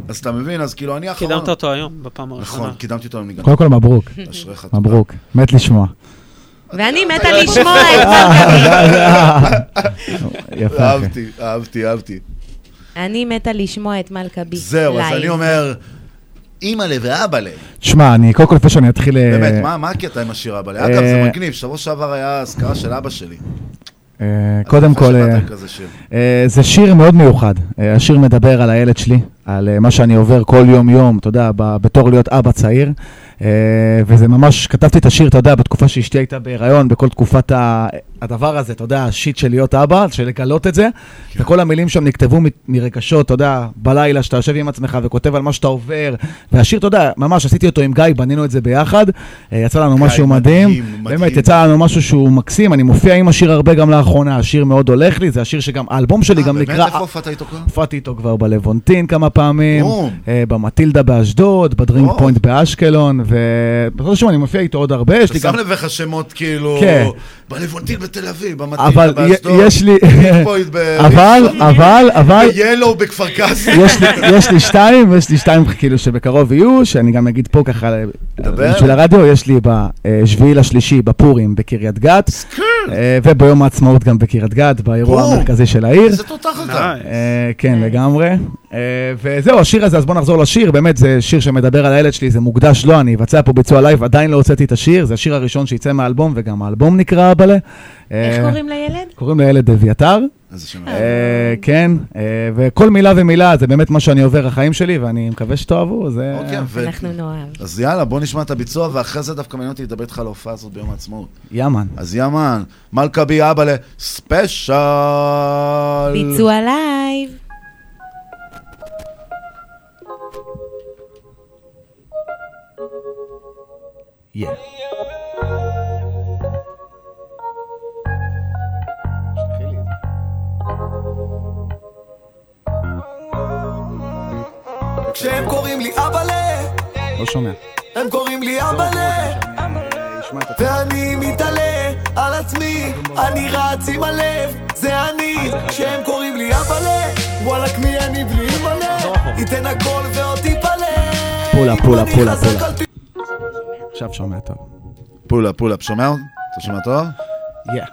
אז אתה מבין? אז כאילו, אני האחרון. קידמת אותו היום, בפעם הראשונה. נכון, קידמתי אותו היום. קודם כל מברוק. אשריך, תודה. מברוק. מת לשמוע. ואני מתה לשמוע את אחי. אהבתי, אהבתי, אהבתי. אני מתה לשמוע את מלכבי. זהו, אז. אני אומר, אימא'לה ואבא'לה. תשמע, אני קודם כל לפני שאני אתחיל... אה, באמת, מה- הקטע עם השיר אבא'לה? אגב, זה אה, מגניב, שבוע שעבר היה אזכרה של אבא שלי. אה, קודם כל, אה. אה, זה שיר מאוד מיוחד. אה, השיר מדבר על הילד שלי, על אה, מה שאני עובר כל יום-יום, אתה יודע, בתור להיות אבא צעיר. אה, וזה ממש, כתבתי את השיר, אתה יודע, בתקופה שאשתי הייתה בהיריון, בכל תקופת ה- הדבר הזה, אתה יודע, השיט של להיות אבא, של לגלות את זה. כן. וכל המילים שם נכתבו מ- מרגשות, אתה יודע, בלילה, שאתה יושב עם עצמך וכותב על מה שאתה עובר. והשיר, אתה יודע, ממש עשיתי אותו עם גיא, בנינו את זה ביחד. אה, יצא לנו משהו מדהים. מדהים, מדהים. באמת, יצא לנו משהו שהוא מקסים. אני מופיע עם השיר הרבה גם לאחרונה, השיר מאוד הולך לי, זה השיר שגם, האלבום שלי אה, גם באמת? נקרא... איפה הופעת איתו כבר? הופעתי איתו כבר בלוונטין כמה פעמים. אה, במטילדה באשדוד, בדרינק טוב. פוינט באשקלון, ובכל זאת אני מופיע איתו עוד הרבה, יש אתה לי שם גם... לב איך השמות כאילו... כן. בלוונטין בתל אביב, במטילה אבל באשדוד. יש לי... אבל, אבל, אבל... ב-Yellow בכפר קאסם. יש לי, יש לי שתיים, יש לי שתיים כאילו שבקרוב יהיו, שאני גם אגיד פה ככה דבר. בשביל הרדיו, יש לי בשביעי לשלישי בפורים בקריית גת, אה, וביום העצמאות גם בקריית גת, באירוע. המרכזי של העיר. איזה תותח אתה. אה, כן, לגמרי. אה, וזהו, השיר הזה, אז בואו נחזור לשיר, באמת זה שיר שמדבר על הילד שלי, זה מוקדש לו, אני אבצע פה ביצוע לייב, עדיין לא הוצאתי את השיר, זה השיר הראשון שיצא מהאלבום, וגם האלבום נקרא אבאלה. איך אה, קוראים לילד? קוראים לילד אביתר. איזה שם. אה, כן, אה, וכל מילה ומילה זה באמת מה שאני עובר החיים שלי, ואני מקווה שתאהבו, זה... אוקיי, ו- אנחנו נאהב. אז יאללה, בוא נשמע את הביצוע, ואחרי זה דווקא מעניין אותי לדבר איתך על ההופעה הזאת ביום העצמאות. יאמן. אז יאמן, מלכה בי אבא לספיישל. ביצוע לייב. Yeah. כשהם קוראים לי אבאלה, לא שומע. הם קוראים לי אבאלה, ואני מתעלה על עצמי, אני רץ עם הלב, זה אני, כשהם קוראים לי אבאלה, וואלכ מי אני בלי מלא, ייתן הכל ועוד תיפלא, פולה, פולה, פולה, פולה. עכשיו שומע טוב. פולה, פולה, שומע? אתה שומע טוב? Yeah.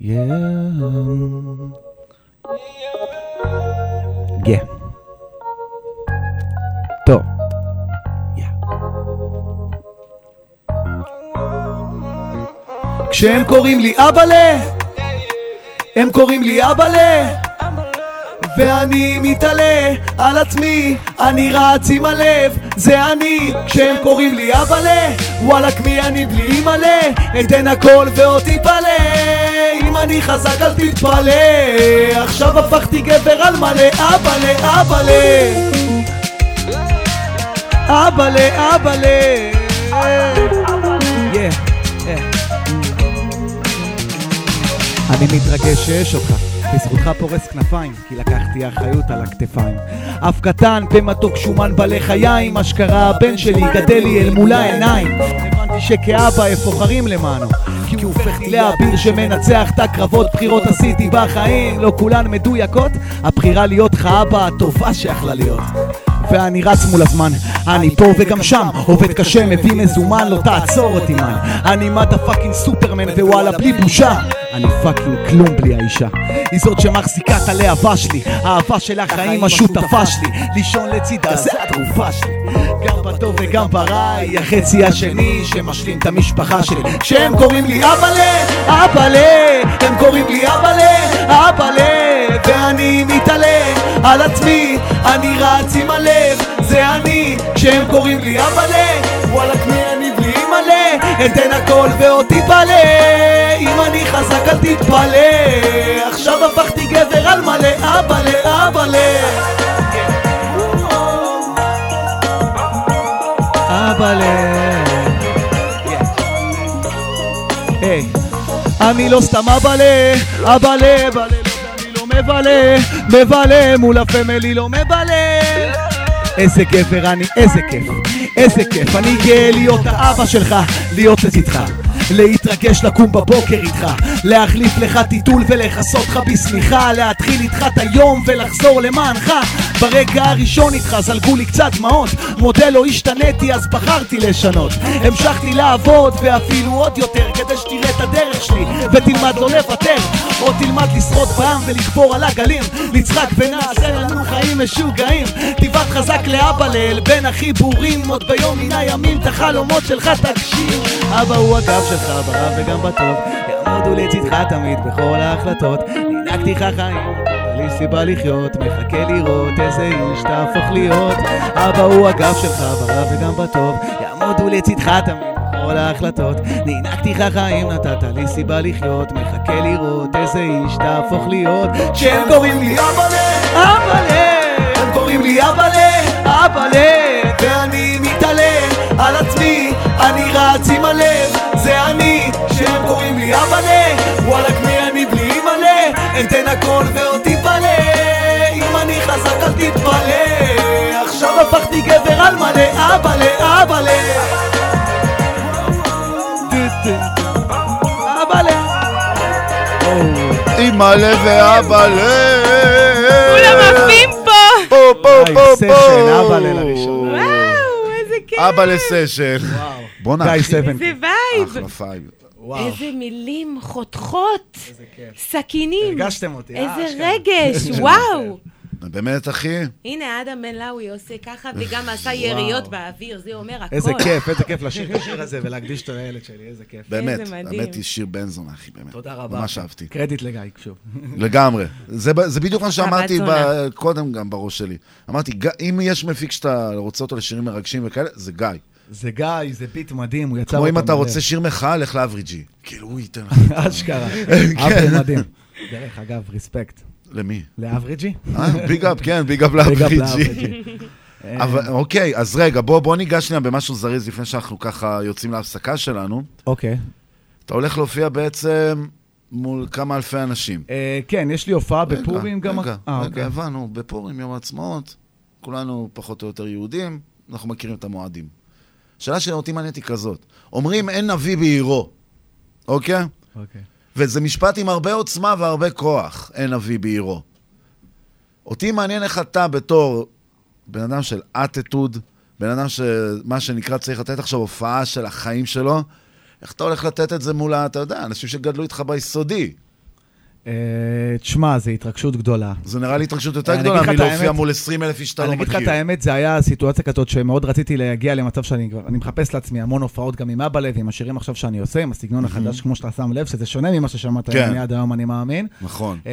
Yeah. Yeah. טוב. כשהם קוראים לי אבאלה, הם קוראים לי אבאלה, ואני מתעלה על עצמי, אני רץ עם הלב, זה אני, כשהם קוראים לי אבאלה, וואלכ מי אני בלי אימא'לה, אתן הכל ועוד תיפלא, אם אני חזק אל תתפלא, עכשיו הפכתי גבר על מלא, אבאלה, אבאלה, אבאלה, אבאלה. אני מתרגש שיש אותך, בזכותך פורס כנפיים, כי לקחתי אחריות על הכתפיים. אף קטן, פה מתוק שומן בלחיים, אשכרה הבן שלי גדל לי אל מול העיניים. הבנתי שכאבא אפוחרים למענו, כי הוא הופך לי לאביר שמנצח את הקרבות, בחירות עשיתי בחיים, לא כולן מדויקות, הבחירה להיות לך אבא הטובה שיכלה להיות. ואני רץ מול הזמן, אני פה וגם שם, עובד קשה, מביא מזומן, לא תעצור אותי מן. אני motherfucking סופרמן ווואלה בלי בושה. אני fucking כלום בלי האישה. היא זאת שמחזיקה את הלהבה שלי, האהבה של החיים השותפה שלי. לישון לצידה זה התרופה שלי. גם בטוב וגם ברע, היא החצי השני שמשלים את המשפחה שלי. כשהם קוראים לי אבאלה, אבאלה, הם קוראים לי אבאלה, אבאלה, ואני מתעלה על עצמי, אני רץ עם הלב, זה אני, כשהם קוראים לי אבאלה, וואלכ מי אתן הכל ועוד תיפלא, אם אני חזק אל תתפלא, עכשיו הפכתי גבר על מלא, אבאלה, אבאלה. אבאלה. היי, אני לא סתם אבאלה, אבאלה, אבאלה, אני לא מבלה, מבלה, מול הפמילי לא מבלה. איזה גבר אני, איזה כיף, איזה כיף, אני גאה להיות האבא שלך, להיות לצדך. להתרגש לקום בבוקר איתך, להחליף לך טיטול ולכסות לך בשמיכה, להתחיל איתך את היום ולחזור למענך. ברגע הראשון איתך זלגו לי קצת דמעות, מודה לא השתניתי אז בחרתי לשנות. המשכתי לעבוד ואפילו עוד יותר כדי שתראה את הדרך שלי ותלמד לא לוותר, או תלמד לשחות בים ולגבור על הגלים, נצחק ונעשה לנו חיים משוגעים, תיבד חזק לאבא לאל בין החיבורים, עוד ביום מן הימים את החלומות שלך תגשים. אבא הוא הגב שלך ברע וגם בטוב, יעמודו לצדך תמיד בכל ההחלטות, ננהגתי לך חיים. לי סיבה לחיות, מחכה לראות איזה איש תהפוך להיות. אבא הוא הגב שלך ברע וגם בטוב, יעמודו לצדך תמיד בכל ההחלטות. ננהגתי לך חיים, נתת לי סיבה לחיות, מחכה לראות איזה איש תהפוך להיות. כשהם קוראים לי אבאלה, אבאלה, הם קוראים לי אבאלה, אבאלה, ואני מתעלה על עצמי, אני רץ עם הלב, זה אני, כשהם קוראים לי אבאלה, וואלכ מי אני בלי מלא, אתן הכל ועוד תיפלא, אם אני חזק אל תתפלא, עכשיו הפכתי גבר על מלא, אבאלה, אבאלה. אבאלה. אימא'לה ואבא'לה. כולם עפים פה! פה, פה, פה, session, פה. אבאלה לראשון. וואו, איזה כיף! אבא'לה session. בואנה, אחי. איזה vibe! אחלה vibe. איזה מילים חותכות! סכינים! הרגשתם אותי, אה, איזה אשכרה. רגש, וואו! באמת, אחי? הנה, אדם בן לאוי עושה ככה, וגם עשה יריות באוויר, זה אומר הכל. איזה כיף, איזה כיף לשיר את השיר הזה ולהקדיש אותו לילד שלי, איזה כיף. באמת. באמת היא שיר בן זונה, אחי, באמת. תודה רבה. ממש אהבתי. קרדיט לגיא, שוב. לגמרי. זה, בדיוק מה שאמרתי קודם גם בראש שלי. אמרתי, אם יש מפיק שאתה רוצה אותו לשירים מרגשים וכאלה, זה גיא. זה גיא, זה ביט מדהים, הוא יצר כמו אם אתה. רוצה שיר מחאה, לך לאבריג'י. כאילו, הוא ייתן לך. אשכרה. כן. אברי מדהים. דרך אגב, respect. למי? לאבריג'י? אה, big up, כן, big up לאבריג'י. אבל אוקיי, אז רגע, בוא בוא ניגש שנייה במשהו זריז לפני שאנחנו ככה יוצאים להפסקה שלנו. אוקיי. אתה הולך להופיע בעצם מול כמה אלפי אנשים. אה, כן, יש לי הופעה רגע, בפורים גם. רגע, אה, רגע, אוקיי. הבנו, בפורים, יום העצמאות, כולנו פחות או יותר יהודים, אנחנו מכירים את המועדים. השאלה שלי אותי מעניינת היא כזאת, אומרים אין נביא בעירו, אוקיי? אוקיי. וזה משפט עם הרבה עוצמה והרבה כוח, אין נביא בעירו. אותי מעניין איך אתה בתור בן אדם של אטטוד, בן אדם שמה שנקרא צריך לתת עכשיו הופעה של החיים שלו, איך אתה הולך לתת את זה מול, אתה יודע, אנשים שגדלו איתך ביסודי. אה, תשמע, זו התרגשות גדולה. זה נראה לי התרגשות יותר אני גדולה מלהופיע מול 20 אלף איש שאתה לא אני אגיד לך מכיר. את האמת, זה היה סיטואציה כזאת שמאוד רציתי להגיע למצב שאני כבר, אני מחפש לעצמי המון הופעות גם עם אבא לב, עם השירים עכשיו שאני עושה, עם הסגנון החדש, כמו שאתה שם לב, שזה שונה ממה ששמעת כן. ממני עד היום, אני מאמין. נכון. אה,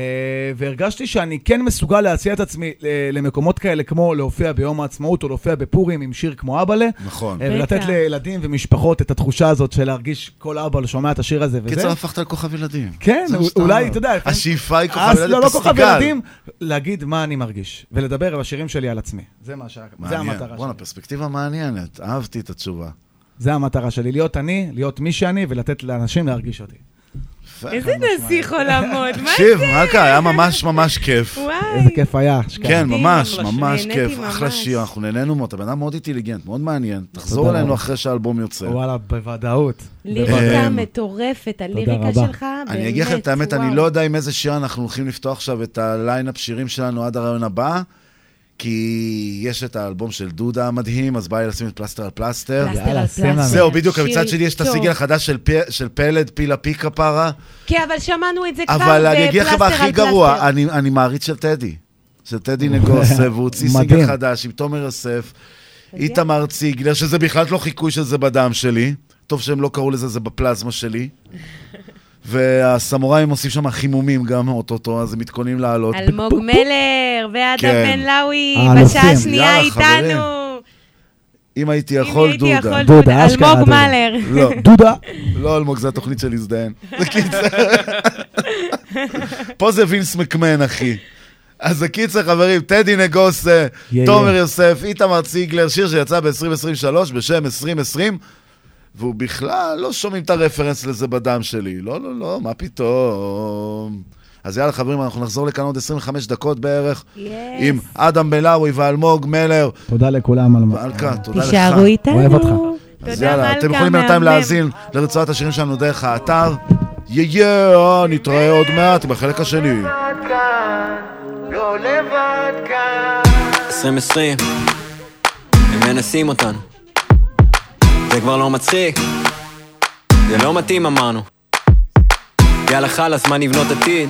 והרגשתי שאני כן מסוגל להציע את עצמי אה, למקומות כאלה, כמו להופיע ביום העצמאות או להופיע בפורים עם שיר כמו אבאלה. נכון. אה, ולתת. לילדים ומשפחות את התחושה הזאת של להרגיש כל אבא שומע את השיר הזה וזה. קיצר, הפכת לכוכב ילדים. כן, זה מה שאתה אולי, אומר. אתה יודע, לפעמים- השאיפה היא כוכב אז ילדים, לא, לא כוכב. ילדים, להגיד מה אני מרגיש, ולדבר בשירים שלי על עצמי. זה מה ש... זה. המטרה בואנה, שלי. פרספקטיבה מעניינת, אהבתי את התשובה. זה המטרה שלי, להיות אני, להיות מי שאני, ולתת לאנשים להרגיש אותי. איזה נסיך עולמות, מה תקשיב, מה קרה? היה ממש ממש כיף. וואי. איזה כיף היה. אשכרה. כן, ממש. ממש כיף. אחלה שיר, אנחנו נהנינו מאוד. אתה בן אדם מאוד אינטליגנט, מאוד מעניין. תחזור אלינו. אחרי שהאלבום יוצא. וואלה, בוודאות. ליריקה מטורפת, הליריקה. שלך, באמת, אני אגיד לכם את האמת, אני. לא יודע עם איזה שיר אנחנו הולכים לפתוח עכשיו את ה lineup שירים שלנו עד הראיון הבא, כי יש את האלבום של דודה המדהים, אז בא לי לשים את פלסטר על פלסטר. פלסטר על. פלסטר. זהו, בדיוק, מצד שני יש את. הסינגל החדש של פ- של פלד, פילה פיקה פרה, כן, אבל שמענו את זה כבר אבל אני אגיד לכם בפלסטר הכי על גרוע, פלסטר. אני אני מעריץ של טדי. של טדי נגוסה, והוא הוציא. סינגל חדש עם תומר יוסף, איתמר ציגלר, שזה בכלל לא חיקוי של זה בדם שלי. טוב שהם לא קראו לזה, זה בפלזמה שלי. והסמוראים עושים שם חימומים גם אוטוטו, אז הם מתכוננים לעלות. אלמוג מלר ואדם כן. בן לאוי, האלופים. בשעה השנייה. איתנו. אם הייתי יכול, דודה. דודה. אשכרה אלמוג. מלר. לא, דודה. לא אלמוג, זה התוכנית של להזדיין. בקיצר. פה זה וינס מקמן, אחי. אז הקיצר, חברים, טדי נגוסה, תומר. יוסף, איתמר ציגלר, שיר שיצא ב-2023 בשם 2020, והוא בכלל, לא שומעים את הרפרנס לזה בדם שלי. לא, לא, לא, מה פתאום. אז יאללה, חברים, אנחנו נחזור לכאן עוד 25 דקות בערך, עם אדם בלאוי ואלמוג מלר. תודה לכולם על מלכה, תודה לך. תישארו איתנו. אוהב אותך. אז יאללה, מלכה, אתם יכולים בינתיים. להאזין לרצועת השירים שלנו דרך האתר. יא יא, נתראה עוד מעט בחלק השני. לא לבד כאן 2020, הם מנסים אותנו. זה כבר לא מצחיק, זה לא מתאים אמרנו. יאללה חלאס, מה נבנות עתיד?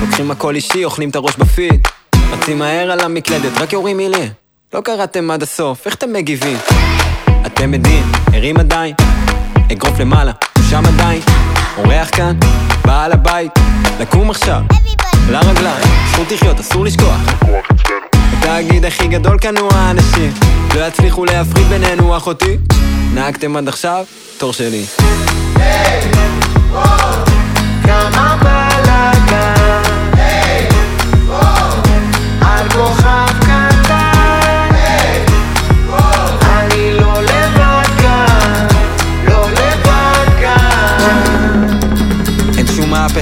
לוקחים הכל אישי, אוכלים את הראש בפיד. רצים מהר על המקלדת, רק יורים מילים. לא קראתם עד הסוף, איך אתם מגיבים? אתם עדים, ערים עדיין, אגרוף למעלה, שם עדיין. אורח כאן, בעל הבית, לקום עכשיו, לרגליים, זכות לחיות, אסור לשכוח. התאגיד הכי גדול כאן הוא האנשים. לא יצליחו להפריד בינינו אחותי. נהגתם עד עכשיו, תור שלי. כמה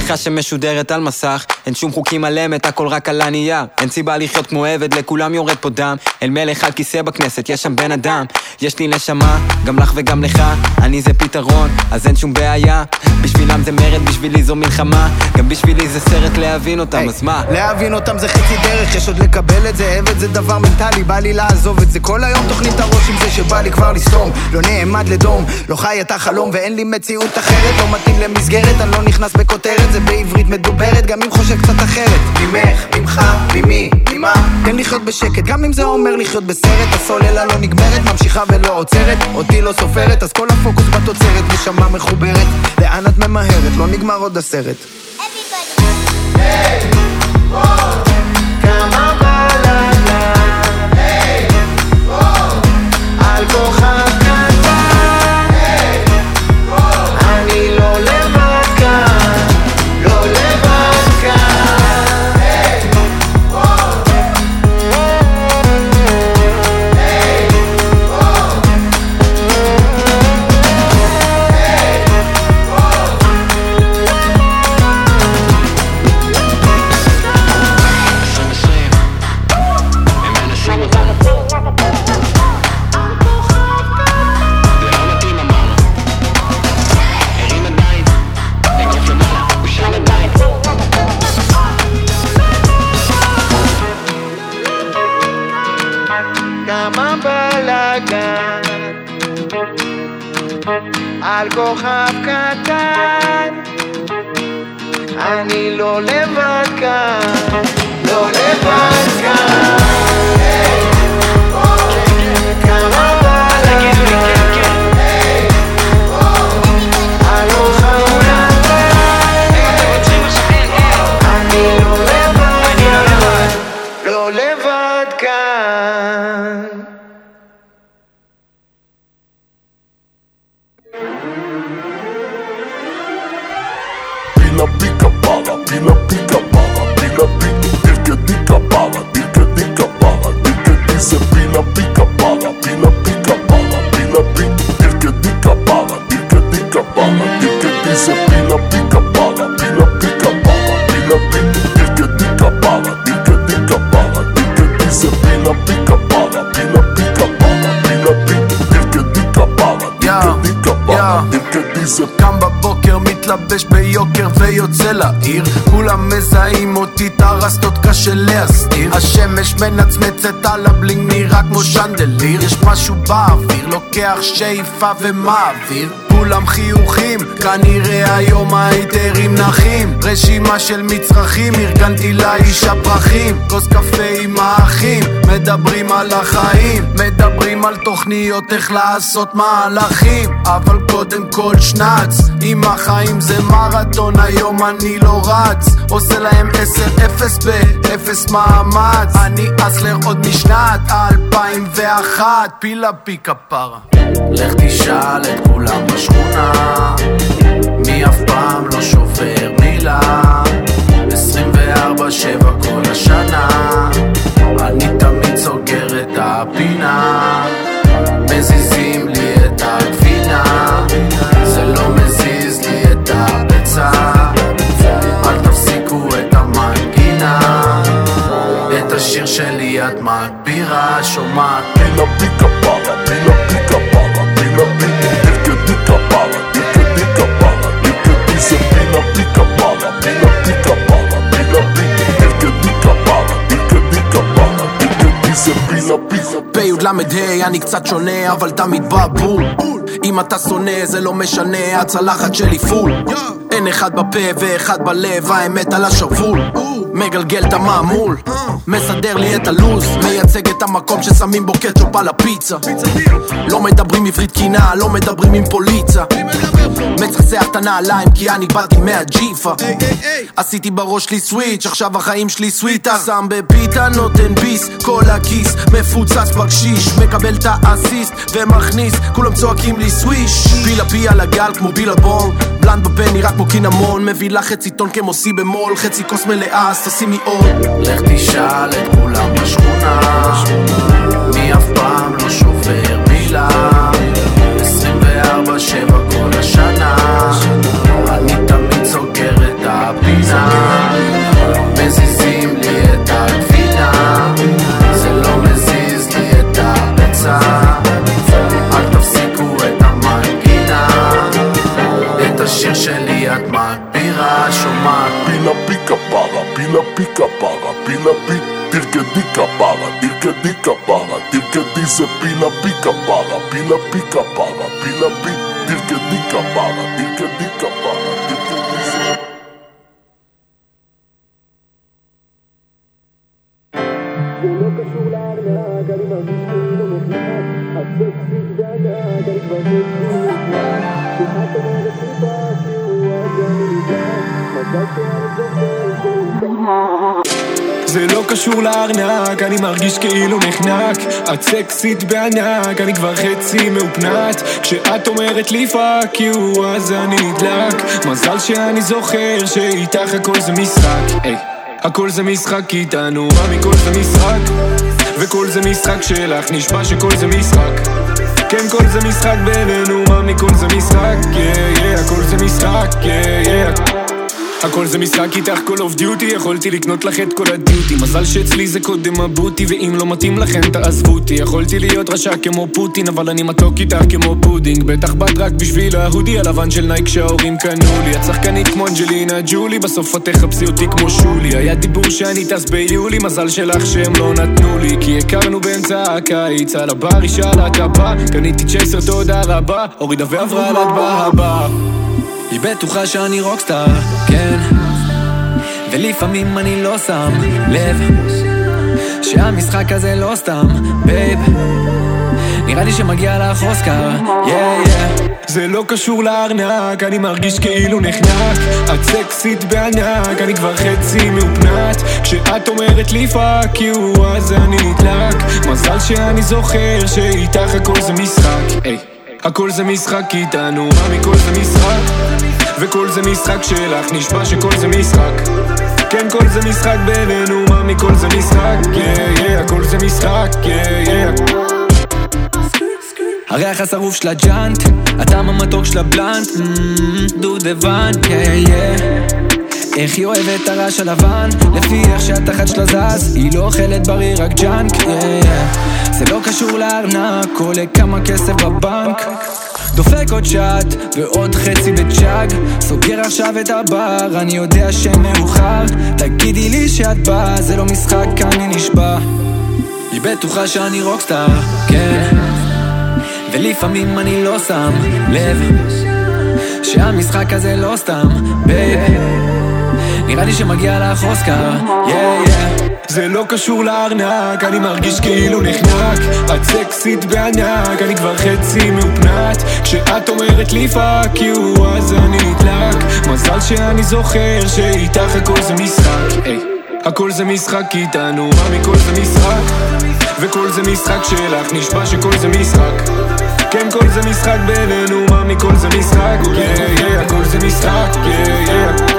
מהפכה שמשודרת על מסך. אין שום חוקים על אמת, הכל רק על הנייר. אין סיבה לחיות כמו עבד, לכולם יורד פה דם. אל מלך על כיסא בכנסת, יש שם בן אדם. יש לי נשמה, גם לך וגם לך אני זה פתרון, אז אין שום בעיה. בשבילם זה מרד, בשבילי זו מלחמה. גם בשבילי זה סרט להבין אותם, אז מה? להבין אותם זה חצי דרך, יש עוד לקבל את זה, עבד זה דבר מנטלי, בא לי לעזוב את זה. כל היום תוכנית הראש עם זה שבא לי כבר לסתום. לא נעמד לדום, לא חי את החלום ואין לי מציאות אחרת. לא מתאים למסגרת, אני לא נכנס בכותרת זה בעברית מדוברת, גם אם חושב קצת אחרת. ממך, ממך, ממי, ממה? תן לחיות בשקט, גם אם זה אומר לחיות בסרט. הסוללה לא נגמרת, ממשיכה ולא עוצרת. אותי לא סופרת, אז כל הפוקוס בתוצרת נשמה מחוברת. לאן את ממהרת, לא נגמר עוד הסרט. כמה על כוכב קטן. אני לא לבד כאן, dice קם בבוקר, מתלבש ביוקר ויוצא לעיר. כולם מזהים אותי, את הרסטות קשה להסתיר. השמש מנצמצת על הבלינג, נראה כמו שנדליר. יש משהו באוויר, לוקח שאיפה ומעביר כולם חיוכים, כנראה היום ההיתרים נחים. רשימה של מצרכים, ארגנתי לאישה פרחים כוס קפה עם האחים, מדברים על החיים. מדברים על תוכניות איך לעשות מהלכים. אבל קודם כל שנץ עם החיים זה מרתון, היום אני לא רץ. עושה להם 10-0 באפס מאמץ. אני אסלר עוד משנת 2001 פילה פי כפרה לך תשאל את כולם בשכונה מי אף פעם לא שובר מילה? 24-7 כל השנה. אני תמיד סוגר את הפינה. מזיזים לי את הגבינה. זה לא מזיז לי את הביצה. אל תפסיקו את המנגינה. את השיר שלי את מגבירה. שומעת. Pila pica para, pila pica para, pila pica, pila pica para, pila pica para, pila pica, el que dica para, el que dica para, el que dice pica בי"ל אני קצת שונה אבל תמיד בבול אם אתה שונא זה לא משנה הצלחת שלי פול אין אחד בפה ואחד בלב האמת על השרוול מגלגל את המעמול מסדר לי את הלו"ז מייצג את המקום ששמים בו קטשופ על הפיצה. לא מדברים עברית קינה לא מדברים עם פוליצה. מצחצח את הנעליים כי אני באתי מהג'יפה. עשיתי בראש שלי סוויץ' עכשיו החיים שלי סוויטה. שם בפיתה נותן ביס כל הכיס מפוצץ בקשיש מקבל את האסיסט ומכניס כולם צועקים לי סוויש. פילה פי על הגל כמו בילבון בלנד בפה נראה כמו קינמון מביא לך חצי טון כמו סי במול חצי כוס מלאה תשימי עוד. לך תשאל את כולם בשכונה. מי אף פעם לא שובר מילה? 24-7 pila pica paga, pila pica, til que dica paga, til que dica paga, til que dice pila pica paga, pila pica paga, pila pica, til que dica paga, til que dica paga, til que dice. Thank you. זה לא קשור לארנק, אני מרגיש כאילו נחנק את סקסית בענק, אני כבר חצי מאופנת כשאת אומרת לי fuck you, אז אני נדלק מזל שאני זוכר שאיתך הכל זה משחק היי, הכל זה משחק איתנו, מה מכל זה משחק? וכל זה משחק שלך, נשבע שכל זה משחק כן, כל זה משחק בינינו, מה מכל זה משחק? yeah, yeah, הכל זה משחק, yeah, yeah. הכל זה משחק איתך כל off duty יכולתי לקנות לך את כל הדיוטי. מזל שאצלי זה קודם ה booty ואם לא מתאים לכם תעזבו אותי. יכולתי להיות רשע כמו פוטין אבל אני מתוק איתך כמו פודינג. בטח באת רק בשביל ה hoodie הלבן של נייק שההורים קנו לי. את שחקנית כמו אנג'לינה ג'ולי בסוף את תחפשי אותי כמו שולי. היה דיבור שאני טס ביולי מזל שלך שהם לא נתנו לי. כי הכרנו באמצע הקיץ על הבר שאלה אתה בא קניתי צ'ייסר תודה רבה. הורידה ועברה להטבע הבא היא בטוחה שאני rockstar, כן. ולפעמים אני לא שם לב שהמשחק הזה לא סתם, babe נראה לי שמגיע לך אוסקר, yeah yeah זה לא קשור לארנק, אני מרגיש כאילו נחנק. את סקסית בענק, אני כבר חצי מאופנת. כשאת אומרת לי fuck you, אז אני נדלק. מזל שאני זוכר שאיתך הכל זה משחק, היי הכל זה משחק איתנו, מה מכל זה משחק? וכל זה משחק שלך, נשבע שכל זה משחק כן, כל זה משחק בינינו, מה מכל זה משחק? הכל זה משחק. הריח השרוף של הג'וינט, הטעם המתוק של ה blunt, mm, דודבן, yeah, yeah. איך היא אוהבת את הרעש הלבן, לפי איך שהתחת שלה זז, היא לא אוכלת בריא, רק junk, yeah, yeah. זה לא קשור לארנק, עולה כמה כסף בבנק. דופק עוד שוט ועוד חצי בצ'אג. סוגר עכשיו את הבר, אני יודע שמאוחר. תגידי לי שאת באה, זה לא משחק, אני נשבע. היא בטוחה שאני rockstar, כן. ולפעמים אני לא שם לב שהמשחק הזה לא סתם, babe נראה לי שמגיע לך אוסקר, yeah, yeah. זה לא קשור לארנק, אני מרגיש כאילו נחנק את סקסית בענק, אני כבר חצי מאופנת כשאת אומרת לי fuck you, אז אני נדלק מזל שאני זוכר שאיתך הכל זה משחק היי, הכל זה משחק איתנו, מה מכל זה משחק? וכל זה משחק שלך, נשבע שכל זה משחק כן, כל זה משחק בינינו, מה מכל זה משחק? yeah, yeah, הכל זה משחק, yeah, yeah.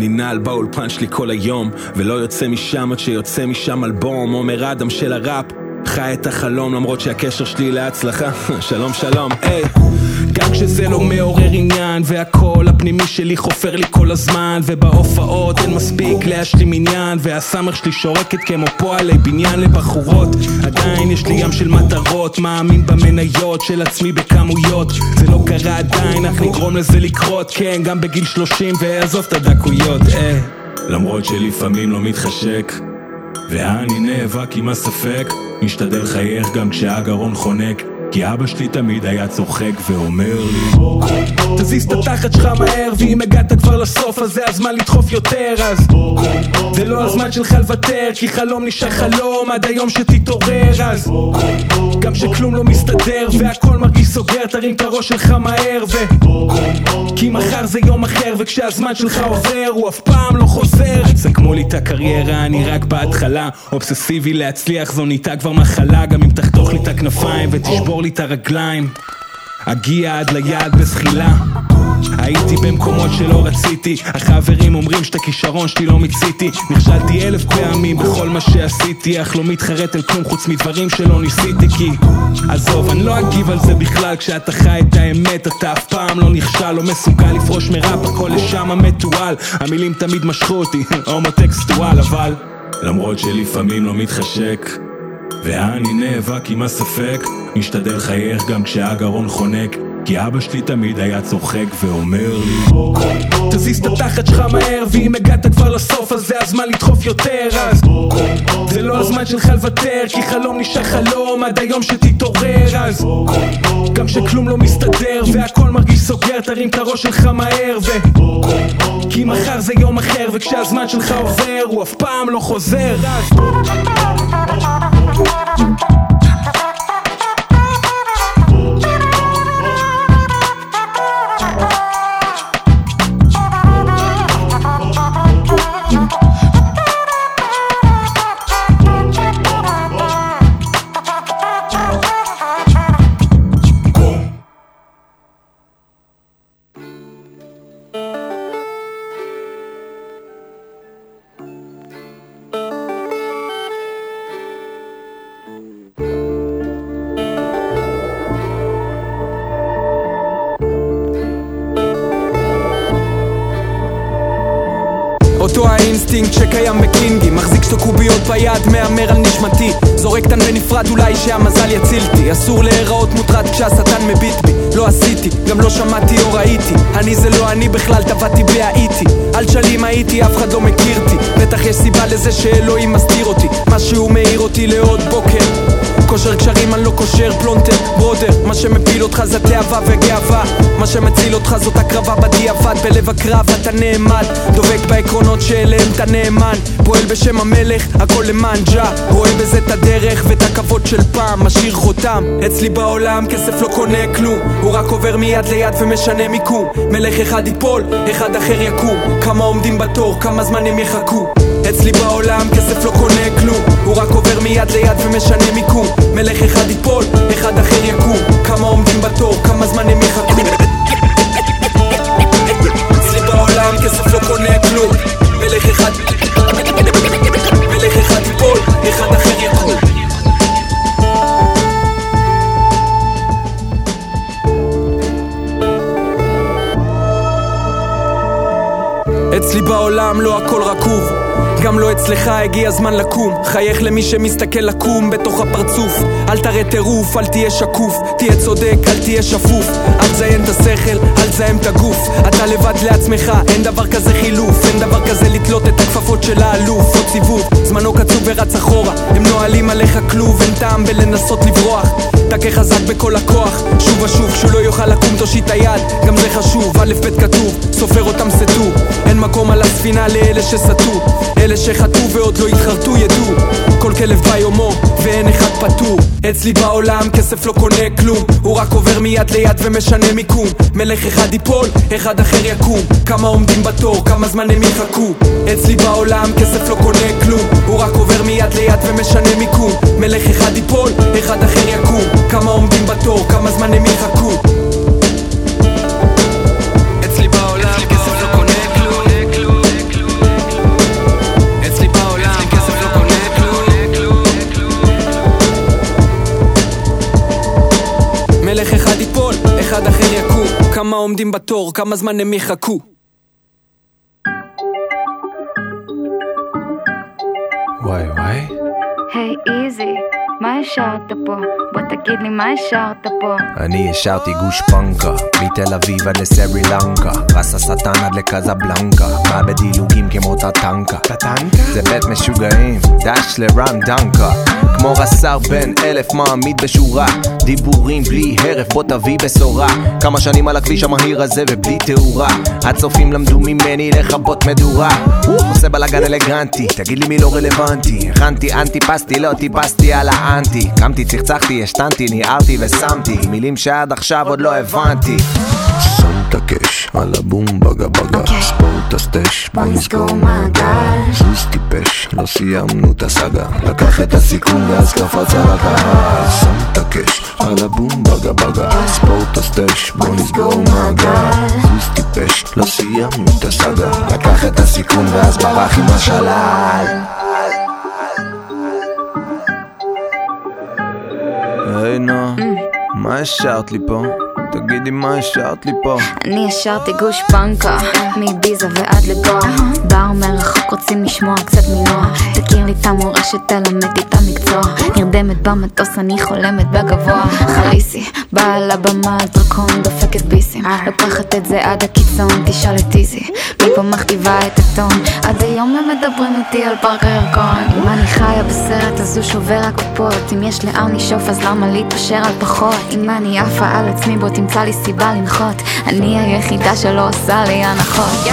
ננעל באולפן שלי כל היום ולא יוצא משם עד שיוצא משם אלבום. עומר אדם של הראפ חי את החלום למרות שהקשר שלי להצלחה. שלום שלום. היי. גם כשזה לא מעורר עניין והקול הפנימי שלי חופר לי כל הזמן ובהופעות אין מספיק להשלים עניין והסמר שלי שורקת כמו פועלי בניין לבחורות. עדיין יש לי ים של מטרות מאמין במניות של עצמי בכמויות. זה לא קרה עדיין אך נגרום לזה לקרות. כן גם בגיל 30 ועזוב את הדקויות אה. למרות שלפעמים לא מתחשק ואני נאבק עם הספק. משתדל לחייך גם כשהגרון חונק כי אבא שלי תמיד היה צוחק ואומר לי תזיז את התחת שלך מהר ואם הגעת כבר לסוף אז זה הזמן לדחוף יותר אז זה לא הזמן שלך לוותר כי חלום נשאר חלום עד היום שתתעורר אז גם שכלום לא מסתדר והכל מרגיש סוגר תרים את הראש שלך מהר ו... כי מחר זה יום אחר וכשהזמן שלך עובר הוא אף פעם לא חוזר. סכמו לי את הקריירה אני רק בהתחלה. אובססיבי להצליח זו נהייתה כבר מחלה. גם אם תחתוך לי את הכנפיים ותשבור לי את הרגליים. אגיע עד ליעד בזחילה. הייתי במקומות שלא רציתי. החברים אומרים שאת הכישרון שלי לא מיציתי. נכשלתי אלף פעמים בכל מה שעשיתי. אך לא מתחרט על כלום חוץ מדברים שלא ניסיתי כי עזוב, אני לא אגיב על זה בכלל. כשאתה חי את האמת אתה אף פעם לא נכשל לא מסוגל לפרוש מראפ. הכל לשם המתועל. המילים תמיד משכו אותי. הומוטקסטואל אבל למרות שלפעמים לא מתחשק ואני נאבק עם הספק. משתדל לחייך גם כשהגרון חונק כי אבא שלי תמיד היה צוחק ואומר לי תזיז את התחת שלך מהר ואם הגעת כבר לסוף אז זה הזמן לדחוף יותר. אז זה לא הזמן שלך לוותר כי חלום נשאר חלום עד היום שתתעורר. אז גם שכלום לא מסתדר והכל מרגיש סוגר תרים את הראש שלך מהר ו... כי מחר זה יום אחר וכשהזמן שלך עובר הוא אף פעם לא חוזר. אז Thank you. ביד, מהמר על נשמתי. זורק תן בנפרד אולי שהמזל יצילתי אסור להיראות מוטרד כשהשטן מביט בי. לא עשיתי, גם לא שמעתי או ראיתי. אני זה לא אני בכלל, טבעתי בלי האיטי אל תשאלי אם הייתי, אף אחד לא מכיר אותי. בטח יש סיבה לזה שאלוהים מסתיר אותי. משהו מאיר אותי לעוד בוקר קושר קשרים אני לא קושר פלונטר brother מה שמפיל אותך זה תאווה וגאווה. מה שמציל אותך זאת הקרבה בדיעבד. בלב הקרב אתה נעמד דובק בעקרונות שאליהם אתה נאמן. פועל בשם המלך הכל למען ג'ה. רואה בזה את הדרך ואת הכבוד של פעם. משאיר חותם. אצלי בעולם כסף לא קונה כלום. הוא רק עובר מיד ליד ומשנה מיקום. מלך אחד ייפול אחד אחר יקום. כמה עומדים בתור כמה זמן הם יחכו אצלי בעולם כסף לא קונה כלום. הוא רק עובר מיד ליד ומשנה מיקום. מלך אחד ייפול, אחד אחר יקום. כמה עומדים בתור, כמה זמן הם יחכו? אצלי בעולם כסף לא קונה כלום. מלך אחד מלך אחד ייפול, אחד אחר יקום. אצלי בעולם לא הכל רקוב גם לא אצלך הגיע הזמן לקום. חייך למי שמסתכל לקום בתוך הפרצוף. אל תראה טירוף, אל תהיה שקוף. תהיה צודק, אל תהיה שפוף. אל תזיין את השכל, אל תזיין את הגוף. אתה לבד לעצמך, אין דבר כזה חילוף. אין דבר כזה לתלות את הכפפות של האלוף. עוד סיבוב, זמנו קצוב ורץ אחורה. הם נועלים עליך כלוב, אין טעם בלנסות לברוח. תכה חזק בכל הכוח. שוב ושוב, כשהוא לא יוכל לקום תושיט היד. גם זה חשוב, א' ב' כתוב סופר אותם סטו. אין מקום על הספינה לאלה שסטו. אלה שחטאו ועוד לא התחרטו ידעו. כל כלב ביומו ואין אחד פטור. אצלי בעולם כסף לא קונה כלום. הוא רק עובר מיד ליד ומשנה מיקום. מלך אחד ייפול, אחד אחר יקום. כמה עומדים בתור, כמה זמן הם יחכו? אצלי בעולם כסף לא קונה כלום. הוא רק עובר מיד ליד ומשנה מיקום. מלך אחד ייפול, אחד אחר יקום. כמה עומדים בתור, כמה זמן הם יחכו עומדים בתור, כמה זמן הם יחכו וואי וואי. היי איזי, מה השארת פה? בוא תגיד לי מה השארת פה. אני השארתי גושפנקה, מתל אביב עד לסרי לנקה, רס השטן עד לקזבלנקה, מה בדילוגים כמו טטנקה. טטנקה? זה בית משוגעים, דש לרן דנקה, כמו רס"ר בן אלף מעמיד בשורה, דיבורים בלי הרף בוא תביא בשורה, כמה שנים על הכביש המהיר הזה ובלי תאורה, הצופים למדו ממני לכבות מדורה, עושה בלאגן אלגנטי, תגיד לי מי לא רלוונטי, הכנתי אנטי-פסטי, לא טיפסתי על האנטי, קמתי, צחצחתי, השתנתי, ניערתי ושמתי, מילים שעד עכשיו עוד לא הבנתי. שם את הקש על הבום בגה בגה ספורט את הסטש, בוא נסגור מעגל. סוס טיפש, לא סיימנו את הסאגה. לקח את הסיכון ואז קפץ על הקהל. שם את הקש על הבום בגה בגה. ספורט את הסטש, בוא נסגור מעגל. סוס טיפש, לא סיימנו את הסאגה. לקח את הסיכון ואז ברח עם השלל. היי נו, מה השארת לי פה? תגידי מה השארת לי פה? אני השארתי גוש פנקה, מביזה ועד לגואה. באו מרחוק רוצים לשמוע קצת מנוע. תכיר לי את המורשת, תלמד לי את המקצוע. נרדמת במטוס, אני חולמת בגבוה. חליסי, באה לבמה על דרקון, דופקת ביסים. לוקחת את זה עד הקיצון, תשאל את איזי. מפה מכתיבה את הטון. עד היום הם מדברים איתי על פארק הירקון. אם אני חיה בסרט, אז הוא שובר הקופות. אם יש לאן לשאוף, אז למה להתפשר על פחות? אם אני עפה על עצמי, בוא תמצא לי סיבה לנחות. אני היחידה שלא עושה לי הנחות.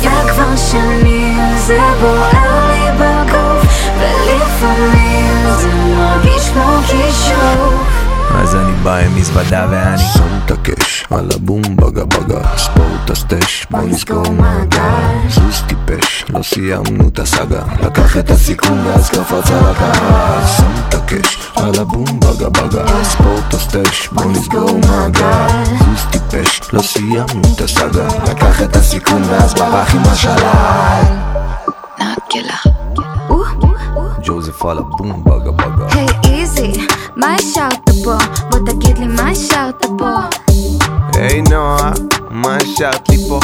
וכבר שנים זה בוער לי בגוף, ולפעמים זה מרגיש כמו כישוף. אז אני בא עם מזוודה ואני שם את הקש על הבום בגה בגה. ספורט הסטש בוא נסגור מעגל סוס טיפש לא סיימנו את הסאגה. לקח את הסיכון ואז קפץ על הקהל. שם את הקש על הבום בגה בגה. ספורט הסטש בוא נסגור מעגל סוס טיפש לא סיימנו את הסאגה. לקח את הסיכון ואז ברח עם השלל. נקלה. ג'וזף על הבום בגה בגה. היי איזי, מה השארת פה? בוא תגיד לי מה השארת פה. היי נועה, מה השארת לי פה?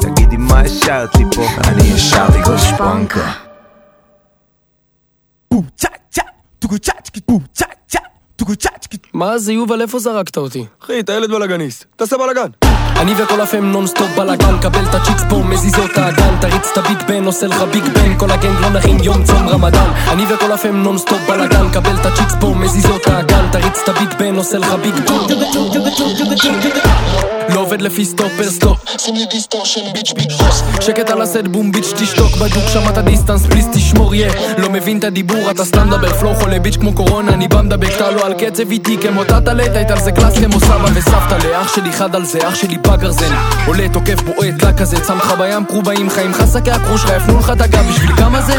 תגידי מה השארת לי פה? אני השארתי גושפנקה מה זה יובל, איפה זרקת אותי? אחי, אתה ילד בלאגניסט, תעשה בלאגן. אני וכל הפם נונסטופ בלאגן, קבל את הצ'יקס פה, מזיזות האגן, תריץ את הביט בן, עושה לך ביג בן, כל הגנג לא נחים יום צום רמדאן. אני וכל הפם נונסטופ בלאגן, קבל את הצ'יקס פה, מזיזות האגן, תריץ את הביט בן, עושה לך ביג בן. לא עובד לפי סטופר סטופ שים לי דיסטורשן ביץ' ביץ' בוס שקט על הסט בום ביץ' תשתוק בדוק שמעת דיסטנס פליז תשמור יא לא מבין את הדיבור אתה סתם מדבר פלואו חולה ביץ' כמו קורונה אני בא מדבק אתה לא על קצב איתי כמו טאטה היית על זה קלאס כמו סבא וסבתא. לאח שלי חד על זה אח שלי בגרזן עולה תוקף בועט דק כזה לך בים קרובעים חיים. חסקי הקרוש לך יפנו לך את הגב בשביל כמה זה?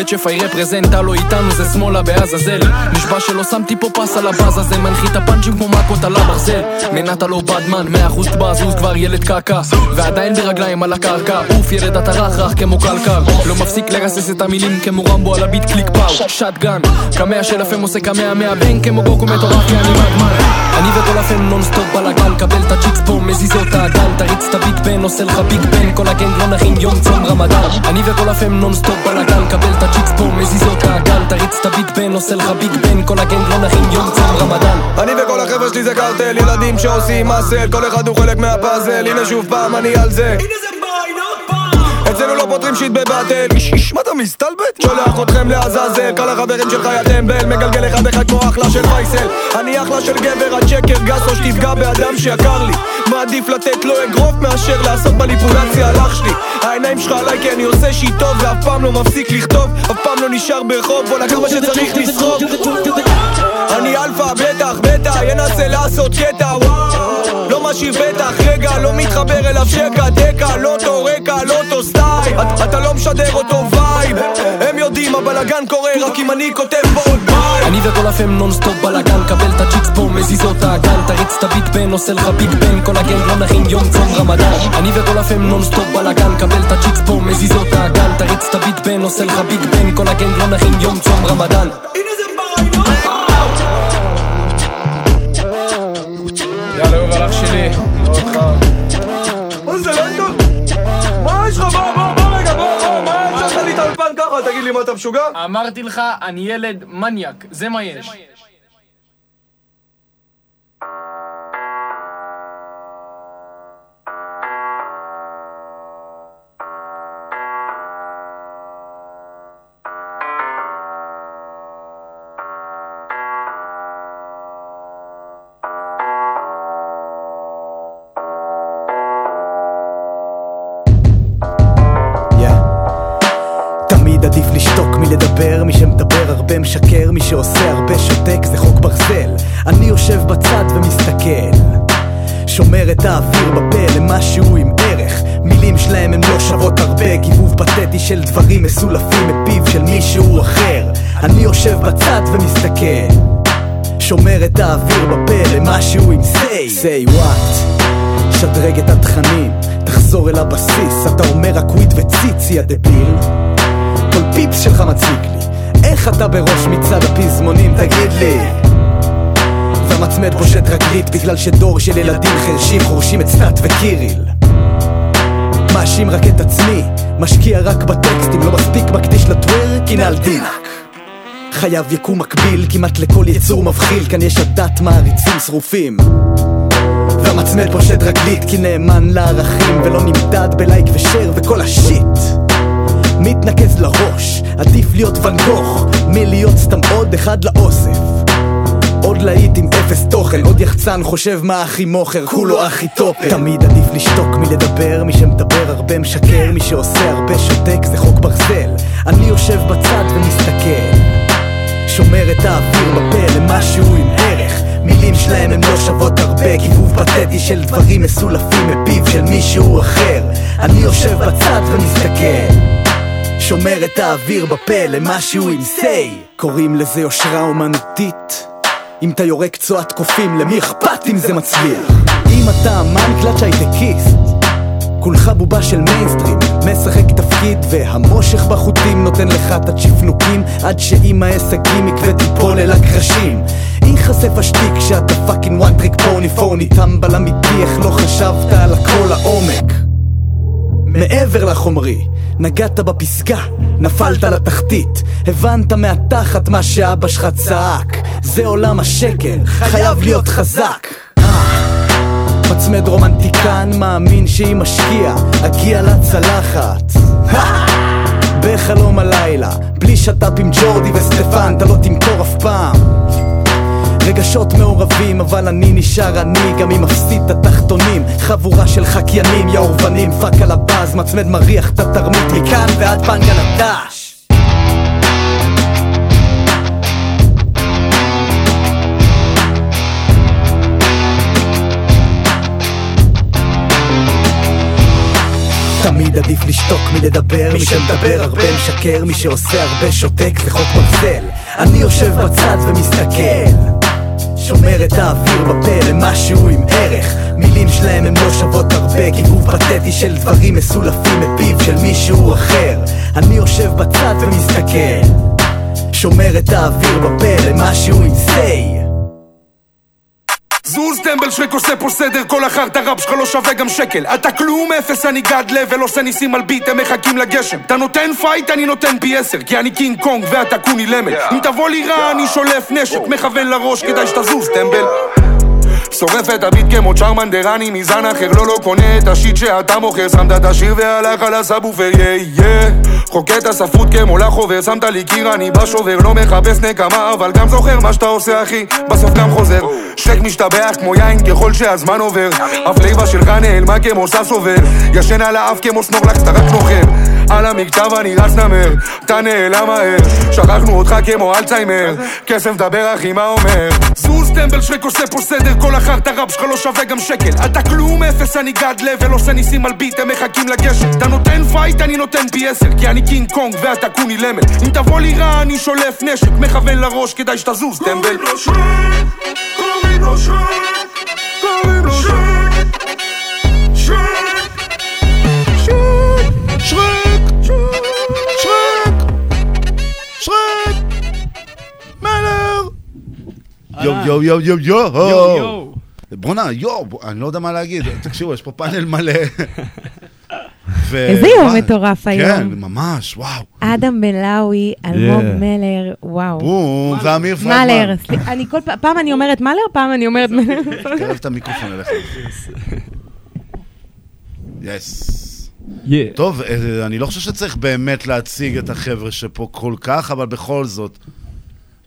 את שפאי רפרזנט, הלו איתנו זה שמאלה בעזאזל. נשבע שלא שמתי פה פס על הבאז הזה מנחית הפאנצ'ים כמו מכות על הברזל. מנתה לא בדמן, מאה אחוז בזוז כבר ילד קעקע. ועדיין ברגליים על הקרקע. אוף ילד אתה רך רך כמו קלקר. לא מפסיק לרסס את המילים כמו רמבו על ה beat click pow. שטגן קמע של הפם עושה קמע מהבן כמו גוקו מטורף כי אני מדמן אני וכל ה fam נונסטופ בלאגן קבל את ה chicks פה מזיזות האגן תריץ את ה beat בן עושה לך ביג בן כל ה gang לא נחים יום צום רמדאן. אני וכל ה fam נונסטופ בלאגן קבל את ה chicks פה מזיזות האגן תריץ את ה beat בן עושה לך ביג בן כל ה gang לא נחים יום צום רמדאן. אני וכל החבר'ה שלי זה קרטל ילדים שעושים מסל כל אחד הוא חלק מהפאזל הנה שוב פעם אני על זה אצלנו לא פותרים שיט בבטל. איש איש מה אתה מסתלבט? שולח אתכם לעזאזל כל החברים שלך יא טמבל מגלגל אחד אחד כמו אחלה של פייסל. אני אחלה של גבר הצ'קר גס או שתפגע באדם שיקר לי. מעדיף לתת לו אגרוף מאשר לעשות מניפולציה על אח שלי. העיניים שלך עליי כי אני עושה שיטות ואף פעם לא מפסיק לכתוב. אף פעם לא נשאר ברחוב בואנה כמה שצריך לסחוב אני אלפא בטח בטח ינסה לעשות קטע וואו משאיר פתח רגע לא מתחבר אליו שקע דקה לא אותו רקע לא אותו סטייל. את- אתה לא משדר אותו vibe. הם יודעים הבלאגן קורה רק אם אני כותב בו עוד ביי אני וכל ה fam נונסטופ בלאגן קבל את ה chicks פה מזיזות האגן תריץ את ה beat בן עושה לך ביג בן כל ה gang לא נחים יום צום רמדאן. אני וכל ה fam נונסטופ בלאגן קבל את ה chicks פה מזיזות האגן תריץ את ה beat בן עושה לך ביג בן כל ה gang לא נחים יום צום רמדאן מה אתה משוגע? אמרתי לך, אני ילד מניאק, זה מה יש. הרבה משקר, מי שעושה הרבה שותק זה חוק ברזל. אני יושב בצד ומסתכל, שומר את האוויר בפה למשהו עם ערך, מילים שלהם הן לא שוות הרבה גיבוב פתטי של דברים מסולפים מפיו של מישהו אחר. אני יושב בצד ומסתכל שומר את האוויר בפה למשהו עם say. Say what? שדרג את התכנים תחזור אל הבסיס. אתה אומר רק וויד וציצי הדביל. כל פיפס שלך מציק לי איך אתה בראש מצד הפזמונים תגיד לי והמצמד פושט רגלית בגלל שדור של ילדים חרשים חורשים את סטאט וקיריל מאשים רק את עצמי, משקיע רק בטקסטים, לא מספיק מקדיש לטוורק, הנה על דינק. חייב יקום מקביל כמעט לכל יצור מבחיל, כאן יש עדת מעריצים שרופים. והמצמד פושט רגלית כי נאמן לערכים ולא נמדד בלייק ושר וכל השיט. מתנקז לראש, עדיף להיות ואן גוך מלהיות סתם עוד אחד לאוסף. עוד להיט עם אפס תוכן, עוד יחצן חושב מה הכי מוכר, כולו הכי טופר. תמיד עדיף לשתוק מלדבר, מי שמדבר הרבה משקר, מי שעושה הרבה שותק זה חוק ברזל. אני יושב בצד ומסתכל, שומר את האוויר בפה למשהו עם ערך. מילים שלהם הן לא שוות הרבה, גיבוב פתטי של דברים מסולפים מפיו של מישהו אחר. אני יושב בצד ומסתכל. שומר את האוויר בפה למשהו עם say. קוראים לזה יושרה אומנותית. אם אתה יורק צועת קופים, למי אכפת אם זה מצליח? אם אתה אמן קלאץ' הייטקיסט כולך בובה של מיינסטרים, משחק תפקיד והמושך בחוטים נותן לך את הצ'פנוקים עד שעם ההישגים יקווה תיפול אל הקרשים. ייחשף השתיק שאתה פאקינג וואן טריק פורני פורני טמבל אמיתי איך לא חשבת על הכל לעומק מעבר לחומרי, נגעת בפסגה, נפלת לתחתית, הבנת מהתחת מה שאבא שלך צעק, זה עולם השקר, חייב להיות חזק. מצמד רומנטיקן, מאמין שאם משקיע, אגיע לצלחת. בחלום הלילה, בלי שת"פ עם ג'ורדי וסטפן, אתה לא תמכור אף פעם. רגשות מעורבים, אבל אני נשאר אני, גם אם מפסיד את התחתונים. חבורה של חקיינים, יא אורבנים, fuck על הבאז, מצמד מריח את התרמית מכאן ועד בנגלדש. תמיד עדיף לשתוק מלדבר, מי שמדבר הרבה משקר, מי שעושה הרבה שותק זה חוק ברזל. אני יושב בצד ומסתכל, שומר את האוויר בפה למשהו עם ערך. מילים שלהם הן לא שוות הרבה, גיבוב פתטי של דברים מסולפים מפיו של מישהו אחר. אני יושב בצד ומסתכל, שומר את האוויר בפה למשהו עם say. זוז טמבל שרק עושה פה סדר כל החרטא ראפ שלך לא שווה גם שקל. אתה כלום אפס אני god level עושה ניסים על beat הם מחכים לגשם. אתה נותן fight אני נותן פי עשר כי אני קינג קונג ואתה קוני למל. אם תבוא לי רע אני שולף נשק מכוון לראש כדאי שתזוז טמבל שורף את הביט כמו צ'רמנדר, אני מזן אחר, לא לא קונה את השיט שאתה מוכר. שמת את השיר והלך על הסאבופר, יא יא. חוקר את הספרות כמו לחובר, שמת לי קיר, אני בשובר, לא מחפש נקמה, אבל גם זוכר מה שאתה עושה אחי, בסוף גם חוזר. שרק משתבח כמו יין ככל שהזמן עובר. הפלייבה שלך נעלמה כמו סס עובר. ישן על האף כמו סנורלקס, אתה רק נוחר. על המקטב אני רץ נמר, אתה נעלם מהר. שכחנו אותך כמו אלצהיימר. כסף דבר אחי מה אומר? זוז טמבל שרק עושה פה סדר כל החרטא ראפ שלך לא שווה גם שקל. אתה כלום אפס אני god level עושה ניסים על beat הם מחכים לגשם אתה נותן fight אני נותן פי עשר כי אני קינג קונג ואתה קוני למל. אם תבוא לי רע אני שולף נשק מכוון לראש כדאי שתזוז טמבל. קוראים לו שרק קוראים לו שרק שרק שרק שרק שרק מלר. יו יו יו יו יו יו, יו. בואנה, יו, בוא- אני לא יודע מה להגיד, תקשיבו, יש פה פאנל מלא. ו- איזה יום מטורף כן, היום. ממש, וואו. אדם בלאוי, אלמוג Yeah. מלר, וואו. בום, ואמיר מלר, פרגמן. סליחה, אני כל פעם, פעם אני אומרת מלר, פעם אני אומרת מלר. תקרב את המיקרופון אליך. יס. טוב, אה, אני לא חושב שצריך באמת להציג את החבר'ה שפה כל כך, אבל בכל זאת,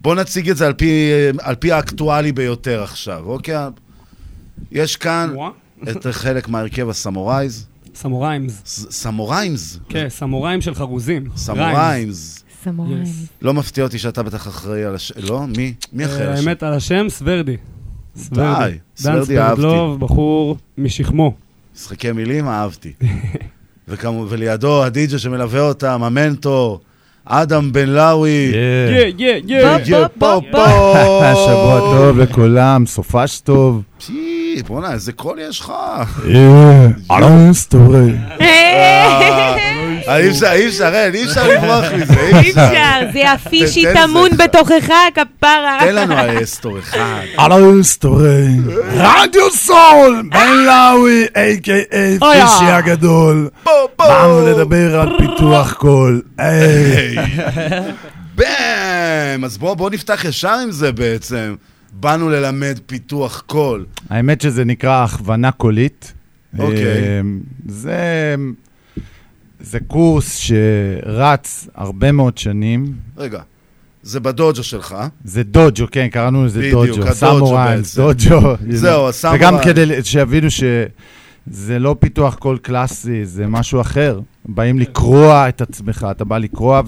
בואו נציג את זה על פי, על פי האקטואלי ביותר עכשיו, אוקיי? יש כאן את חלק מהרכב הסמורייז. סמוריימס. סמוריימס? כן, סמוראים של חרוזים. סמוריימס. סמוראים. לא מפתיע אותי שאתה בטח אחראי על הש... לא? מי? מי אחראי על השם? האמת, על השם סוורדי. סוורדי. די, דן סוורדי אהבתי. סברדלוב, בחור משכמו. משחקי מילים, אהבתי. וכמו, ולידו הדיג'יי שמלווה אותם, המנטור, אדם בן לאוי. יא, יא, יא, פה, פה. שבוע טוב לכולם, סופש טוב. בואנה, איזה קול יש לך. a long story. אה, אי אפשר, אי אפשר, אין, אי אפשר לברוח מזה, אי אי אפשר, זה הפישי טמון. בתוכך, כפרה. תן לנו אסטור אחד. אלון סטורי. רדיו סול, בן לאוי, a.k.a. פישי הגדול. באנו לדבר על פיתוח קול. היי. באם! אז בואו בוא נפתח ישר עם זה בעצם. באנו ללמד פיתוח קול. האמת שזה נקרא הכוונה קולית. אוקיי. אמ, זה, זה קורס שרץ הרבה מאוד שנים. רגע, זה בדוג'ו שלך. זה דוג'ו, כן, קראנו לזה בדיוק, דוג'ו. הדוג'ו סמורייז, בעצם. דוג'ו. זהו, הסמורייז. וגם כדי שיבינו שזה לא פיתוח קול קלאסי, זה משהו אחר. באים לקרוע את עצמך, אתה בא לקרוע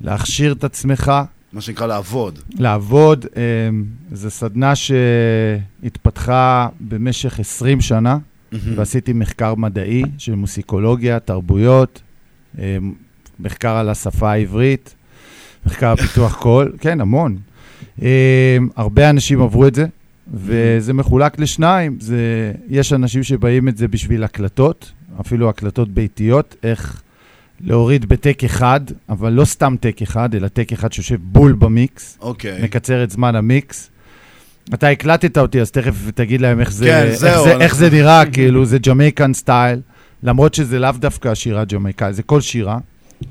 ולהכשיר את עצמך. מה שנקרא לעבוד. לעבוד, אמ, זו סדנה שהתפתחה במשך 20 שנה. ועשיתי מחקר מדעי של מוסיקולוגיה, תרבויות, אמ, מחקר על השפה העברית, מחקר פיתוח קול, כן, המון. אמ, הרבה אנשים עברו את זה, וזה מחולק לשניים. זה, יש אנשים שבאים את זה בשביל הקלטות, אפילו הקלטות ביתיות, איך להוריד ב take אחד, אבל לא סתם take אחד, אלא take אחד שיושב בול במיקס. אוקיי. מקצר את זמן המיקס. אתה הקלטת אותי, אז תכף תגיד להם איך זה, כן, איך זהו, זה, איך זה נראה, כאילו, זה Jamaican style, למרות שזה לאו דווקא שירה ג'מייקאית, זה כל שירה.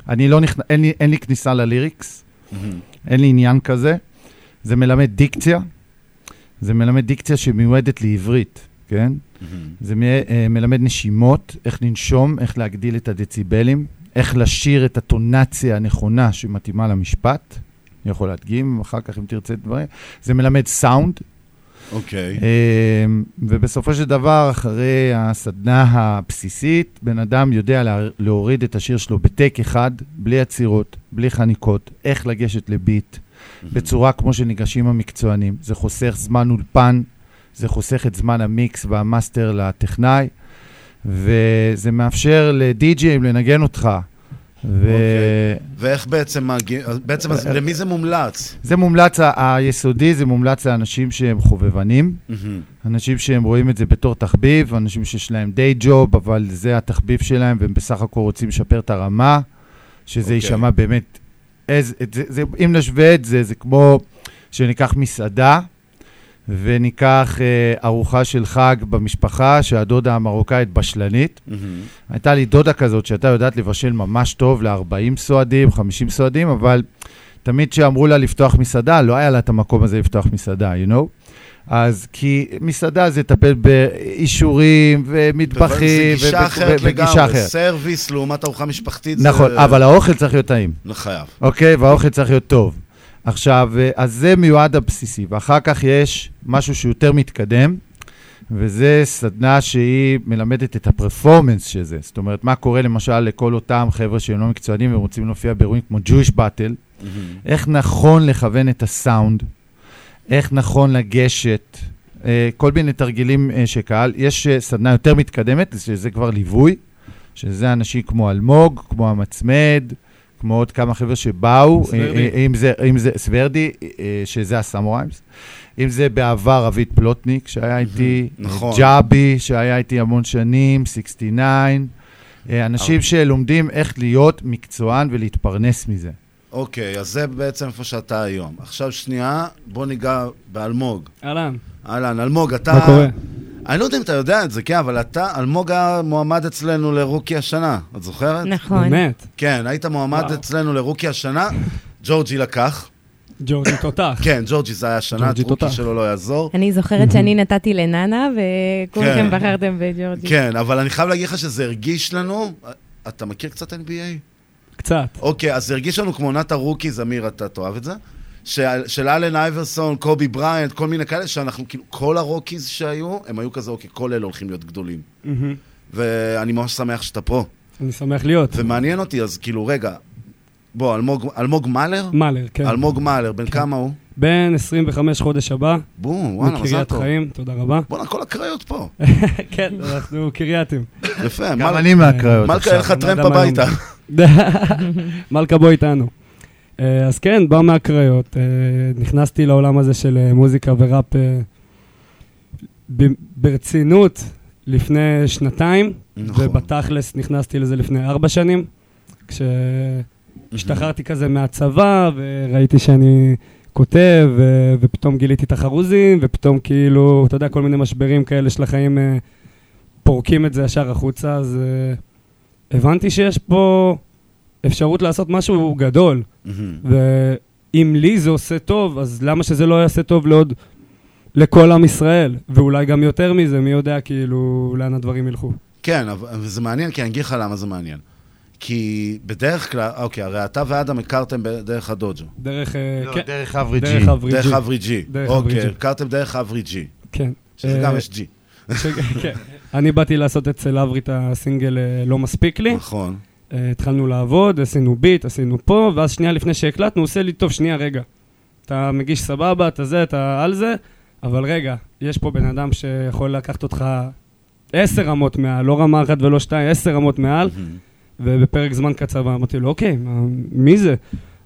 אני לא נכנס, אין לי, אין לי כניסה לליריקס. אין לי עניין כזה. זה מלמד דיקציה, זה מלמד דיקציה שמיועדת לעברית, כן? זה אה, מלמד נשימות, איך לנשום, איך להגדיל את הדציבלים, איך לשיר את הטונציה הנכונה שמתאימה למשפט. אני יכול להדגים אחר כך אם תרצה דברים. זה מלמד סאונד. אוקיי. אמ, ובסופו של דבר, אחרי הסדנה הבסיסית, בן אדם יודע לה, להוריד את השיר שלו בטק אחד, בלי עצירות, בלי חניקות, איך לגשת לביט, בצורה כמו שניגשים המקצוענים. זה חוסך זמן אולפן, זה חוסך את זמן המיקס והמאסטר לטכנאי, וזה מאפשר לדי-ג'אים לנגן אותך. ו... אוקיי. ואיך בעצם. בעצם אז למי זה מומלץ? זה מומלץ, היסודי זה מומלץ לאנשים שהם חובבנים, מהמם. אנשים שהם רואים את זה בתור תחביב, אנשים שיש להם דיי ג'וב, אבל זה התחביב שלהם, והם בסך הכל רוצים לשפר את הרמה, שזה אוקיי. יישמע באמת, איזה, זה, זה, אם נשווה את זה, זה כמו שניקח מסעדה, וניקח אה, ארוחה של חג במשפחה, שהדודה המרוקאית בשלנית. מהמם. הייתה לי דודה כזאת שהייתה יודעת לבשל ממש טוב ל-40 סועדים, 50 סועדים, אבל תמיד כשאמרו לה לפתוח מסעדה, לא היה לה את המקום הזה לפתוח מסעדה, you know? אז כי מסעדה זה לטפל באישורים ומטבחים זה גישה ו- אחרת לגמרי. אחרת. סרוויס לעומת ארוחה משפחתית. זה- נכון, אבל האוכל צריך להיות טעים. חייב. אוקיי? והאוכל צריך להיות טוב. עכשיו, אה, אז זה מיועד הבסיסי, ואחר כך יש משהו שהוא יותר מתקדם, וזה סדנה שהיא מלמדת את הפרפורמנס של זה. זאת אומרת, מה קורה למשל לכל אותם חבר'ה שהם לא מקצוענים והם רוצים להופיע באירועים כמו Jewish Battle, איך נכון לכוון את הסאונד, איך נכון לגשת, אה, כל מיני תרגילים אה, שקהל. יש סדנה יותר מתקדמת, שזה כבר ליווי, שזה אנשים כמו אלמוג, כמו המצמד, כמו עוד כמה חבר'ה שבאו, סוורדי. אה, אה, אם זה, אם זה סוורדי, אה, שזה הסמוריימס, אם זה בעבר רביד פלוטניק, שהיה איתי, נכון. ג'אבי, שהיה איתי המון שנים, 69, אה, אנשים שלומדים איך להיות מקצוען ולהתפרנס מזה. אוקיי, אז זה בעצם איפה שאתה היום. עכשיו שנייה, בוא ניגע באלמוג. אהלן. אהלן, אלמוג, אתה... מה קורה? אני לא יודע אם אתה יודע את זה, כן, אבל אתה, אלמוג היה מועמד אצלנו ל rookie השנה, את זוכרת? נכון. באמת? כן, היית מועמד וואו. אצלנו ל rookie השנה, ג'ורג'י לקח. ג'ורג'י תותח. כן, ג'ורג'י זה היה השנה, ג'ורג'י rookie תותח. שלו לא יעזור. אני זוכרת שאני נתתי לננה, וכולכם כן. בחרתם בג'ורג'י. כן, אבל אני חייב להגיד לך שזה הרגיש לנו... אתה מכיר קצת NBA? קצת. אוקיי, אז זה הרגיש לנו כמו עונת ה rookies, אמיר, אתה תאהב את זה? של, של אלן אייברסון, קובי בריינט, כל מיני כאלה, שאנחנו כאילו, כל ה rookies שהיו, הם היו כזה, אוקיי, כל אלה הולכים להיות גדולים. מהמם. ואני ממש שמח שאתה פה. אני שמח להיות. ומעניין אותי, אז כאילו, רגע, בוא, אלמוג, אלמוג מאלר? מאלר, כן. אלמוג מאלר, בן כמה הוא? בן 25 חודש הבא. בום, וואלה, מזל מקריית טוב. חיים, תודה רבה. בואנה, כל הקריות פה. כן, אנחנו קרייתים. יפה, גם אני מהקריות מלכה. אין לך טרמפ הביתה. מלכה בוא איתנו. אה, אז כן, בא מהקריות. אה, נכנסתי לעולם הזה של אה, מוזיקה וראפ ברצינות לפני שנתיים, נכון. ובתכלס נכנסתי לזה לפני ארבע שנים, כשהשתחררתי כזה מהצבא, וראיתי שאני כותב, ו- ופתאום גיליתי את החרוזים, ופתאום כאילו, אתה יודע, כל מיני משברים כאלה של החיים פורקים את זה ישר החוצה, אז הבנתי שיש פה אפשרות לעשות משהו גדול. ואם לי זה עושה טוב, אז למה שזה לא יעשה טוב לעוד, לכל עם ישראל? ואולי גם יותר מזה, מי יודע כאילו לאן הדברים ילכו. כן, אבל זה מעניין, כי אני אגיד לך למה זה מעניין. כי בדרך כלל, אוקיי, הרי אתה ואדם הכרתם דרך הדוג'ו. דרך... אה, לא, כן. דרך אברי ג'י. דרך. אברי ג'י. דרך אברי אוקיי, ג'י. הכרתם דרך אברי ג'י. כן. שזה גם אה, יש ג'י. כן. אני באתי לעשות אצל אברי את הסינגל אה, לא מספיק לי. נכון. אה, התחלנו לעבוד, עשינו ביט, עשינו פה, ואז שנייה לפני שהקלטנו, הוא עושה לי, טוב, שנייה, רגע. אתה מגיש סבבה, אתה זה, אתה על זה, אבל רגע, יש פה בן אדם שיכול לקחת אותך עשר רמות מעל, לא רמה אחת ולא שתיים, עשר רמות מעל, ובפרק זמן קצר, ואמרתי לו, אוקיי, מה- מי זה?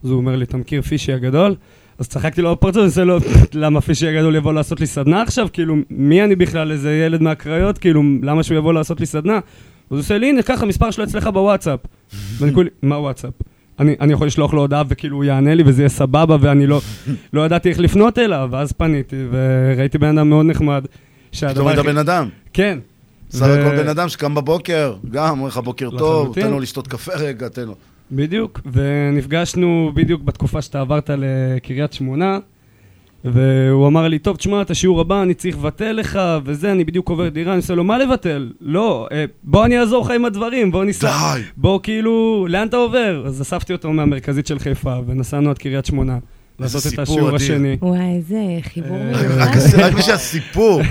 אז הוא אומר לי, אתה מכיר פישי הגדול? אז צחקתי לו בפרצוף, אני עושה לו, למה פישי הגדול יבוא לעשות לי סדנה עכשיו? כאילו, מי אני בכלל, איזה ילד מהקריות? כאילו, למה שהוא יבוא לעשות לי סדנה? אז הוא עושה לי, הנה, ככה, מספר שלו אצלך בוואטסאפ. ואני כולי, מה וואטסאפ? אני, אני יכול לשלוח לו הודעה וכאילו הוא יענה לי וזה יהיה סבבה ואני לא, לא ידעתי איך לפנות אליו, ואז פניתי וראיתי בן אדם מאוד נחמד. פתאום היית בן אדם. כן. סך הכל בן אדם שקם בבוקר, גם אומר לך בוקר טוב, לחלוטין. תן לו לשתות קפה רגע, תן לו. בדיוק, ונפגשנו בדיוק בתקופה שאתה עברת לקריית שמונה, והוא אמר לי, טוב, תשמע, את השיעור הבא אני צריך לבטל לך, וזה, אני בדיוק עובר דירה, אני עושה לו, מה לבטל? לא, אה, בוא אני אעזור לך עם הדברים, בוא ניסע. די. בוא כאילו, לאן אתה עובר? אז אספתי אותו מהמרכזית של חיפה, ונסענו עד קריית שמונה. לעשות את השיעור אדיר. השני. וואי, איזה חיבור רק מיוחד. רק בשביל הסיפור.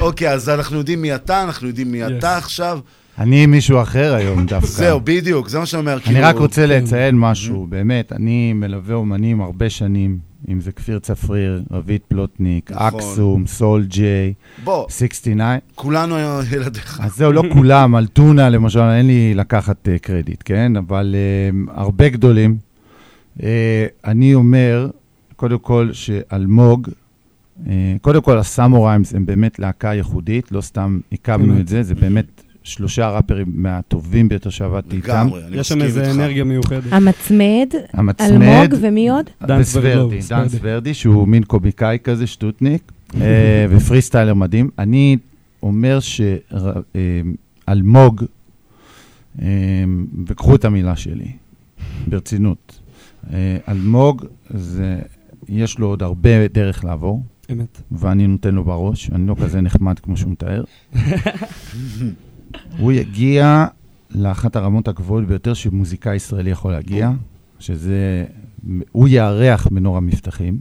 אוקיי, אז אנחנו יודעים מי אתה, אנחנו יודעים מי אתה עכשיו. אני מישהו אחר היום דווקא. זהו, בדיוק, זה מה שאני אומר. אני כאילו- רק רוצה לציין משהו, באמת, אני מלווה אומנים הרבה שנים, אם זה כפיר צפריר, רביד פלוטניק, נכון. אקסום, סול ג'יי, בוא. 69. כולנו ילדיך. אז זהו, לא כולם, על טונה למשל, אין לי לקחת אה, קרדיט, כן? אבל אה, הרבה גדולים. אה, אני אומר, קודם כל, שאלמוג, אה, קודם כל, הסמוריימס הם באמת להקה ייחודית, לא סתם הקמנו. את זה, זה באמת שלושה ראפרים מהטובים ביותר שעבדתי איתם. לגמרי, אני יש שם מסכים איזה איתך. אנרגיה מיוחדת. המצמד, אלמוג ומי עוד? דן סברדוב, דן סברדי. סוורדי, שהוא מין קומיקאי כזה, שטוטניק, אה, ו freestyler מדהים. אני אומר שאלמוג, וקחו את המילה שלי, ברצינות, אה, אלמוג, זה, יש לו עוד הרבה דרך לעבור. אמת. ואני נותן לו בראש, אני לא כזה נחמד כמו שהוא מתאר. הוא יגיע לאחת הרמות הגבוהות ביותר שמוזיקאי ישראלי יכול להגיע, שזה, הוא יארח בנור המבטחים,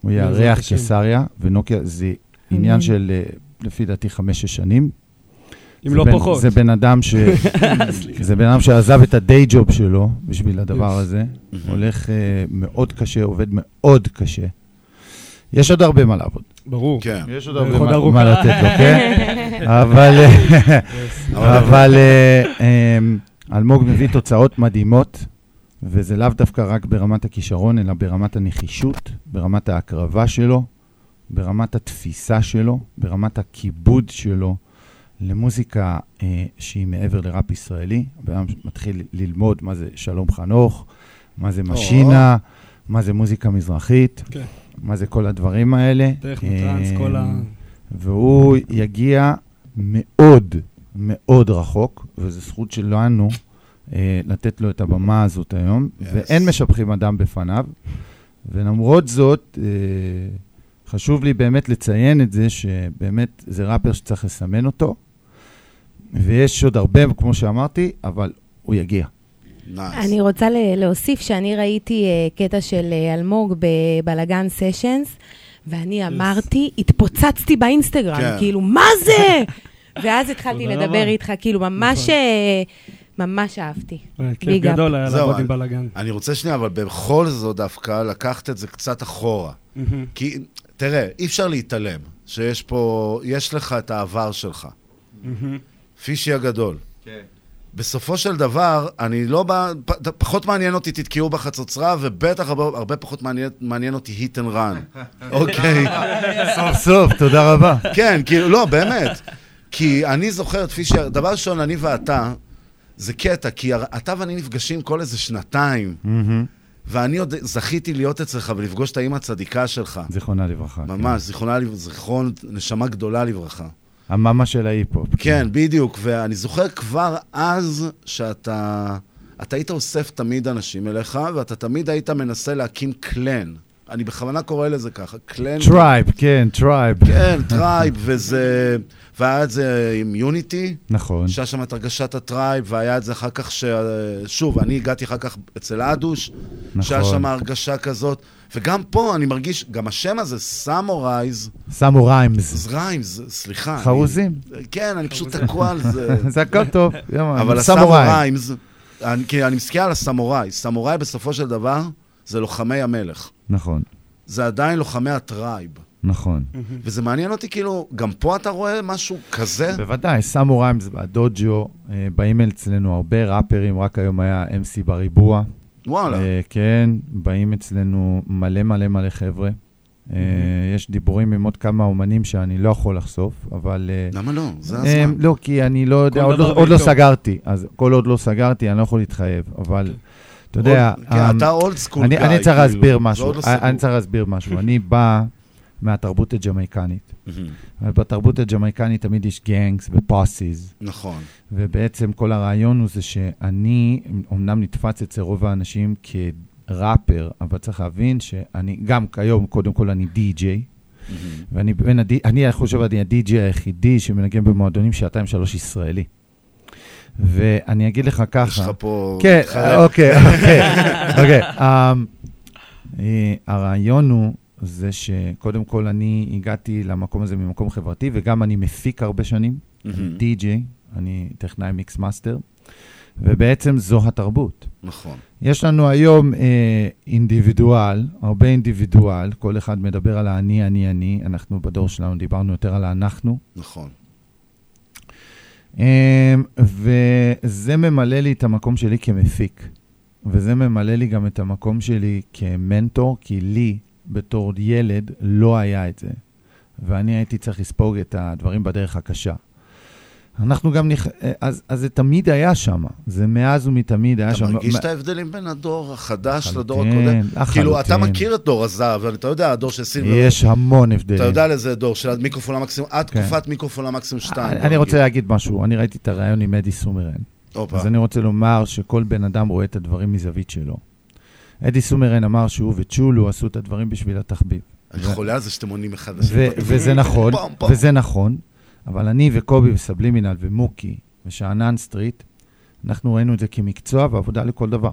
הוא יארח. קיסריה, ונוקיה זה. עניין של, לפי דעתי, חמש-שש שנים. אם זה לא בן- פחות. זה בן אדם ש... זה בן אדם שעזב את הדיי ג'וב שלו בשביל הדבר הזה. הולך אה, מאוד קשה, עובד מאוד קשה. יש עוד הרבה מה לעבוד. ברור. כן. יש עוד דרך הרבה מה- לתת לו, כן? אבל אה, אבל אה, אה, אלמוג מביא תוצאות מדהימות, וזה לאו דווקא רק ברמת הכישרון, אלא ברמת הנחישות, ברמת ההקרבה שלו, ברמת התפיסה שלו, ברמת הכיבוד שלו למוזיקה אה, שהיא מעבר לראפ ישראלי. הבן אדם מתחיל ללמוד מה זה שלום חנוך, מה זה משינה, מה זה מוזיקה מזרחית, כן. מה זה כל הדברים האלה. דרך מטרנס, כל ה... אה, והוא יגיע מאוד מאוד רחוק, וזו זכות שלנו אה, לתת לו את הבמה הזאת היום, Yes. ואין משבחים אדם בפניו. ולמרות זאת, אה, חשוב לי באמת לציין את זה, שבאמת זה ראפר שצריך לסמן אותו, ויש עוד הרבה, כמו שאמרתי, אבל הוא יגיע. אני רוצה להוסיף שאני ראיתי אה, קטע של אה, אלמוג בבלגן סשנס, ואני אמרתי, התפוצצתי באינסטגרם, כן. כאילו, מה זה? ואז התחלתי לדבר רבה. איתך, כאילו, ממש נכון. אה, ממש אהבתי. כיף. גדול היה לעבוד אני- עם בלאגן. אני רוצה שנייה, אבל בכל זאת דווקא לקחת את זה קצת אחורה. כי, תראה, אי אפשר להתעלם שיש פה, יש לך את העבר שלך. פישי הגדול. כן. בסופו של דבר, אני לא בא, פ- פחות מעניין אותי תתקעו בחצוצרה, ובטח הרבה, הרבה פחות מעניין, מעניין אותי hit and run. אוקיי. סוף סוף, תודה רבה. כן, כאילו, לא, באמת. כי אני זוכר את פישי, דבר ראשון, אני ואתה, זה קטע, כי אתה ואני נפגשים כל איזה שנתיים. ואני עוד זכיתי להיות אצלך ולפגוש את האימא הצדיקה שלך. זיכרונה לברכה. ממש, זיכרונה, לב- זיכרון, נשמה גדולה לברכה. המאמה של ההיפ-הופ. כן, בדיוק, ואני זוכר כבר אז שאתה... אתה היית אוסף תמיד אנשים אליך, ואתה תמיד היית מנסה להקים clan. אני בכוונה קורא לזה ככה, clan. tribe, כן, tribe. כן, tribe, וזה... והיה את זה עם יוניטי. נכון. שהיה שם את הרגשת ה tribe, והיה את זה אחר כך ש... שוב, אני הגעתי אחר כך אצל אדוש, נכון. שהיה שם הרגשה כזאת. וגם פה אני מרגיש, גם השם הזה, סמורייז, סמו rhymes. זה rhymes, סליחה. חרוזים. אני, כן, אני פשוט תקוע על זה. זה הכל טוב, אבל. הסמוריימס, אני, כי אני מסתכל על הסמוראי. סמוראי בסופו של דבר זה לוחמי המלך. נכון, זה עדיין לוחמי ה tribe. נכון. וזה מעניין אותי, כאילו, גם פה אתה רואה משהו כזה? בוודאי, סמוריימס והדוג'ו, אה, באים אצלנו הרבה ראפרים, רק היום היה MC בריבוע. וואלה. אה, כן, באים אצלנו מלא מלא מלא חבר'ה. אה, יש דיבורים עם עוד כמה אומנים שאני לא יכול לחשוף, אבל... אה, למה לא? זה הזמן. לא, כי אני לא יודע, עוד לא- עוד לא. סגרתי, אז כל עוד לא סגרתי, אני לא יכול להתחייב, אבל אתה יודע... עוד- כן, אה, אתה school אני- guy, אני צריך כאילו, להסביר משהו, לא אני- סגור. אני צריך להסביר משהו. אני בא מהתרבות הג'מייקנית. ובתרבות הג'מייקנית תמיד יש גנגס ופוסיס. נכון. ובעצם כל הרעיון הוא זה שאני אמנם נתפס אצל רוב האנשים כראפר, אבל צריך להבין שאני, גם כיום, קודם כל אני די-ג'יי. ואני בין הדי... אני חושב אני הדי-ג'יי היחידי שמנגן במועדונים שעתיים שלוש ישראלי. ואני אגיד לך ככה... יש לך פה... כן. אוקיי, אוקיי, אוקיי. אמ, אה, הרעיון הוא זה שקודם כל אני הגעתי למקום הזה ממקום חברתי, וגם אני מפיק הרבה שנים, מהמם. די-ג'יי, אני טכנאי mix master, ובעצם זו התרבות. נכון. יש לנו היום אה, אינדיבידואל, הרבה אינדיבידואל, כל אחד מדבר על האני, אני, אני, אנחנו בדור שלנו דיברנו יותר על האנחנו. נכון. אמ, וזה ממלא לי את המקום שלי כמפיק, וזה ממלא לי גם את המקום שלי כמנטור, כי לי, בתור ילד, לא היה את זה. ואני הייתי צריך לספוג את הדברים בדרך הקשה. אנחנו גם, נכ... אז, אז זה תמיד היה שם, זה מאז ומתמיד היה אתה שם. מרגיש מה- את ההבדלים בין הדור החדש לחלוטין, לדור הקודם? כאילו, אתה. מכיר את דור הזהב, אתה יודע, הדור של סילבר. יש המון הבדלים. אתה יודע על איזה דור של מיקרופון המקסימום, עד כן. תקופת מיקרופון המקסימום 2. אני רוצה להגיד משהו, אני ראיתי את הרעיון עם אדי סומרן. הופה. אז אני רוצה לומר שכל בן אדם רואה את הדברים מזווית שלו. אדי סומרן אמר שהוא וצ'ולו עשו את הדברים בשביל התחביב. אני ו- חולה על זה שאתם עונים אחד לשני. וזה נכון. וזה נכון, אבל אני וקובי וסבלימינל ומוקי ושאנן סטריט, אנחנו ראינו את זה כמקצוע ועבודה לכל דבר.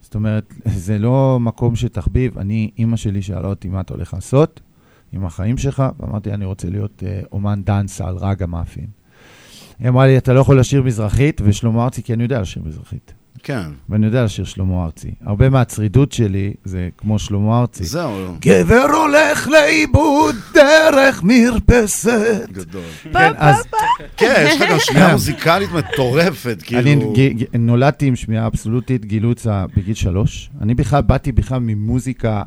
זאת אומרת, זה לא מקום של תחביב. אני, אימא שלי שאלה אותי מה אתה הולך לעשות עם החיים שלך, ואמרתי, אני רוצה להיות uh, אומן דאנסה על רגע מאפין. היא אמרה לי, אתה לא יכול לשיר מזרחית, ושלמה ארצי, כי אני יודע לשיר מזרחית. כן. ואני יודע לשיר שלמה ארצי. הרבה מהצרידות שלי זה כמו שלמה ארצי. זהו. גבר הולך לאיבוד דרך מרפסת. גדול. כן, אז... כן, יש לך גם שמיעה מוזיקלית מטורפת, אני כאילו... ג- נולדתי עם שמיעה אבסולוטית, גילו את זה בגיל שלוש. אני בכלל באתי בכלל ממוזיקה,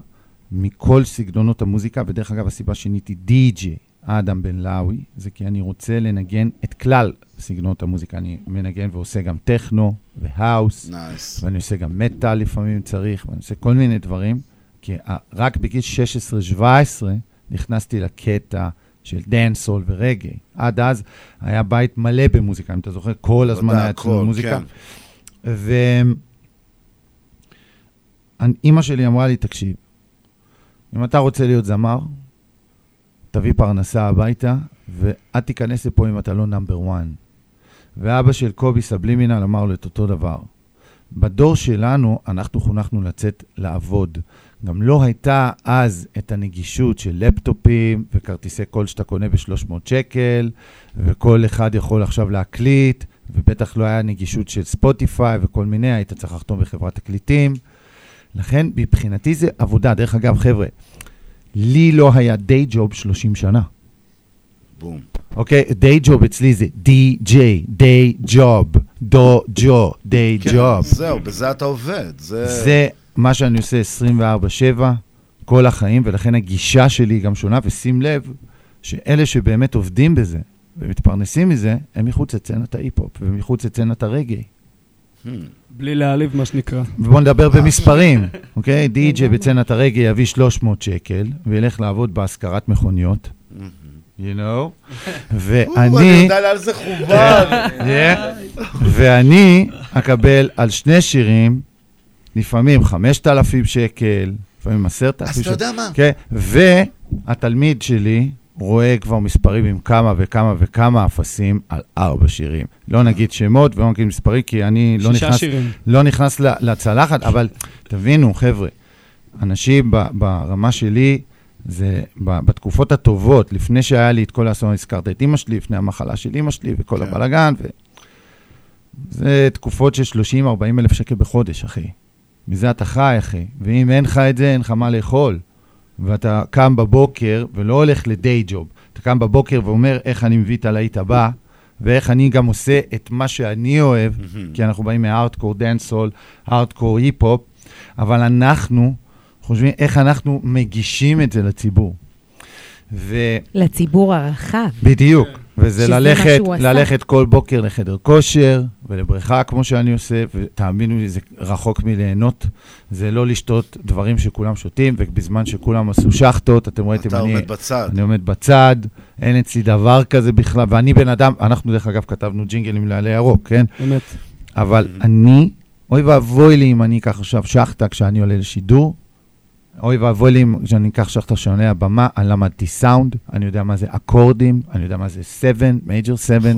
מכל סגנונות המוזיקה, ודרך אגב, הסיבה שיניתי די-ג'יי, אדם בן לאוי, זה כי אני רוצה לנגן את כלל סגנונות המוזיקה. אני מנגן ועושה גם טכנו והאוס, נייס. ואני עושה גם מטאל לפעמים צריך, ואני עושה כל מיני דברים, כי ה- רק בגיל 16-17 נכנסתי לקטע של dancehall ורגי. עד אז היה בית מלא במוזיקה, אם אתה זוכר, כל הזמן היה אצלנו מוזיקה. כן. ואימא שלי אמרה לי, תקשיב, אם אתה רוצה להיות זמר, תביא פרנסה הביתה, ואל תיכנס לפה אם אתה לא number 1. ואבא של קובי סבלימינל אמר לו את אותו דבר. בדור שלנו, אנחנו חונכנו לצאת לעבוד. גם לא הייתה אז את הנגישות של לפטופים וכרטיסי קול שאתה קונה ב-300 שקל, וכל אחד יכול עכשיו להקליט, ובטח לא היה נגישות של ספוטיפיי וכל מיני, היית צריך לחתום בחברת תקליטים. לכן, מבחינתי זה עבודה. דרך אגב, חבר'ה, לי לא היה דיי ג'וב 30 שנה. בום. אוקיי? דיי ג'וב אצלי זה די-ג'יי, דיי ג'וב, דו ג'ו, דיי ג'וב. זהו, בזה אתה עובד. זה... זה מה שאני עושה 24/7, כל החיים, ולכן הגישה שלי היא גם שונה, ושים לב שאלה שבאמת עובדים בזה ומתפרנסים מזה, הם מחוץ לצנת ההיפ-הופ ומחוץ לצנת הרגעי. בלי להעליב, מה שנקרא. ובואו נדבר במספרים, אוקיי? די.ג'יי בצנת הרגעי יביא 300 שקל, וילך לעבוד בהשכרת מכוניות. You know, ואני... אני יודע לאן זה חובר. Yeah. ואני אקבל על שני שירים, לפעמים 5,000 שקל, לפעמים 10,000 אז שקל. אתה יודע מה? כן, והתלמיד שלי רואה כבר מספרים עם כמה וכמה וכמה אפסים על ארבע שירים. לא נגיד שמות ולא נגיד מספרים, כי אני לא שישה נכנס, שירים. לא נכנס לצלחת, אבל תבינו, חבר'ה, אנשים ברמה שלי, זה בתקופות הטובות, לפני שהיה לי את כל האסון, הזכרת את אימא שלי, לפני המחלה של אימא שלי וכל הבלאגן, ו... זה תקופות של 30-40 אלף שקל בחודש, אחי. מזה אתה חי, אחי. ואם אין לך את זה, אין לך מה לאכול. ואתה קם בבוקר ולא הולך לדיי ג'וב. אתה קם בבוקר ואומר איך אני מביא את הלהיט הבא, ואיך אני גם עושה את מה שאני אוהב, כי אנחנו באים מ hardcore dancehall, hardcore היפ-הופ, אבל אנחנו חושבים איך אנחנו מגישים את זה לציבור. ו... לציבור הרחב. בדיוק. וזה ללכת. ללכת כל בוקר לחדר כושר ולבריכה כמו שאני עושה, ותאמינו לי, זה רחוק מליהנות. זה לא לשתות דברים שכולם שותים, ובזמן שכולם עשו שחטות, אתם ראיתם, אתה אני... עומד בצד. אני עומד בצד, אין אצלי דבר כזה בכלל, ואני בן אדם, אנחנו דרך אגב כתבנו ג'ינגלים לעלי ירוק, כן? באמת. אבל אני, אוי ואבוי לי אם אני אקח עכשיו שחטה כשאני עולה לשידור, אוי ואבוי לי אם אני אקח שחטה עולה לבמה, אני למדתי סאונד, אני יודע מה זה אקורדים, אני יודע מה זה 7, major 7,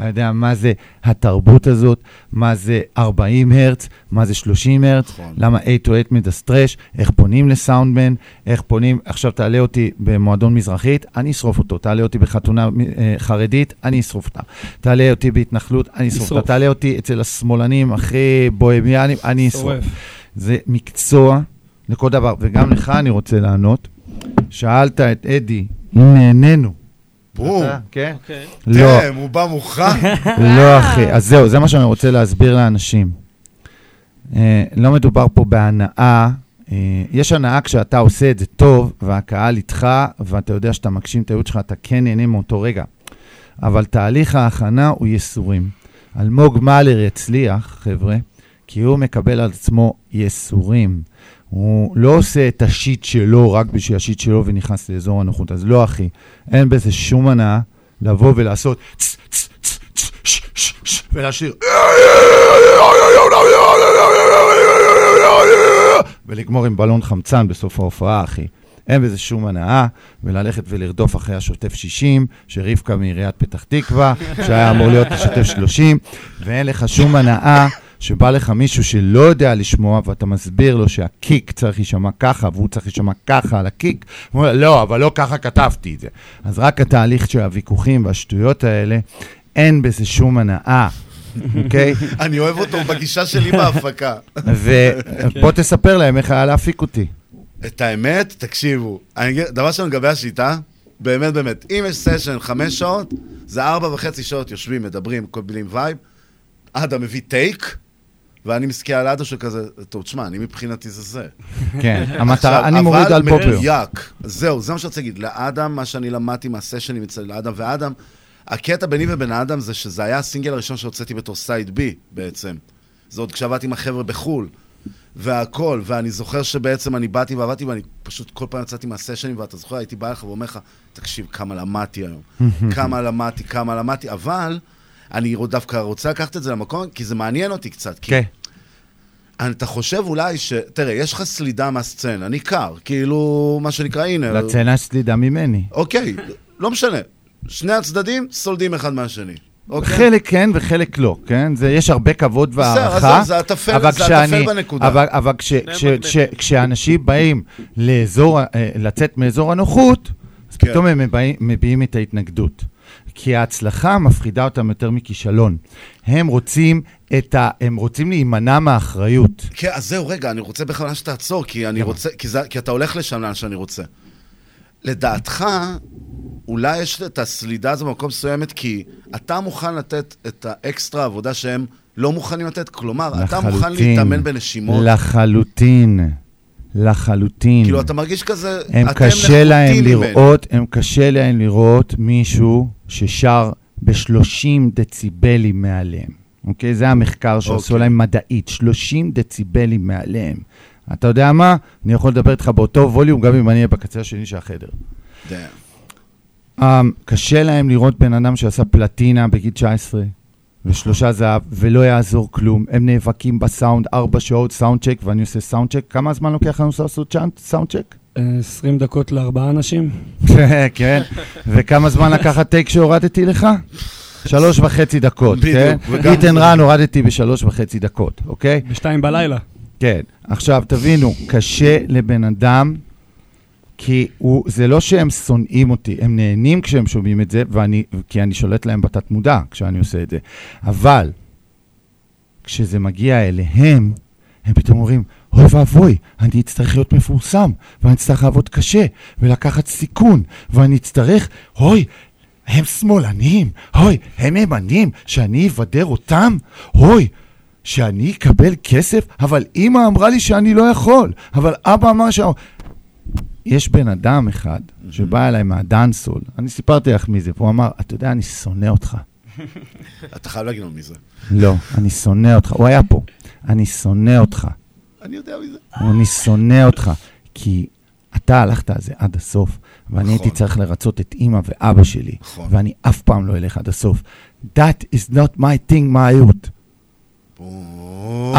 אני יודע מה זה התרבות הזאת, מה זה 40 הרץ, מה זה 30 הרץ, למה 808 מדסטרט, איך פונים לסאונדמן, איך פונים, עכשיו תעלה אותי במועדון מזרחית, אני אשרוף אותו, תעלה אותי בחתונה אה, חרדית, אני אשרוף אותה, תעלה אותי בהתנחלות, אני אשרוף אותה. תעלה אותי אצל השמאלנים הכי בוהמיאנים, אני אשרוף. זה מקצוע לכל דבר, וגם לך אני רוצה לענות. שאלת את אדי אם נהנינו. בום. אתה, כן? אוקיי. לא. דאם, הוא בא מוכן. לא, אחי. אז זהו, זה מה שאני רוצה להסביר לאנשים. אה, לא מדובר פה בהנאה. אה, יש הנאה כשאתה עושה את זה טוב, והקהל איתך, ואתה יודע שאתה מגשים את הייעוד שלך, אתה כן נהנה מאותו רגע. אבל תהליך ההכנה הוא ייסורים. אלמוג מאלר יצליח, חבר'ה, כי הוא מקבל על עצמו ייסורים. הוא לא עושה את השיט שלו רק בשביל השיט שלו ונכנס לאזור הנוחות. אז לא, אחי, אין בזה שום הנאה לבוא ולעשות צ, צ, צ, צ, ש, ש, ש, ולשיר ולגמור עם בלון חמצן בסוף ההופעה, אחי. אין בזה שום הנאה, וללכת ולרדוף אחרי השוטף 60, שרבקה מעיריית פתח תקווה, שהיה אמור להיות השוטף 30, ואין לך שום הנאה שבא לך מישהו שלא יודע לשמוע, ואתה מסביר לו שהקיק צריך להישמע ככה, והוא צריך להישמע ככה על הקיק, הוא אומר, לא, אבל לא ככה כתבתי את זה. אז רק התהליך של הוויכוחים והשטויות האלה, אין בזה שום הנאה. אוקיי? אני אוהב אותו בגישה שלי בהפקה. ובוא תספר להם איך היה להפיק אותי. את האמת, תקשיבו, דבר ראשון לגבי השיטה, באמת באמת, אם יש סשן חמש שעות, זה ארבע וחצי שעות יושבים, מדברים, מקבלים vibe, אדם מביא take, ואני מסתכל על אדם שכזה, טוב, תשמע, אני מבחינתי זה זה. כן, המטרה- אני מוריד על פופר. אבל מדויק, זהו, זה מה שאני רוצה להגיד. לאדם, מה שאני למדתי מהסשנים אצל אדם ואדם, הקטע ביני ובין אדם זה שזה היה הסינגל הראשון שהוצאתי בתור סייד בי, בעצם. זה עוד כשעבדתי עם החבר'ה בחו"ל. והכל, ואני זוכר שבעצם אני באתי ועבדתי, ואני פשוט כל פעם יצאתי מהסשנים, ואתה זוכר, הייתי בא אליך ואומר לך, תקשיב, כמה למדתי היום. כמה למדתי, כמה למדתי, אבל אני דווקא רוצה לקחת את זה למקום, כי זה מעניין אותי קצת. כן. אתה חושב אולי ש... תראה, יש לך סלידה מהסצנה, ניכר, כאילו, מה שנקרא, הנה. לצנה יש סלידה ממני. אוקיי, לא משנה. שני הצדדים סולדים אחד מהשני. אוקיי? חלק כן וחלק לא, כן? זה, יש הרבה כבוד בסדר, והערכה. אז זה הטפל- אבל זה כשאני- הטפל בנקודה. אבל, אבל כש, כש, כש, כשאנשים באים לאזור, אה, לצאת מאזור הנוחות, אז כן. פתאום הם מביעים את ההתנגדות. כי ההצלחה מפחידה אותם יותר מכישלון. הם רוצים את ה... הם רוצים להימנע מהאחריות. כן, אז זהו, רגע, אני רוצה בכוונה שתעצור, כי אני רוצה, כי, זה, כי אתה הולך לשם לאן שאני רוצה. לדעתך, אולי יש את הסלידה הזו במקום מסוימת, כי אתה מוכן לתת את האקסטרה עבודה שהם לא מוכנים לתת? כלומר, אתה מוכן להתאמן בנשימות. לחלוטין. לחלוטין. כאילו, אתה מרגיש כזה, הם אתם קשה להם. לראות, הם קשה להם לראות מישהו ששר ב-30 דציבלים מעליהם. אוקיי? זה המחקר שעשו אוקיי. להם מדעית, 30 דציבלים מעליהם. אתה יודע מה? אני יכול לדבר איתך באותו ווליום, גם אם אני אהיה בקצה השני של החדר. Um, קשה להם לראות בן אדם שעשה פלטינה בגיל 19 ושלושה זהב, ולא יעזור כלום. הם נאבקים בסאונד, ארבע שעות sound check, ואני עושה sound check. כמה זמן לוקח לנו לעשות sound check? אה, 20 דקות לארבעה אנשים. כן. וכמה זמן לקח ה take שהורדתי לך? שלוש וחצי דקות, בדיוק, כן? וגם איתן רן הורדתי בשלוש וחצי דקות, אוקיי? בשתיים בלילה. כן. עכשיו, תבינו, קשה לבן אדם, כי הוא, זה לא שהם שונאים אותי, הם נהנים כשהם שומעים את זה, ואני, כי אני שולט להם בתת מודע כשאני עושה את זה. אבל, כשזה מגיע אליהם, הם פתאום אומרים, אוי ואבוי, אני אצטרך להיות מפורסם, ואני אצטרך לעבוד קשה, ולקחת סיכון, ואני אצטרך, אוי, הם שמאלנים, אוי, הם ימנים, שאני אבדר אותם, אוי, שאני אקבל כסף, אבל אימא אמרה לי שאני לא יכול, אבל אבא אמר ש... יש בן אדם אחד שבא אליי מהדאנסול, אני סיפרתי לך מי זה, והוא אמר, אתה יודע, אני שונא אותך. אתה חייב להגיד לנו מי זה. לא, אני שונא אותך. הוא היה פה. אני שונא אותך. אני יודע מי זה. אני שונא אותך. כי אתה הלכת על זה עד הסוף, ואני הייתי צריך לרצות את אימא ואבא שלי, ואני אף פעם לא אלך עד הסוף. That is not my thing, מהיות.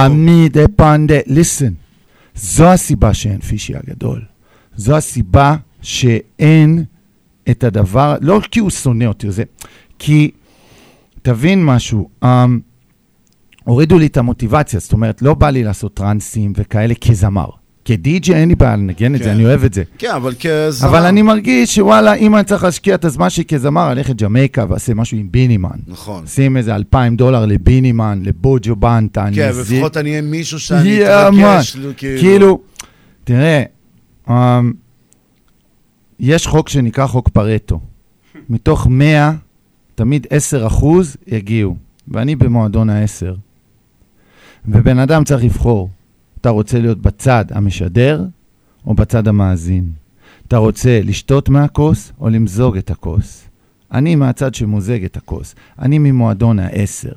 אני דה פנדה, listen, זו הסיבה שאין פישי הגדול. זו הסיבה שאין את הדבר, לא כי הוא שונא אותי, זה כי, תבין משהו, um, הורידו לי את המוטיבציה, זאת אומרת, לא בא לי לעשות טרנסים וכאלה כזמר. כדי-ג'י אין לי בעיה לנגן את זה, כן. אני אוהב את זה. כן, אבל כזמר. אבל אני מרגיש שוואלה, אם אני צריך להשקיע את הזמן שלי כזמר, אלך לג'מייקה ואעשה משהו עם בינימן. נכון. שים איזה אלפיים דולר לבינימן, לבוג'ו בנטה. כן, לזי- לפחות אני אהיה מישהו שאני. אתרגש, כאילו. כאילו, תראה, יש חוק שנקרא חוק פרטו. מתוך 100, תמיד 10 אחוז יגיעו, ואני במועדון ה-10. ובן אדם צריך לבחור, אתה רוצה להיות בצד המשדר או בצד המאזין? אתה רוצה לשתות מהכוס או למזוג את הכוס? אני מהצד שמוזג את הכוס. אני ממועדון ה-10.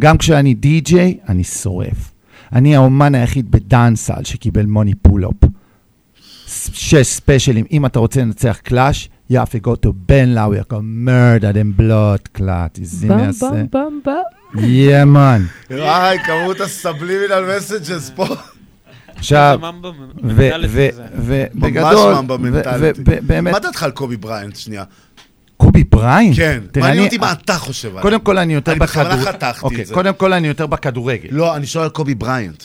גם כשאני די-ג'יי, אני שורף. אני האומן היחיד ב dancehall שקיבל money pull-up. שש ספיישלים, אם אתה רוצה לנצח clash, you have to go to Ben Lau, you can murder them bloodclaat. איזה מעשה. במ במ במ. Yeah, man. וואי, כמות ה subliminal messages פה. עכשיו. ובגדול. ובאמת- מה דעתך על קובי בריינט, שנייה? קובי בריינט? כן, מעניין אותי מה אתה חושב עליו. קודם כל, אני יותר אני בכוונה חתכתי אוקיי, את זה. קודם כל, אני יותר בכדורגל. לא, אני שואל על קובי בריינט.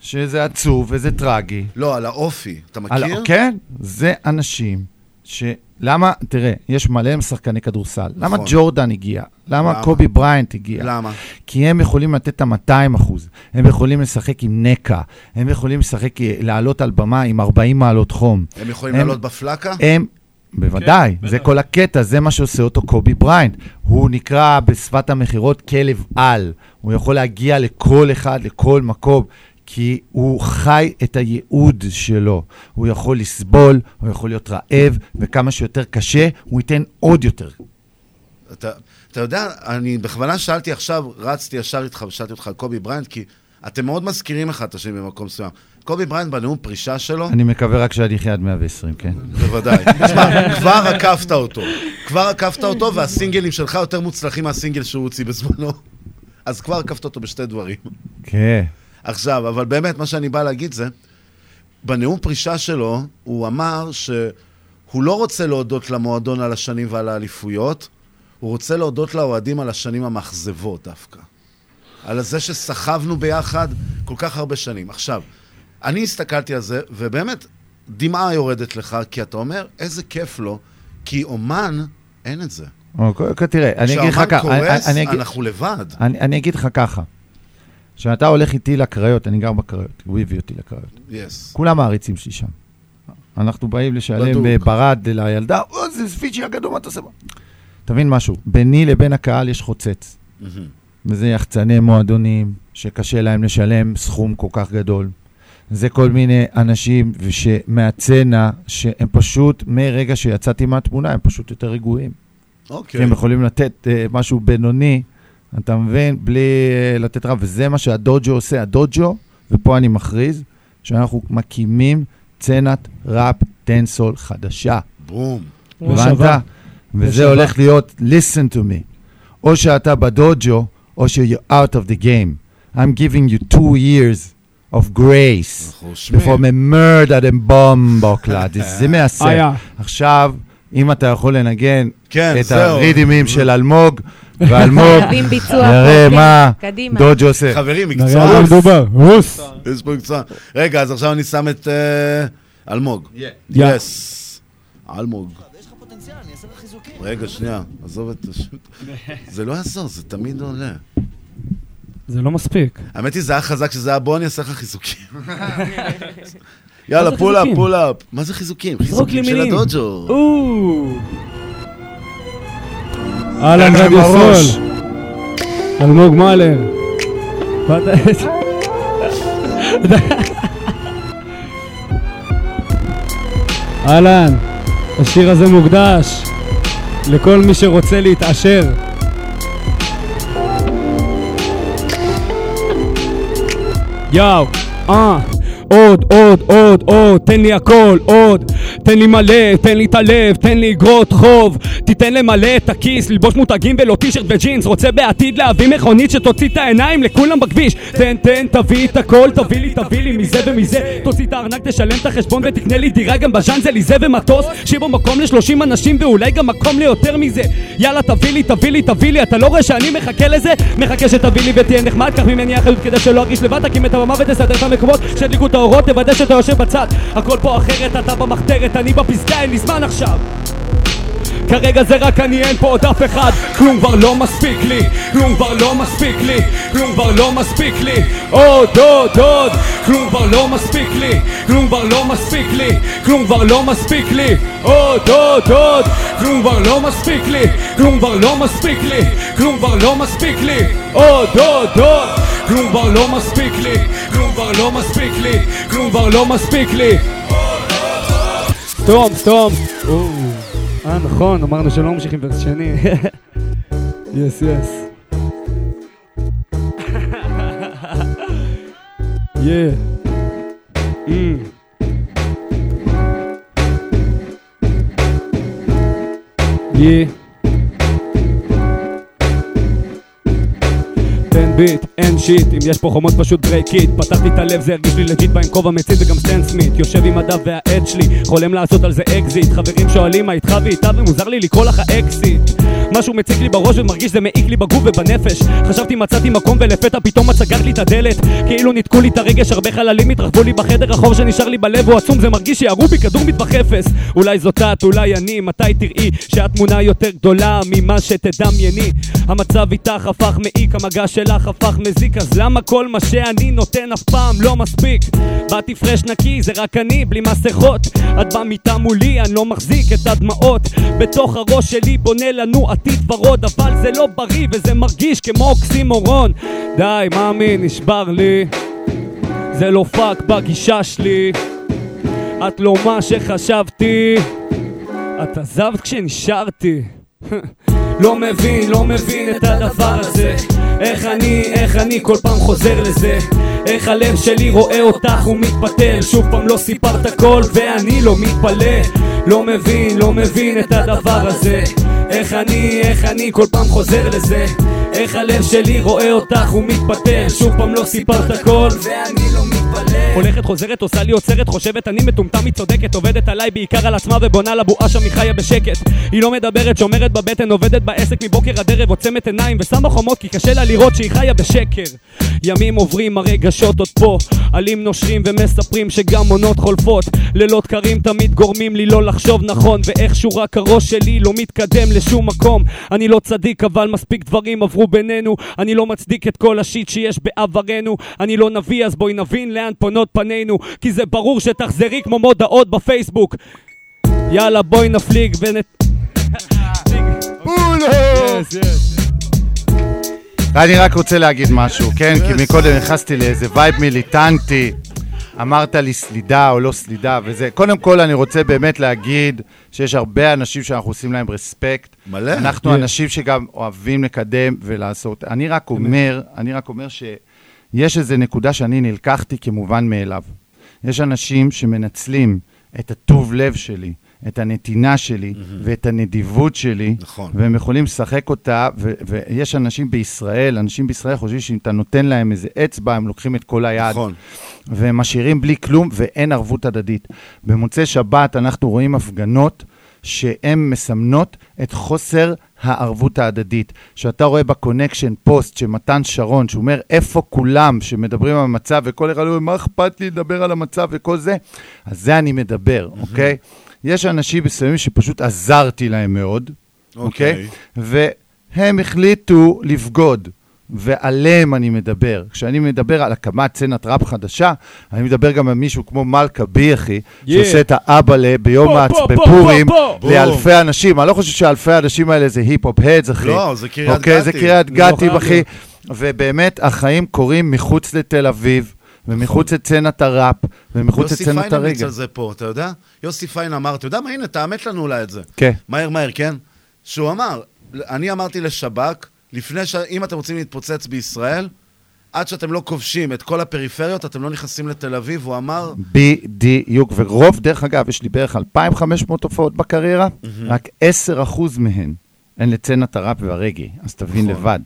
שזה עצוב וזה טרגי. לא, על האופי. אתה על- מכיר? כן, זה אנשים ש... למה, תראה, יש מלא שחקני כדורסל. למה נכון. ג'ורדן הגיע? למה למה? קובי בריינט הגיע? למה? כי הם יכולים לתת את ה-200 אחוז. הם יכולים לשחק עם נקע. הם יכולים לשחק, לעלות על במה עם 40 מעלות חום. הם יכולים לעלות בפלקה? הם, בוודאי, כן, זה כל הקטע, זה מה שעושה אותו קובי בריינט. הוא נקרא בשפת המכירות כלב על. הוא יכול להגיע לכל אחד, לכל מקום. כי הוא חי את הייעוד שלו. הוא יכול לסבול, הוא יכול להיות רעב, וכמה שיותר קשה, הוא ייתן עוד יותר. אתה, אתה יודע, אני בכוונה שאלתי עכשיו, רצתי ישר איתך ושאלתי אותך על קובי בריינט, כי אתם מאוד מזכירים אחד את השני במקום מסוים. קובי בריינט בנאום פרישה שלו, אני מקווה רק שאני אחיה עד 120, כן? בוודאי. תשמע, כבר עקפת אותו. כבר עקפת אותו, והסינגלים שלך יותר מוצלחים מהסינגל שהוא הוציא בזמנו. אז כבר עקפת אותו בשתי דברים. כן. עכשיו, אבל באמת, מה שאני בא להגיד זה, בנאום פרישה שלו, הוא אמר שהוא לא רוצה להודות למועדון על השנים ועל האליפויות, הוא רוצה להודות לאוהדים על השנים המאכזבות דווקא. על זה שסחבנו ביחד כל כך הרבה שנים. עכשיו, אני הסתכלתי על זה, ובאמת, דמעה יורדת לך, כי אתה אומר, איזה כיף לו, כי אומן, אין את זה. אוקיי, תראה, אני אגיד לך כשהאומן ככה, אני- קורס, אני אנחנו לבד. אני אני אגיד לך ככה, כשאתה הולך איתי לקריות, אני גר בקריות, הוא הביא אותי לקריות. Yes. כולם מעריצים שלי שם. אנחנו באים לשלם. אה, ברד לילדה, או, זה ספיצ'י הגדול, מה אתה עושה? תבין משהו, ביני לבין הקהל יש חוצץ. מהמם. וזה יחצני מועדונים, שקשה להם לשלם סכום כל כך גדול. זה כל מיני אנשים מהצצנה, שהם פשוט, מרגע שיצאתי מהתמונה, הם פשוט יותר רגועים. אוקיי. כי הם יכולים לתת uh, משהו בינוני, אתה מבין? בלי uh, לתת רב, וזה מה שהדוג'ו עושה. הדוג'ו, ופה אני מכריז, שאנחנו מקימים סצנת ראפ טנסול חדשה. בום. הבנת? וזה. הולך להיות, listen to me. או שאתה בדוג'ו, או ש-you're out of the game. I'm giving you two years of grace. before me murder them bomb, קלאד. זה מעשה. עכשיו, אם אתה יכול לנגן כן, את זהו. הרידימים של אלמוג, ואלמוג, נראה מה. דוג'ו עושה. חברים, מקצוע. רוס. יש פה מקצוע. רגע, אז עכשיו אני שם את אה, אלמוג. יס. אלמוג. רגע, שנייה, עזוב את השוט. זה לא יעזור, זה תמיד עולה. זה לא מספיק. האמת היא, זה היה חזק שזה היה בוא אני אעשה לך חיזוקים. יאללה, זה פול אפ, חיזוקים? פול אפ. מה זה חיזוקים? חיזוקים של. הדוג'ו. אהלן בראש. שמאל. אלמוג מאלר. אהלן, השיר הזה מוקדש לכל מי שרוצה להתעשר. יאו, אה, עוד, עוד, עוד, עוד, תן לי הכל, עוד, תן לי מלא, תן לי את הלב, תן לי אגרות חוב, תיתן למלא את הכיס, ללבוש מותגים ולא טישרט וג'ינס, רוצה בעתיד להביא מכונית שתוציא את העיניים לכולם בכביש, תן, תן, תביא את הכל, תביא לי, תביא לי מזה ומזה, תוציא את הארנק, תשלם את החשבון ותקנה לי דירה גם בז'אנזליזה ומטוס, שיהיה בו מקום לשלושים אנשים ואולי גם מקום ליותר מזה, יאללה תביא לי, תביא לי, תביא לי, אתה לא רואה שאני מחכה לזה? מחכה שתביא לי ותהיה נחמד, קח ממני אחריות כדי שלא ארגיש לבד, תקים את הבמה ותסדר את המקומות, האורות, תוודא שאתה יושב בצד, הכל פה אחרת, אתה במחתרת, אני בפסגה, אין לי זמן עכשיו כרגע זה רק אני, אין פה עוד אף אחד כלום כבר לא מספיק לי, כלום כבר לא מספיק לי, כלום כבר לא מספיק לי עוד, עוד, עוד כלום כבר לא מספיק לי, כלום כבר לא מספיק לי, כלום כבר לא מספיק לי עוד, עוד, עוד כלום כבר לא מספיק לי, כלום כבר לא מספיק לי, כלום כבר לא מספיק לי עוד, עוד, עוד כלום כבר לא מספיק לי, כלום כבר לא מספיק לי, כלום כבר לא מספיק לי סתום, סתום. אה, נכון, אמרנו שלא ממשיכים ורס שני. יס, יס. יא. יא. ביט, אין shit, אם יש פה חומות פשוט break it פתחתי את הלב, זה הרגיש לי legit בא עם כובע מצית וגם סטן סמית. יושב עם הדף והעט שלי, חולם לעשות על זה אקזיט חברים שואלים מה איתך ואיתה? ומוזר לי לקרוא לך אקסית משהו מציק לי בראש ומרגיש זה מעיק לי בגוף ובנפש. חשבתי מצאתי מקום ולפתע פתאום את סגרת לי את הדלת. כאילו ניתקו לי את הרגש, הרבה חללים התרחבו לי בחדר החור שנשאר לי בלב הוא עצום, זה מרגיש שירו בי כדור מטבח אפס אולי זאת את, אולי אני, מתי תראי שהתמונה יותר גדולה ממה שתדמייני? המצב איתך הפך מעיק, המגע שלך הפך מזיק אז למה כל מה שאני נותן אף פעם לא מספיק? באתי fresh נקי, זה רק אני, בלי מסכות. את במיטה מולי, אני לא מחזיק את הדמעות. בתוך הראש שלי בונה לנו עתיד ורוד אבל זה לא בריא וזה מרגיש כמו אוקסימורון. די, מאמי, נשבר לי. זה לא פאק בגישה שלי. את לא מה שחשבתי. את עזבת כשנשארתי לא מבין, לא מבין את הדבר הזה. איך אני, איך אני כל פעם חוזר לזה? איך הלב שלי רואה אותך ומתפטר שוב פעם לא סיפרת הכל ואני לא מתפלא. לא מבין, לא מבין את הדבר הזה. איך אני, איך אני כל פעם חוזר לזה? איך הלב שלי רואה אותך ומתפטר שוב פעם לא סיפרת הכל ואני לא מתפלא הולכת חוזרת עושה לי עוצרת חושבת אני מטומטם היא צודקת עובדת עליי בעיקר על עצמה ובונה לבועה שם היא חיה בשקט היא לא מדברת שומרת בבטן עובדת בעסק מבוקר עד ערב עוצמת עיניים ושמה חומות כי קשה לה לראות שהיא חיה בשקר ימים עוברים, הרגשות עוד פה. עלים נושרים ומספרים שגם עונות חולפות. לילות קרים תמיד גורמים לי לא לחשוב נכון, ואיכשהו רק הראש שלי לא מתקדם לשום מקום. אני לא צדיק, אבל מספיק דברים עברו בינינו. אני לא מצדיק את כל השיט שיש בעברנו. אני לא נביא, אז בואי נבין לאן פונות פנינו. כי זה ברור שתחזרי כמו מודעות בפייסבוק. יאללה, בואי נפליג ונת... Yes, yes. אני רק רוצה להגיד משהו, כן? כי מקודם נכנסתי לאיזה vibe מיליטנטי. אמרת לי סלידה או לא סלידה וזה. קודם כל, אני רוצה באמת להגיד שיש הרבה אנשים שאנחנו עושים להם respect. מלא. אנחנו Yeah. אנשים שגם אוהבים לקדם ולעשות. אני רק אומר, אני רק אומר שיש איזו נקודה שאני נלקחתי כמובן מאליו. יש אנשים שמנצלים את הטוב לב שלי, את הנתינה שלי ואת הנדיבות שלי, נכון. והם יכולים לשחק אותה, ו- ויש אנשים בישראל, אנשים בישראל חושבים שאם אתה נותן להם איזה אצבע, הם לוקחים את כל היד. נכון. והם משאירים בלי כלום, ואין ערבות הדדית. במוצאי שבת אנחנו רואים הפגנות שהן מסמנות את חוסר הערבות ההדדית. שאתה רואה ב connection פוסט שמתן שרון, שהוא אומר, איפה כולם שמדברים על המצב, וכל אחד אומר, מה אכפת לי לדבר על המצב וכל זה? אז זה אני מדבר, אוקיי? יש אנשים מסוימים שפשוט עזרתי להם מאוד, אוקיי. אוקיי? והם החליטו לבגוד. ועליהם אני מדבר. כשאני מדבר על הקמת סצנת ראפ חדשה, אני מדבר גם על מישהו כמו מלכה בי, אחי, Yeah. שעושה את האבאלה ביום העצ... בוא, בוא, בפורים בוא, בוא. לאלפי אנשים. אני לא חושב שאלפי האנשים האלה זה היפ-הופ הדס, אחי. לא, זה קריית אוקיי, זה גתי. קריית זה לא גתי, אחי. ובאמת, החיים קורים מחוץ לתל אביב, ומחוץ לסצנת הראפ, ומחוץ יוסי לסצנת פיין המליץ הרגע. על זה פה, אתה יודע? יוסי פיין אמר, אתה יודע מה, הנה, תאמת לנו אולי את זה. כן. מהר מהר, כן? שהוא אמר, אני אמרתי לשב"כ, לפני ש... אם אתם רוצים להתפוצץ בישראל, עד שאתם לא כובשים את כל הפריפריות, אתם לא נכנסים לתל אביב, הוא אמר, בדיוק, ורוב, דרך אגב, יש לי בערך 2,500 הופעות בקריירה, רק 10% מהן הן לצנת הראפ והרגי, אז תבין נכון. לבד.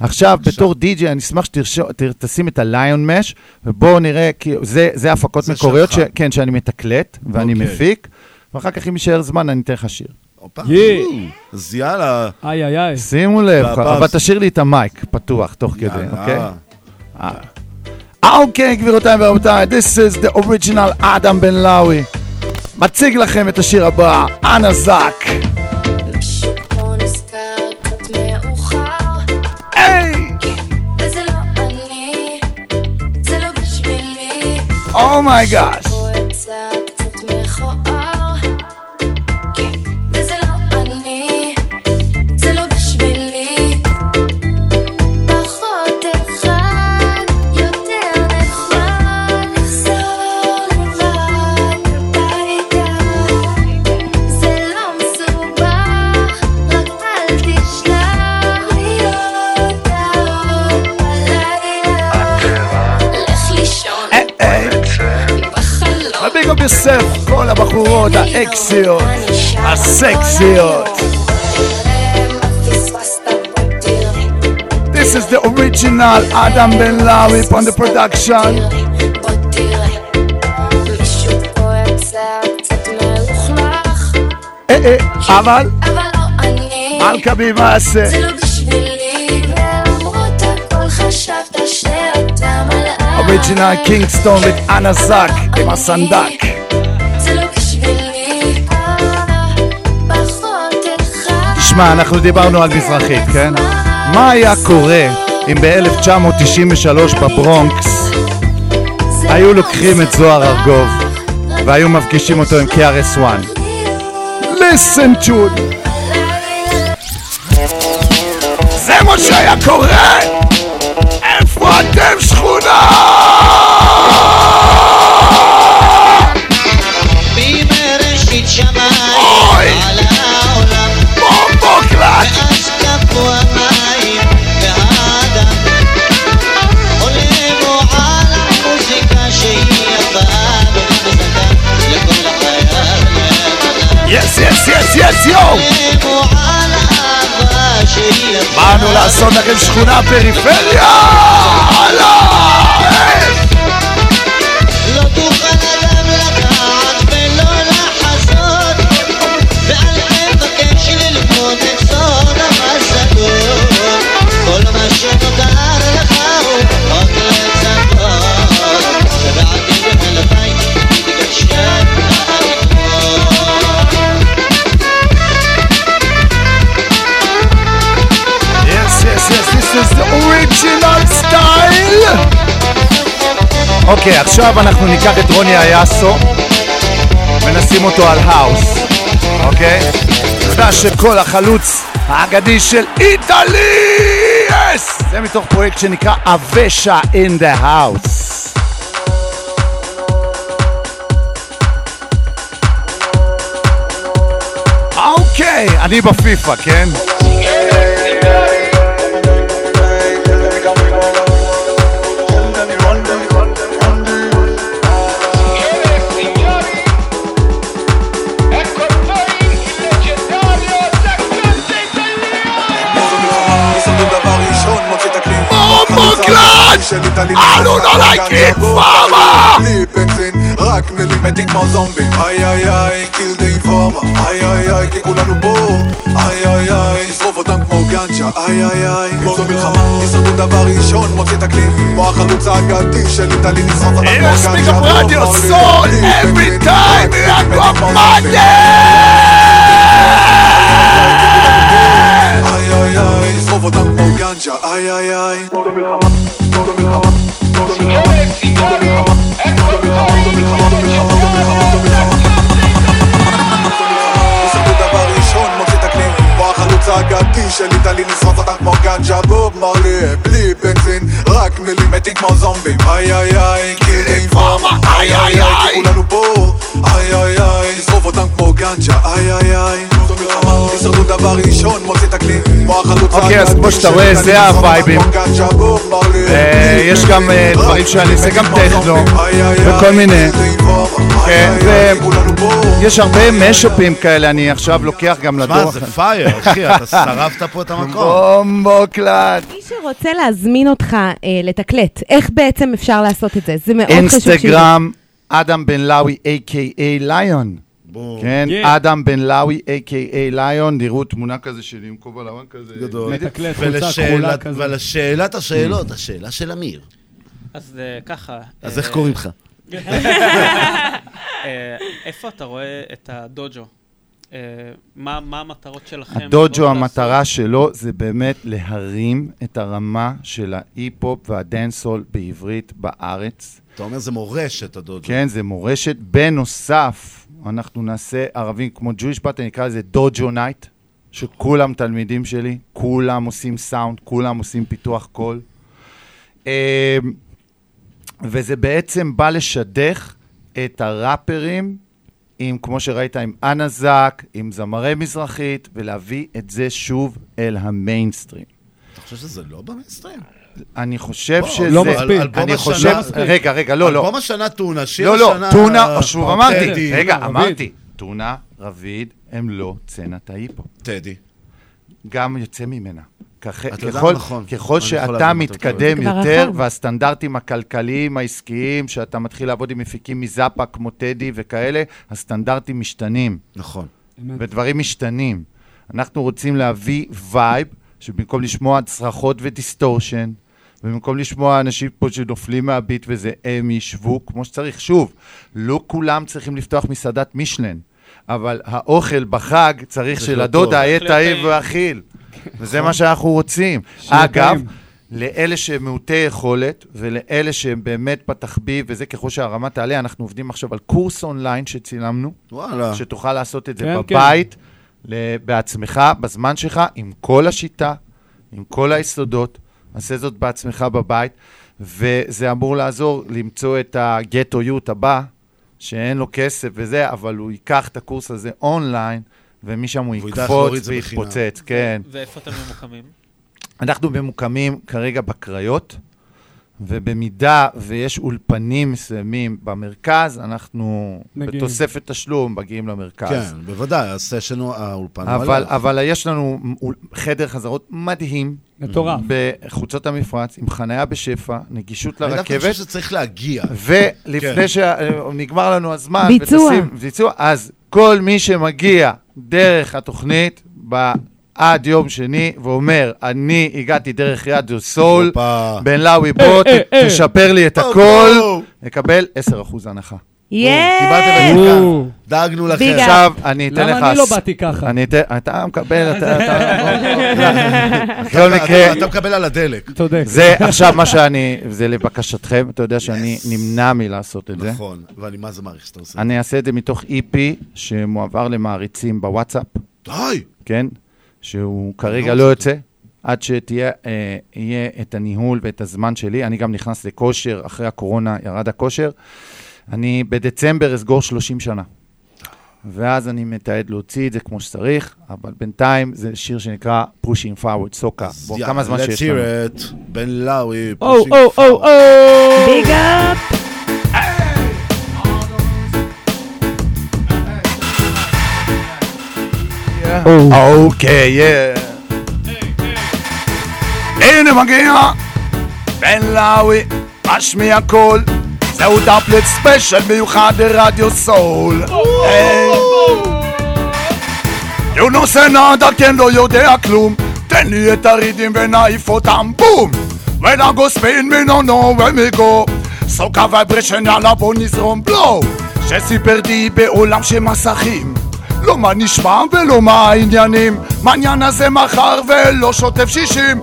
עכשיו, בתור די-ג'יי, אני אשמח שתשים את הליון מש, ובואו נראה, כי זה, זה הפקות זה מקוריות, ש. כן, שאני מתקלט, ואני אוקיי. מפיק, ואחר כך, אם יישאר זמן, אני אתן לך שיר. הופה. אז יאללה. איי איי איי. שימו לב, אבל תשאיר לי את המייק פתוח תוך כדי. אוקיי? אה. אוקיי, גבירותיי ורבותיי, this is the original אדם בן לאוי. מציג לכם את השיר הבא, אנה זאק. היי! יוסף, כל הבחורות האקסיות, הסקסיות. This is the original Adam Ben Lawi on the production. אה אה, אבל, מלכה בי מעשה. אוריג'ינל קינגסטון ואנה זאק עם הסנדק. תשמע, אנחנו דיברנו על מזרחית, כן? מה היה קורה אם ב-1993 בברונקס היו לוקחים את זוהר ארגוב והיו מפגישים אותו עם KRS-One? listen to it. זה מה שהיה קורה! איפה אתם שכונה? יס יס יס יס יואו! עולמו על האהבה שהיא יפה באנו לעשות לכם שכונה פריפריה! הלאה! אוקיי, עכשיו אנחנו ניקח את רוני אייסו ונשים אותו על האוס, אוקיי? תודה שכל החלוץ האגדי של איטלי! יס! זה מתוך פרויקט שנקרא אבשה in the house. אוקיי, אני בפיפא, כן? מוקלט! אנו לא להקליט פאמה! בלי בנזין, רק מילים כמו זומבי. איי איי איי, קיל דה אינפורמה איי איי איי, כי כולנו פה. איי איי איי, נשרוף אותם כמו גנצ'ה. איי איי איי, זו מלחמה, הישרדות דבר ראשון, מוציא תקליט כמו החלוץ האגדי של איטלי, נשרוף אותם כמו גנצ'ה. ספיק אפ רדיו, סול, every time, יעקב מנדה! איי איי איי, נשרוף אותם כמו גנצ'ה איי איי איי הישרדות של איטלי, נשרוף אותם כמו גנצ'ה בוב מרלי בלי בנזין, רק מילים מתים כמו זומבים איי איי איי, קיל אינפורמה איי איי איי, כי כולנו פה איי איי איי, נשרוף אותם כמו גנצ'ה איי איי איי הישרדות דבר ראשון, מוציא כמו החלוץ אוקיי, אז כמו שאתה רואה, זה הווייבים. אה, יש גם אה, דברים שאני עושה, גם טכנו, וכל מיני. כן, ויש הרבה משאפים כאלה, אני עכשיו לוקח גם שמע, לדור. זה פייר, אחי, אתה שרפת פה את המקום. בומבו קלט. מי שרוצה להזמין אותך אה, לתקלט, איך בעצם אפשר לעשות את זה? זה מאוד חשוב. אינסטגרם, אדם בן לאוי, a.k.a ליון. כן, Yeah. אדם בן לאוי, a.k.a ליון, תראו תמונה כזה שלי עם כובע לבן כזה. גדול. מתקלט, חולצה ולשאלת- כחולה כזה. ולשאלת השאלות, השאלה של אמיר. אז אה, ככה... אז אה, איך קוראים לך? אה, איפה אתה רואה את הדוג'ו? אה, מה מה המטרות שלכם? הדוג'ו, המטרה שלו זה באמת להרים את הרמה של ההיפ-הופ והדנסול בעברית בארץ. אתה אומר זה מורשת, הדוג'ו. כן, זה מורשת. בנוסף, אנחנו נעשה ערבים כמו Jewish Beat, אני אקרא לזה Dojo Night, שכולם תלמידים שלי, כולם עושים סאונד, כולם עושים פיתוח קול. אה, וזה בעצם בא לשדך את הראפרים עם, כמו שראית, עם אנה זק, עם זמרי מזרחית, ולהביא את זה שוב אל המיינסטרים. אתה חושב שזה לא במיינסטרים? אני חושב בוא, שזה... לא מספיק. אני השנה- חושב... רגע, רגע, לא, לא. אלבום השנה טונה, שיר לא, לא, השנה- טונה, שוב אמרתי, טדי. רגע, רביד. אמרתי, טונה, רביד, הם לא סצנת ההיפו. טדי. גם יוצא ממנה. כח- ככל- נכון. ככל שאתה מתקדם מתכוון. יותר, והסטנדרטים הכלכליים, העסקיים, שאתה מתחיל לעבוד עם מפיקים מזאפה כמו טדי וכאלה, הסטנדרטים משתנים. נכון. ודברים משתנים. אנחנו רוצים להביא vibe, שבמקום לשמוע צרחות ו distortion, ובמקום לשמוע אנשים פה שנופלים מה beat וזה, הם ישבו כמו שצריך. שוב, לא כולם צריכים לפתוח מסעדת מישלן, אבל האוכל בחג צריך שלדודה. יהיה טעים. ואכיל. וזה מה שאנחנו רוצים. אגב. לאלה שהם מעוטי יכולת, ולאלה שהם באמת בתחביב, וזה ככל שהרמה תעלה, אנחנו עובדים עכשיו על קורס אונליין שצילמנו. וואלה. שתוכל לעשות את זה כן, בבית, ל- בעצמך, בזמן שלך, עם כל השיטה, עם כל היסודות. עשה זאת בעצמך בבית, וזה אמור לעזור למצוא את הגטו יוט הבא, שאין לו כסף וזה, אבל הוא ייקח את הקורס הזה אונליין, ומשם הוא יקפוץ. ויתפוצץ, כן. ואיפה אתם ממוקמים? אנחנו ממוקמים כרגע בקריות, ובמידה ויש אולפנים מסוימים במרכז, אנחנו מגיעים. בתוספת תשלום מגיעים למרכז. כן, בוודאי, הסשן הוא האולפן. אבל. אבל יש לנו חדר חזרות מדהים. מטורף. בחוצות המפרץ, עם חניה בשפע, נגישות אני לרכבת. חושב שצריך להגיע. ולפני כן. שנגמר לנו הזמן, ביצוע. ותשים- ביצוע, אז כל מי שמגיע דרך התוכנית, ב... עד יום שני, ואומר, אני הגעתי דרך רדיו סול. בן לאוי בוא, אה, אה, אה. תשפר לי את הכל. נקבל 10% הנחה. קיבלתם את זה כאן. דאגנו לכם. עכשיו, אני אתן לך... למה אני לא באתי ככה? אני אתן... אתה מקבל, אתה... אתה- בכל מקרה... אתה מקבל על הדלק. צודק. זה עכשיו מה שאני... זה לבקשתכם, אתה יודע שאני נמנע מלעשות את זה. נכון, ואני מה זה מעריך שאתה עושה. אני אעשה את זה מתוך EP שמועבר למעריצים בוואטסאפ. די! כן? שהוא כרגע לא יוצא, עד שתהיה אה, את הניהול ואת הזמן שלי. אני גם נכנס לכושר, אחרי הקורונה ירד הכושר. אני בדצמבר אסגור 30 שנה. ואז אני מתעד להוציא את זה כמו שצריך, אבל בינתיים זה שיר שנקרא Pushing Forward, סוקה. בוא, יאללה, כמה זמן let's שיש hear לנו. it. בן לאווי, או, pushing או, או, forward. או! big up! אוקיי, יא. הנה מגיע בן לאווי, משמיע קול זהו dubplate special מיוחד לרדיו סול. יונוס נאדה כן לא יודע כלום. תן לי את הרידים ונעיף אותם בום. When I go spin me סוקה וייברשן יאללה בוא נזרום בלו. שסיפר די בעולם של מסכים. לא מה נשמע ולא מה העניינים. מעניין הזה מחר ולא שוטף שישים